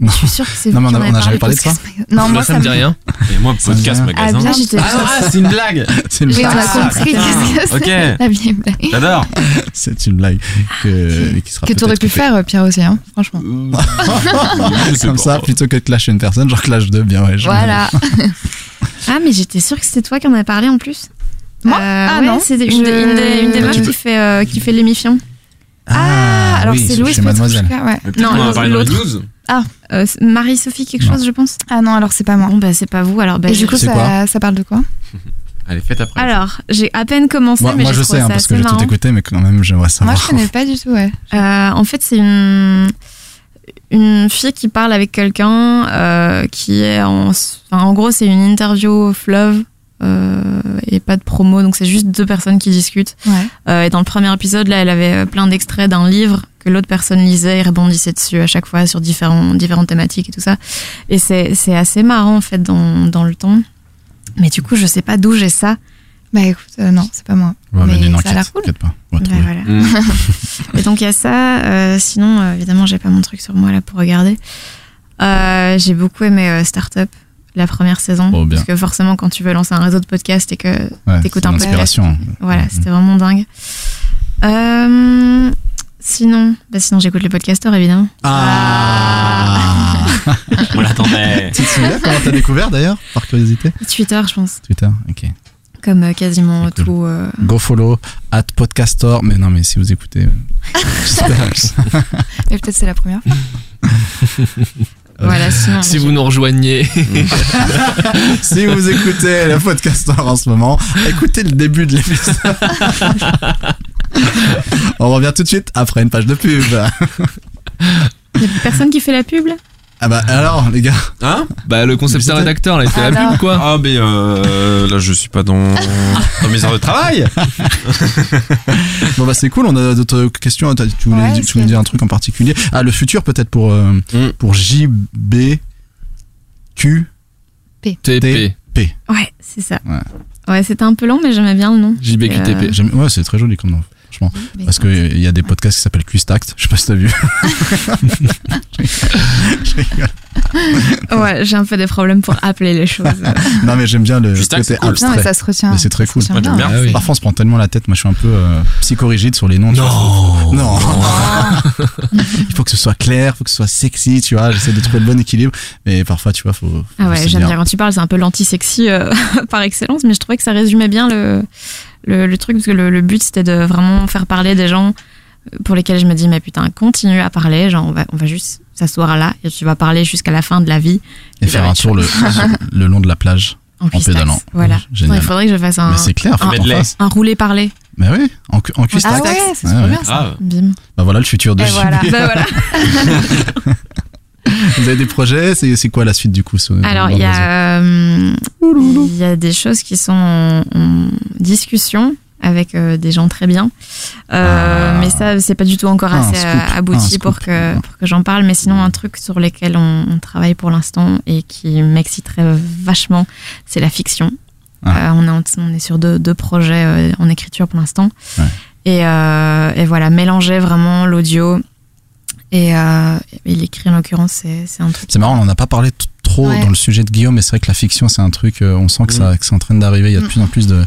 Non. Je suis sûre que c'est Non, vous mais on qui a- en on a avez jamais parlé. de ça. Non, moi ça, me dit rien. Et moi, podcast dit magasin. Ah bien, Ah, c'est une blague C'est une Oui, on blague. a compris. Qu'est-ce que Ok. c'est blague. J'adore C'est une blague que, qui sera Que t'aurais pu faire, Pierre aussi, hein, franchement. Comme ça, plutôt que de clasher une personne, genre clash 2, bien ouais. Voilà. Ah, mais j'étais sûre que c'était toi qui en avais parlé en plus. Moi Euh, Ah ouais, non, C'était une, je- des- une des, une des Bah, meufs tu qui fait, euh, qui fait l'émission. Ah, alors oui, c'est chez Louise Mademoiselle. Petrouchka, ouais. Mais peut-être Non, qu'on en a l'autre- parlé dans les l'autre. news. Ah, Euh, c'est Marie-Sophie quelque Non. chose, je pense. ah non, alors c'est pas moi. Bon, bah c'est pas vous, alors bah, Et je- du coup, C'est ça, quoi ça parle de quoi Allez, faites après. Alors, j'ai à peine commencé, Moi, mais moi, j'ai je trouvé sais, hein, ça parce que j'ai tout marrant. écouté, mais quand même, j'aimerais Moi, savoir. je connais pas du tout, ouais. Euh, en fait, c'est une, une fille qui parle avec quelqu'un euh, qui est en. Enfin, en gros, c'est une interview fleuve euh, et pas de promo, donc c'est juste deux personnes qui discutent. Ouais. Euh, et dans le premier épisode, là, elle avait euh, plein d'extraits d'un livre que l'autre personne lisait et rebondissait dessus à chaque fois sur différents, différentes thématiques et tout ça. Et c'est assez marrant, en fait, dans, dans le ton. Mais du coup, je sais pas d'où j'ai ça. Bah écoute, euh, non, c'est pas moi. Va mais une ça a l'air cool. pas. On va Bah, voilà. Mm. Et donc il y a ça. euh, sinon, euh, évidemment, j'ai pas mon truc sur moi là pour regarder. Euh, j'ai beaucoup aimé euh, Startup, la première saison. Oh. Parce que forcément, quand tu veux lancer un réseau de podcast et que Ouais, t'écoutes un podcast, voilà, Mhm. c'était vraiment dingue. Euh, sinon, bah sinon j'écoute les podcasters évidemment. Ah On l'attendait. Tu te souviens comment t'as découvert d'ailleurs, par curiosité Twitter, je pense, Twitter, ok. comme euh, quasiment cool. tout. euh, Go follow, at podcastor. Mais non, mais si vous écoutez. euh. Mais peut-être c'est la première fois. Voilà, sinon. Si vous nous rejoignez, si vous écoutez le podcastor en ce moment, écoutez le début de l'épisode. On revient tout de suite après une page de pub. Il y a personne qui fait la pub là? Ah bah alors les gars, Hein bah le concepteur rédacteur, là, il fait la pub, quoi. Ah, mais euh, là, je suis pas dans, dans mes heures de travail. bon bah c'est cool. On a d'autres questions. T'as- Tu voulais, Ouais, tu voulais c'est- dire un truc en particulier Ah le futur peut-être pour euh, Mm. pour JB Q TP. P. Ouais, c'est ça. Ouais. Ouais, c'était un peu long, mais j'aimais bien le nom. JBQTP. Euh, J'aime- Ouais c'est très joli comme nom. Franchement, Mais- parce qu'il y a des podcasts qui s'appellent Quistact. Je sais pas si t'as vu. Je rigole. Ouais, j'ai un peu des problèmes pour appeler les choses. non mais j'aime bien le Quistact, côté cool. abstrait. Non, mais ça se retient. C'est très ça cool. Moi, bien. Ah oui. Parfois on se prend tellement la tête. Moi je suis un peu euh, psychorigide sur les noms. vois. Non. il faut que ce soit clair, il faut que ce soit sexy, tu vois. J'essaie de trouver le bon équilibre, mais parfois, tu vois, faut. faut Ah ouais, j'aime bien quand tu parles, c'est un peu l'anti-sexy euh, par excellence, mais je trouvais que ça résumait bien le, le, le truc, parce que le, le but c'était de vraiment faire parler des gens pour lesquels je me dis, mais putain, continue à parler, genre on va, on va juste s'asseoir là et tu vas parler jusqu'à la fin de la vie. Et faire un tour le, le long de la plage En, cuistax. pédalant. Voilà. Génial. Il faudrait que je fasse un, Mais c'est clair, faut un, roulé parler. Mais oui, en, en Ah Quistact. ouais, c'est Ouais, trop ouais. bien ça. Ah, Bim. Bah voilà le futur de Et voilà. Bah voilà. Vous avez des projets? C'est c'est quoi la suite du coup sur- Alors, il y, a, euh, il y a des choses qui sont en, en discussion avec euh, des gens très bien. Euh, Ah. Mais ça, c'est pas du tout encore Ah, assez Ah, abouti pour que, pour que j'en parle. Mais sinon, un truc sur lequel on, on travaille pour l'instant et qui m'exciterait vachement, c'est la fiction. Ah. On, est en- on est sur deux, deux projets en écriture pour l'instant. Ouais. Et, et voilà, mélanger vraiment l'audio et, euh, et l'écrit en l'occurrence, c'est c'est un truc. C'est marrant, on n'en a pas parlé t- trop Ouais. dans le sujet de Guillaume, mais c'est vrai que la fiction, c'est un truc, euh, on sent que, ça, que c'est en train d'arriver. Il y a de Mm. plus en plus de,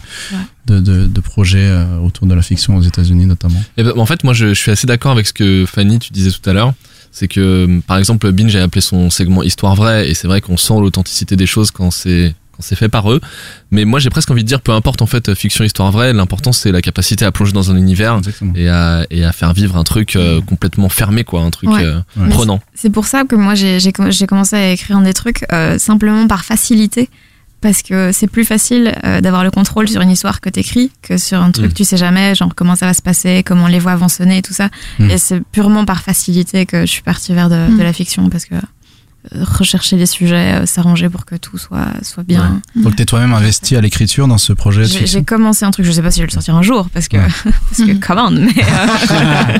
de, de, de projets euh, autour de la fiction aux États-Unis notamment. Et ben, en fait, moi, je, je suis assez d'accord avec ce que Fanny, tu disais tout à l'heure. C'est que, par exemple, Binge a appelé son segment Histoire vraie, et c'est vrai qu'on sent l'authenticité des choses quand c'est c'est fait par eux. Mais moi, j'ai presque envie de dire, peu importe en fait fiction, histoire vraie, l'important c'est la capacité à plonger dans un univers et à, et à faire vivre un truc euh, complètement fermé, quoi, un truc Ouais. euh, Ouais. prenant. C'est pour ça que moi j'ai j'ai com- j'ai commencé à écrire des trucs euh, simplement par facilité. Parce que c'est plus facile euh, d'avoir le contrôle sur une histoire que t'écris que sur un truc Mm. tu sais jamais, genre comment ça va se passer, comment les voix vont sonner et tout ça. Mm. Et c'est purement par facilité que je suis partie vers de, Mm. de la fiction parce que rechercher les sujets, euh, s'arranger pour que tout soit, soit bien. Donc t'es toi-même investi à l'écriture dans ce projet J'ai commencé un truc, je sais pas si je vais le sortir un jour parce que, Ouais. parce que commande, mais. euh,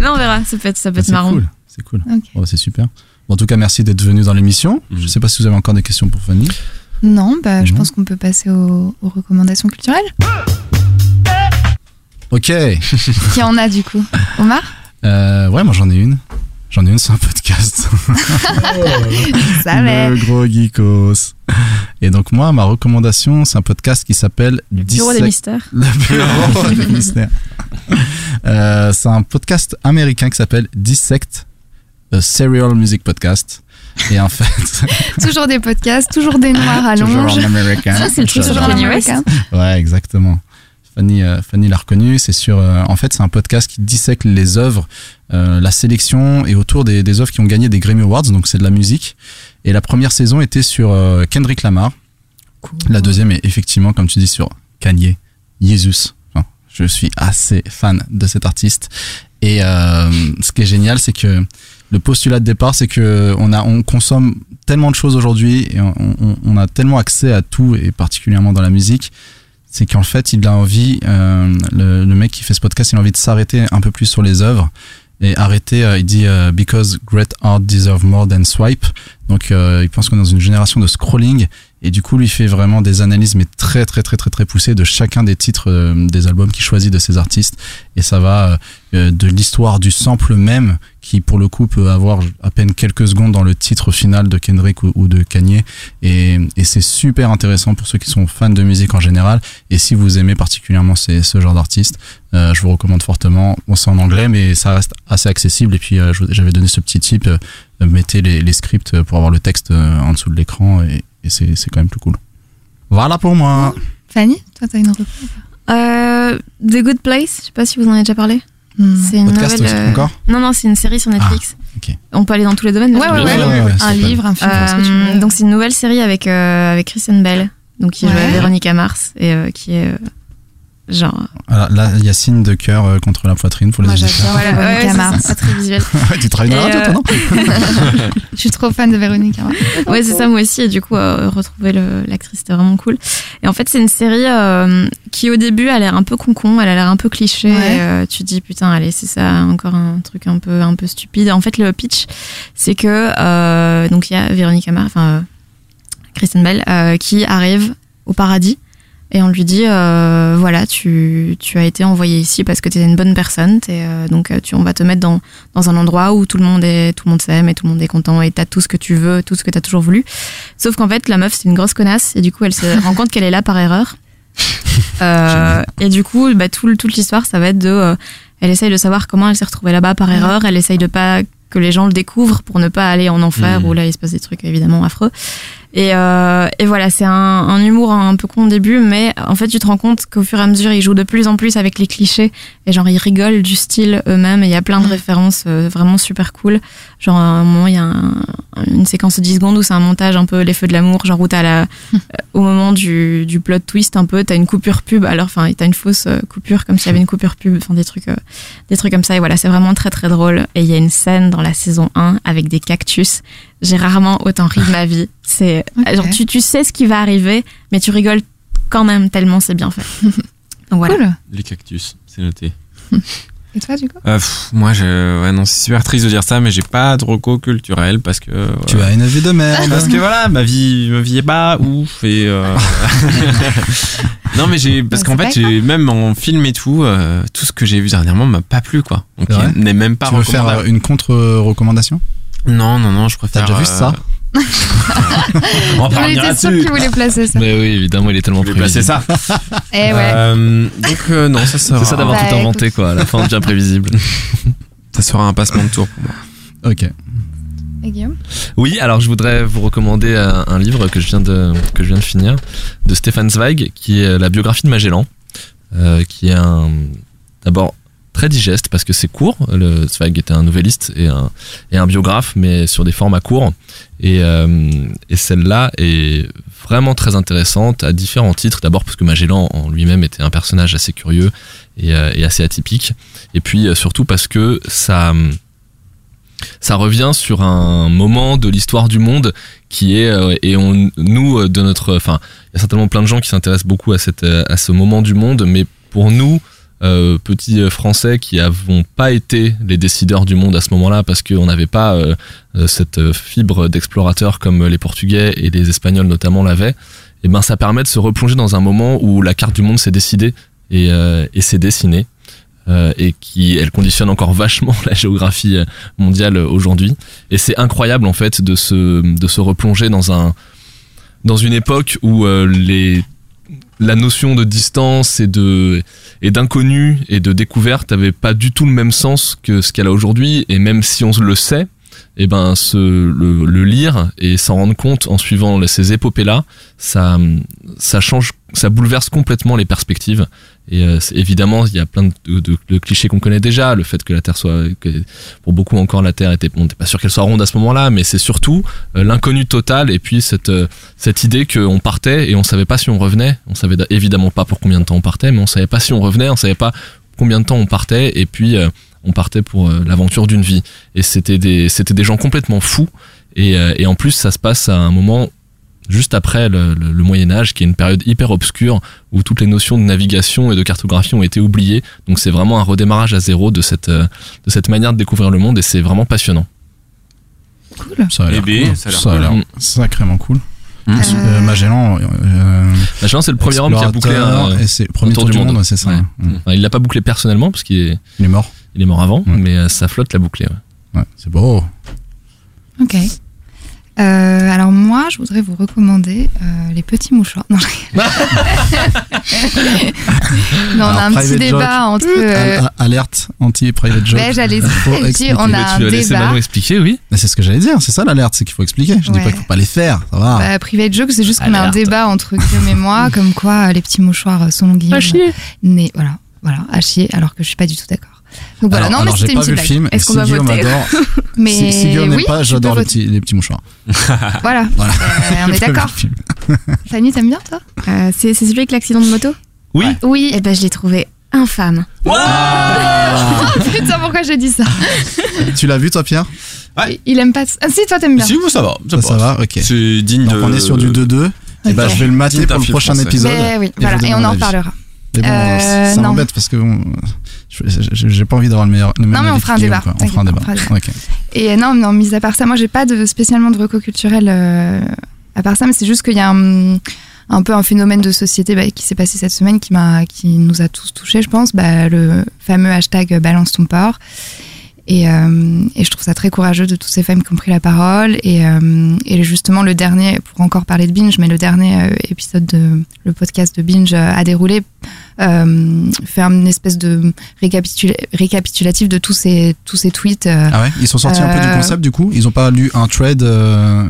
non, on verra, ça peut être, ça peut Ah, être C'est marrant. cool, c'est cool. Ok. Bon, c'est super. Bon, en tout cas, merci d'être venu dans l'émission. Mhm. Je sais pas si vous avez encore des questions pour Fanny. Non, bah, je pense qu'on peut passer aux, aux recommandations culturelles. Ok. Qui en a du coup? Omar? Euh, ouais, moi j'en ai une. J'en ai une sur un podcast. Le gros geekos. Et donc moi, ma recommandation, c'est un podcast qui s'appelle Le Bureau des mystères. Le Bureau des mystères. Euh, c'est un podcast américain qui s'appelle Dissect, a Serial Music Podcast. Et en fait, Toujours des podcasts, toujours des noirs à Toujours longe. en américain. Ça, c'est le truc J'adore. toujours en américain. Ouais, exactement. Fanny, euh, Fanny l'a reconnu. C'est sur. euh, en fait, c'est un podcast qui dissèque les œuvres, euh, la sélection et autour des, des œuvres qui ont gagné des Grammy Awards. Donc, c'est de la musique. Et la première saison était sur Kendrick Lamar. La deuxième est effectivement, comme tu dis, sur Kanye, Jesus. Enfin, je suis assez fan de cet artiste. Et euh, ce qui est génial, c'est que le postulat de départ, c'est que on a, on consomme tellement de choses aujourd'hui et on, on- on a tellement accès à tout et particulièrement dans la musique, c'est qu'en fait, il a envie, euh, le, mec qui fait ce podcast, il a envie de s'arrêter un peu plus sur les œuvres et arrêter. euh, il dit euh, because great art deserve more than swipe. Donc, il pense qu'on est dans une génération de scrolling et du coup, lui fait vraiment des analyses mais très très très très très poussées de chacun des titres euh, des albums qu'il choisit de ses artistes. Et ça va euh, de l'histoire du sample même qui pour le coup peut avoir à peine quelques secondes dans le titre final de Kendrick ou, de Kanye. Et, et c'est super intéressant pour ceux qui sont fans de musique en général. Et si vous aimez particulièrement ces, ce genre d'artistes euh, je vous recommande fortement. Bon c'est en anglais mais ça reste assez accessible. Et puis euh, j'avais donné ce petit tip euh, mettez les, les scripts pour avoir le texte euh, en dessous de l'écran et c'est c'est quand même plus cool voilà pour moi Fanny, toi, t'as une recours Euh, The Good Place, je sais pas si vous en avez déjà parlé. C'est une Podcast nouvelle. aussi, euh, encore? Non, non, c'est une série sur Netflix. ok. On peut aller dans tous les domaines. Ouais, ouais, ouais, pense. ouais, ouais, Un super. livre, un film, ce que tu veux. Donc c'est une nouvelle série avec euh, avec Kristen Bell, donc qui joue. Véronica Mars et euh, qui est euh, genre. Alors là, il y a signe de cœur euh, contre la poitrine pour les Moi, j'adore Voilà, Véronica ouais, c'est ça, très visuel. Ouais, tu travailles dans la radio, toi, non Je suis trop fan de Véronique. hein. Ouais, c'est ça, moi aussi. Et du coup, euh, retrouver le- l'actrice, c'était vraiment cool. Et en fait, c'est une série euh, qui, au début, a l'air un peu concon, elle a l'air un peu cliché. Ouais. Et, euh, tu te dis, putain, allez, c'est ça, encore un truc un peu, un peu stupide. En fait, le pitch, c'est que, euh, donc, il y a Véronica Mars, enfin, euh, Kristen Bell, euh, qui arrive au paradis. Et on lui dit, euh, voilà, tu, tu as été envoyé ici parce que tu es une bonne personne. t'es, euh, donc, euh, tu, on va te mettre dans, dans un endroit où tout le monde est, tout le monde s'aime et tout le monde est content et t'as tout ce que tu veux, tout ce que t'as toujours voulu. Sauf qu'en fait, la meuf, c'est une grosse connasse et du coup, elle se rend compte qu'elle est là par erreur. Euh, et du coup, bah, tout, toute l'histoire, ça va être de. euh, elle essaye de savoir comment elle s'est retrouvée là-bas par erreur. Elle essaye de pas que les gens le découvrent pour ne pas aller en enfer Mhm. où là, il se passe des trucs évidemment affreux. Et, euh, et voilà, c'est un, un humour un peu con au début, mais en fait, tu te rends compte qu'au fur et à mesure, ils jouent de plus en plus avec les clichés et genre, ils rigolent du style eux-mêmes et il y a plein de références euh, vraiment super cool. Genre, à un moment, il y a un- une séquence de 10 secondes où c'est un montage un peu les feux de l'amour, genre où t'as la, au moment du, du plot twist un peu, t'as une coupure pub, alors enfin, t'as une fausse euh, coupure comme s'il y avait une coupure pub, enfin des trucs, euh, des trucs comme ça. Et voilà, c'est vraiment très très drôle. Et il y a une scène dans la saison 1 avec des cactus. J'ai rarement autant ri de ma vie. C'est genre tu, tu sais ce qui va arriver, mais tu rigoles quand même tellement c'est bien fait. Donc voilà. Cool. Les cactus, c'est noté. Et toi, du coup Euh, pff, moi, je, ouais, non, c'est super triste de dire ça, mais j'ai pas de reco culturel parce que. Tu as une vie de merde. Parce que voilà, ma vie, ma vie est pas ouf et. euh, non, mais j'ai parce qu'en fait, j'ai même en film et tout, euh, tout ce que j'ai vu dernièrement m'a pas plu quoi. Donc n'est même pas. tu veux faire une contre-recommandation? Non, non, non, je préfère. T'as déjà vu euh, ça On va pas On était sûr là-dessus. qu'il voulait placer ça. Mais oui, évidemment, il est tellement vais placer prévisible. ça. Eh ouais. Euh, donc euh, non, ça sera. C'est ça d'avoir Bah, tout inventé, quoi. À la fin, bien prévisible. Ça sera un passement de tour pour moi. Ok. Et Guillaume? Oui, alors je voudrais vous recommander un, un livre que je viens de que je viens de finir de Stéphane Zweig, qui est la biographie de Magellan, euh, qui est un d'abord très digeste parce que c'est court. Le Zweig était un nouvelliste et un et un biographe, mais sur des formats courts. Et euh, et celle-là est vraiment très intéressante à différents titres. D'abord parce que Magellan en lui-même était un personnage assez curieux et, euh, assez atypique. Et puis euh, surtout parce que ça ça revient sur un moment de l'histoire du monde qui est et on nous de notre enfin il y a certainement plein de gens qui s'intéressent beaucoup à cette à ce moment du monde mais pour nous euh, petits français qui n'avons pas été les décideurs du monde à ce moment-là parce qu'on n'avait pas euh, euh, cette fibre d'explorateur comme les portugais et les espagnols notamment l'avaient et ben ça permet de se replonger dans un moment où la carte du monde s'est décidée et, euh, et s'est dessinée euh, et qui elle conditionne encore vachement la géographie euh, mondiale euh, aujourd'hui. Et c'est incroyable en fait de se de se replonger dans un dans une époque où euh, les la notion de distance et de d'inconnu et de découverte avait pas du tout le même sens que ce qu'elle a aujourd'hui. Et même si on le sait et ben se le, lire et s'en rendre compte en suivant ces épopées là ça ça change ça bouleverse complètement les perspectives. Et euh, évidemment il y a plein de, clichés qu'on connaît déjà le fait que la terre soit pour beaucoup encore la terre était on n'était pas sûr qu'elle soit ronde à ce moment-là mais c'est surtout euh, l'inconnu total et puis cette euh, cette idée qu'on partait et on savait pas si on revenait. On savait évidemment pas pour combien de temps on partait mais on savait pas si on revenait on savait pas combien de temps on partait et puis on partait pour euh, l'aventure d'une vie et c'était des c'était des gens complètement fous et, euh, et en plus ça se passe à un moment juste après le, le- le Moyen Âge qui est une période hyper obscure où toutes les notions de navigation et de cartographie ont été oubliées donc c'est vraiment un redémarrage à zéro de cette euh, de cette manière de découvrir le monde et c'est vraiment passionnant Ça a l'air Eh ben, cool. ça a l'air Ça a cool. l'air Mm. sacrément cool. Mm. Euh, Magellan, euh, Magellan c'est le premier homme qui a bouclé un explorateur, et c'est le premier tour du monde, ouais, c'est ça. Ouais. Enfin, il l'a pas bouclé personnellement parce qu'il est Il est mort. Il est mort avant mais euh, sa flotte l'a bouclé ouais. Ouais, c'est beau. Ok. Euh, alors moi, je voudrais vous recommander euh, les petits mouchoirs. Non, je- non on a un petit private débat joke. entre. euh, Al- Alerte anti-private joke. Ben, j'allais dire, on a Mais un tu vas laisser débat. Manon expliquer oui Mais c'est ce que j'allais dire, c'est ça l'alerte, c'est qu'il faut expliquer. Je dis Ouais. pas qu'il faut pas les faire, ça va. Bah, private joke, c'est juste qu'on a un débat entre Guillaume et moi, comme quoi les petits mouchoirs selon Guillaume. À chier. né- voilà, voilà, à chier, alors que je suis pas du tout d'accord. Donc voilà, alors, non, alors, mais j'ai c'était une pas vu petite le film. blague. et Est-ce qu'on Guillaume voter Mais si, si Guillaume oui, pas, j'adore les petits, les petits mouchoirs. Voilà, Voilà. Euh, on est d'accord. film. Fanny, t'aimes bien toi? Euh, c'est c'est celui avec l'accident de moto? Oui Oui. Eh ben, je l'ai trouvé infâme. Putain, pourquoi j'ai dit ça Tu l'as vu toi, Pierre? Il aime pas. Ah, si, toi t'aimes bien. Si, vous, ça va. Ça, Ça, ça passe. va, ok. C'est digne Donc de. on est sur du 2-2. Et bah Ok. je vais le mater pour le film prochain français. épisode. Mais oui, Et voilà, et on en reparlera. Mais bon, Euh, ça non. m'embête parce que bon, j'ai pas envie d'avoir le meilleur. Le Non, mais on fera un débat. On fera un débat. Et non, non, mis à part ça, moi j'ai pas de spécialement de reco culturel euh, à part ça, mais c'est juste qu'il y a un, un peu un phénomène de société bah, qui s'est passé cette semaine qui nous a tous touchés, je pense, bah, le fameux hashtag balance ton porc. Et, euh, et je trouve ça très courageux de toutes ces femmes qui ont pris la parole. Et, euh, et justement, le dernier, pour encore parler de Binge, mais le dernier euh, épisode de le podcast de Binge euh, a déroulé, euh, fait une espèce de récapitula- récapitulatif de tous ces, tous ces tweets. euh, Ah ouais? Ils sont sortis un peu du Euh, concept du coup? Ils ont pas lu un thread euh,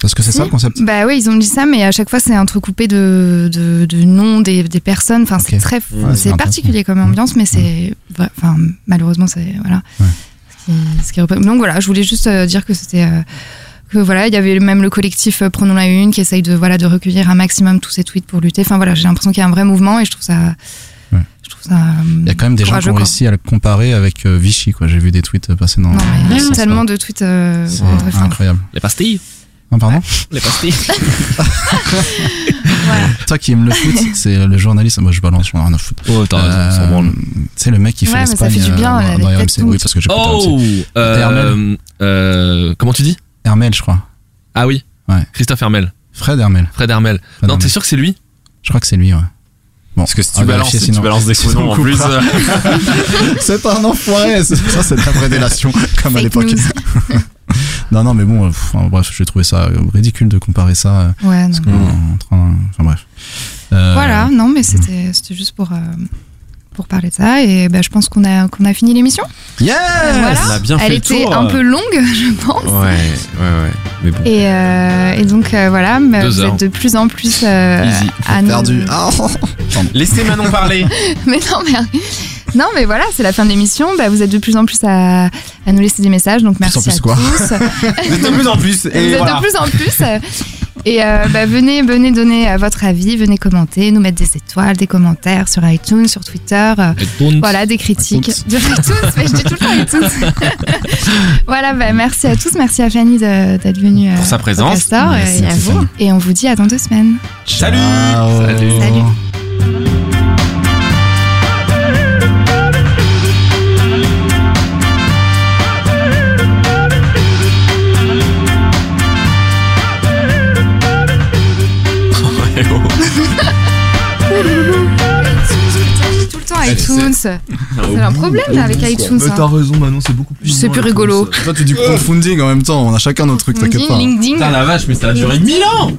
Parce que c'est ça le concept? Bah oui, ils ont dit ça, mais à chaque fois c'est entrecoupé de, de, de noms des, des personnes. Enfin, c'est très, Ouais, c'est particulier comme ambiance, mais c'est, enfin, malheureusement, c'est voilà. Ce qui, ce qui représente- Donc voilà, je voulais juste euh, dire que c'était, euh, que voilà, il y avait même le collectif euh, Prenons la une qui essaye de voilà de recueillir un maximum tous ces tweets pour lutter. Enfin voilà, j'ai l'impression qu'il y a un vrai mouvement et je trouve ça, Ouais. je trouve ça. Il y a quand même des gens qui ont réussi à le comparer avec euh, Vichy quoi. J'ai vu des tweets passer dans. Non, mais dans ce sens-là. tellement de tweets. euh, C'est incroyable. les pastilles Ah, pardon les pastilles Toi qui aimes le foot, c'est le journaliste. Moi je balance, j'en ai rien à foutre. oh t'as Euh. C'est le mec qui fait Ouais, ça fait du bien, euh, dans RMC. Oui, parce que j'écoute oh RMC. euh, euh, comment tu dis? Hermel, je crois. ah oui Ouais. Christophe Hermel Fred Hermel. Fred Hermel Fred non t'es sûr que c'est lui? Je crois que c'est lui, ouais. Bon, Parce que si tu balances, si tu balances des faux sinon noms en plus. c'est pas un enfoiré, c'est- ça c'est de la vraie délation, comme à l'époque. non, non, mais bon, enfin, bref, j'ai trouvé ça ridicule de comparer ça. euh, Ouais, non. parce est en train- Enfin bref. Euh, Voilà, non, mais c'était c'était juste pour, euh, pour parler de ça. Et bah, je pense qu'on a, qu'on a fini l'émission. Yes Voilà. on a bien Elle fait le était tour. un peu longue, je pense. Ouais, ouais, ouais. Mais bon. Et, euh, et donc euh, voilà, mais Deux vous heures. êtes de plus en plus euh, Easy. à nous- Perdu. Ah, Laissez Manon parler. mais non, mais non, mais voilà, c'est la fin de l'émission. Bah, vous êtes de plus en plus à, à nous laisser des messages, donc merci en plus à quoi tous. Vous êtes de plus en plus. vous êtes de plus en plus. Et euh, bah, venez, venez donner euh, votre avis, venez commenter, nous mettre des étoiles, des commentaires sur iTunes, sur Twitter. euh, iTunes. Voilà, des critiques. iTunes. De iTunes, mais je dis tout le temps iTunes. voilà, bah, merci à tous. Merci à Fanny de- d'être venue. euh, Pour sa au présence. Castor, Merci, et à vous. Et on vous dit à dans deux semaines. Salut Ciao. Salut. Salut. iTunes. C'est un problème là avec iTunes. Mais hein. t'as raison, Manon, c'est beaucoup plus. C'est plus rigolo. Toi, tu dis crowdfunding en même temps. On a chacun notre truc, t'inquiète pas. LinkedIn. Putain la vache, mais ça a duré 1000 ans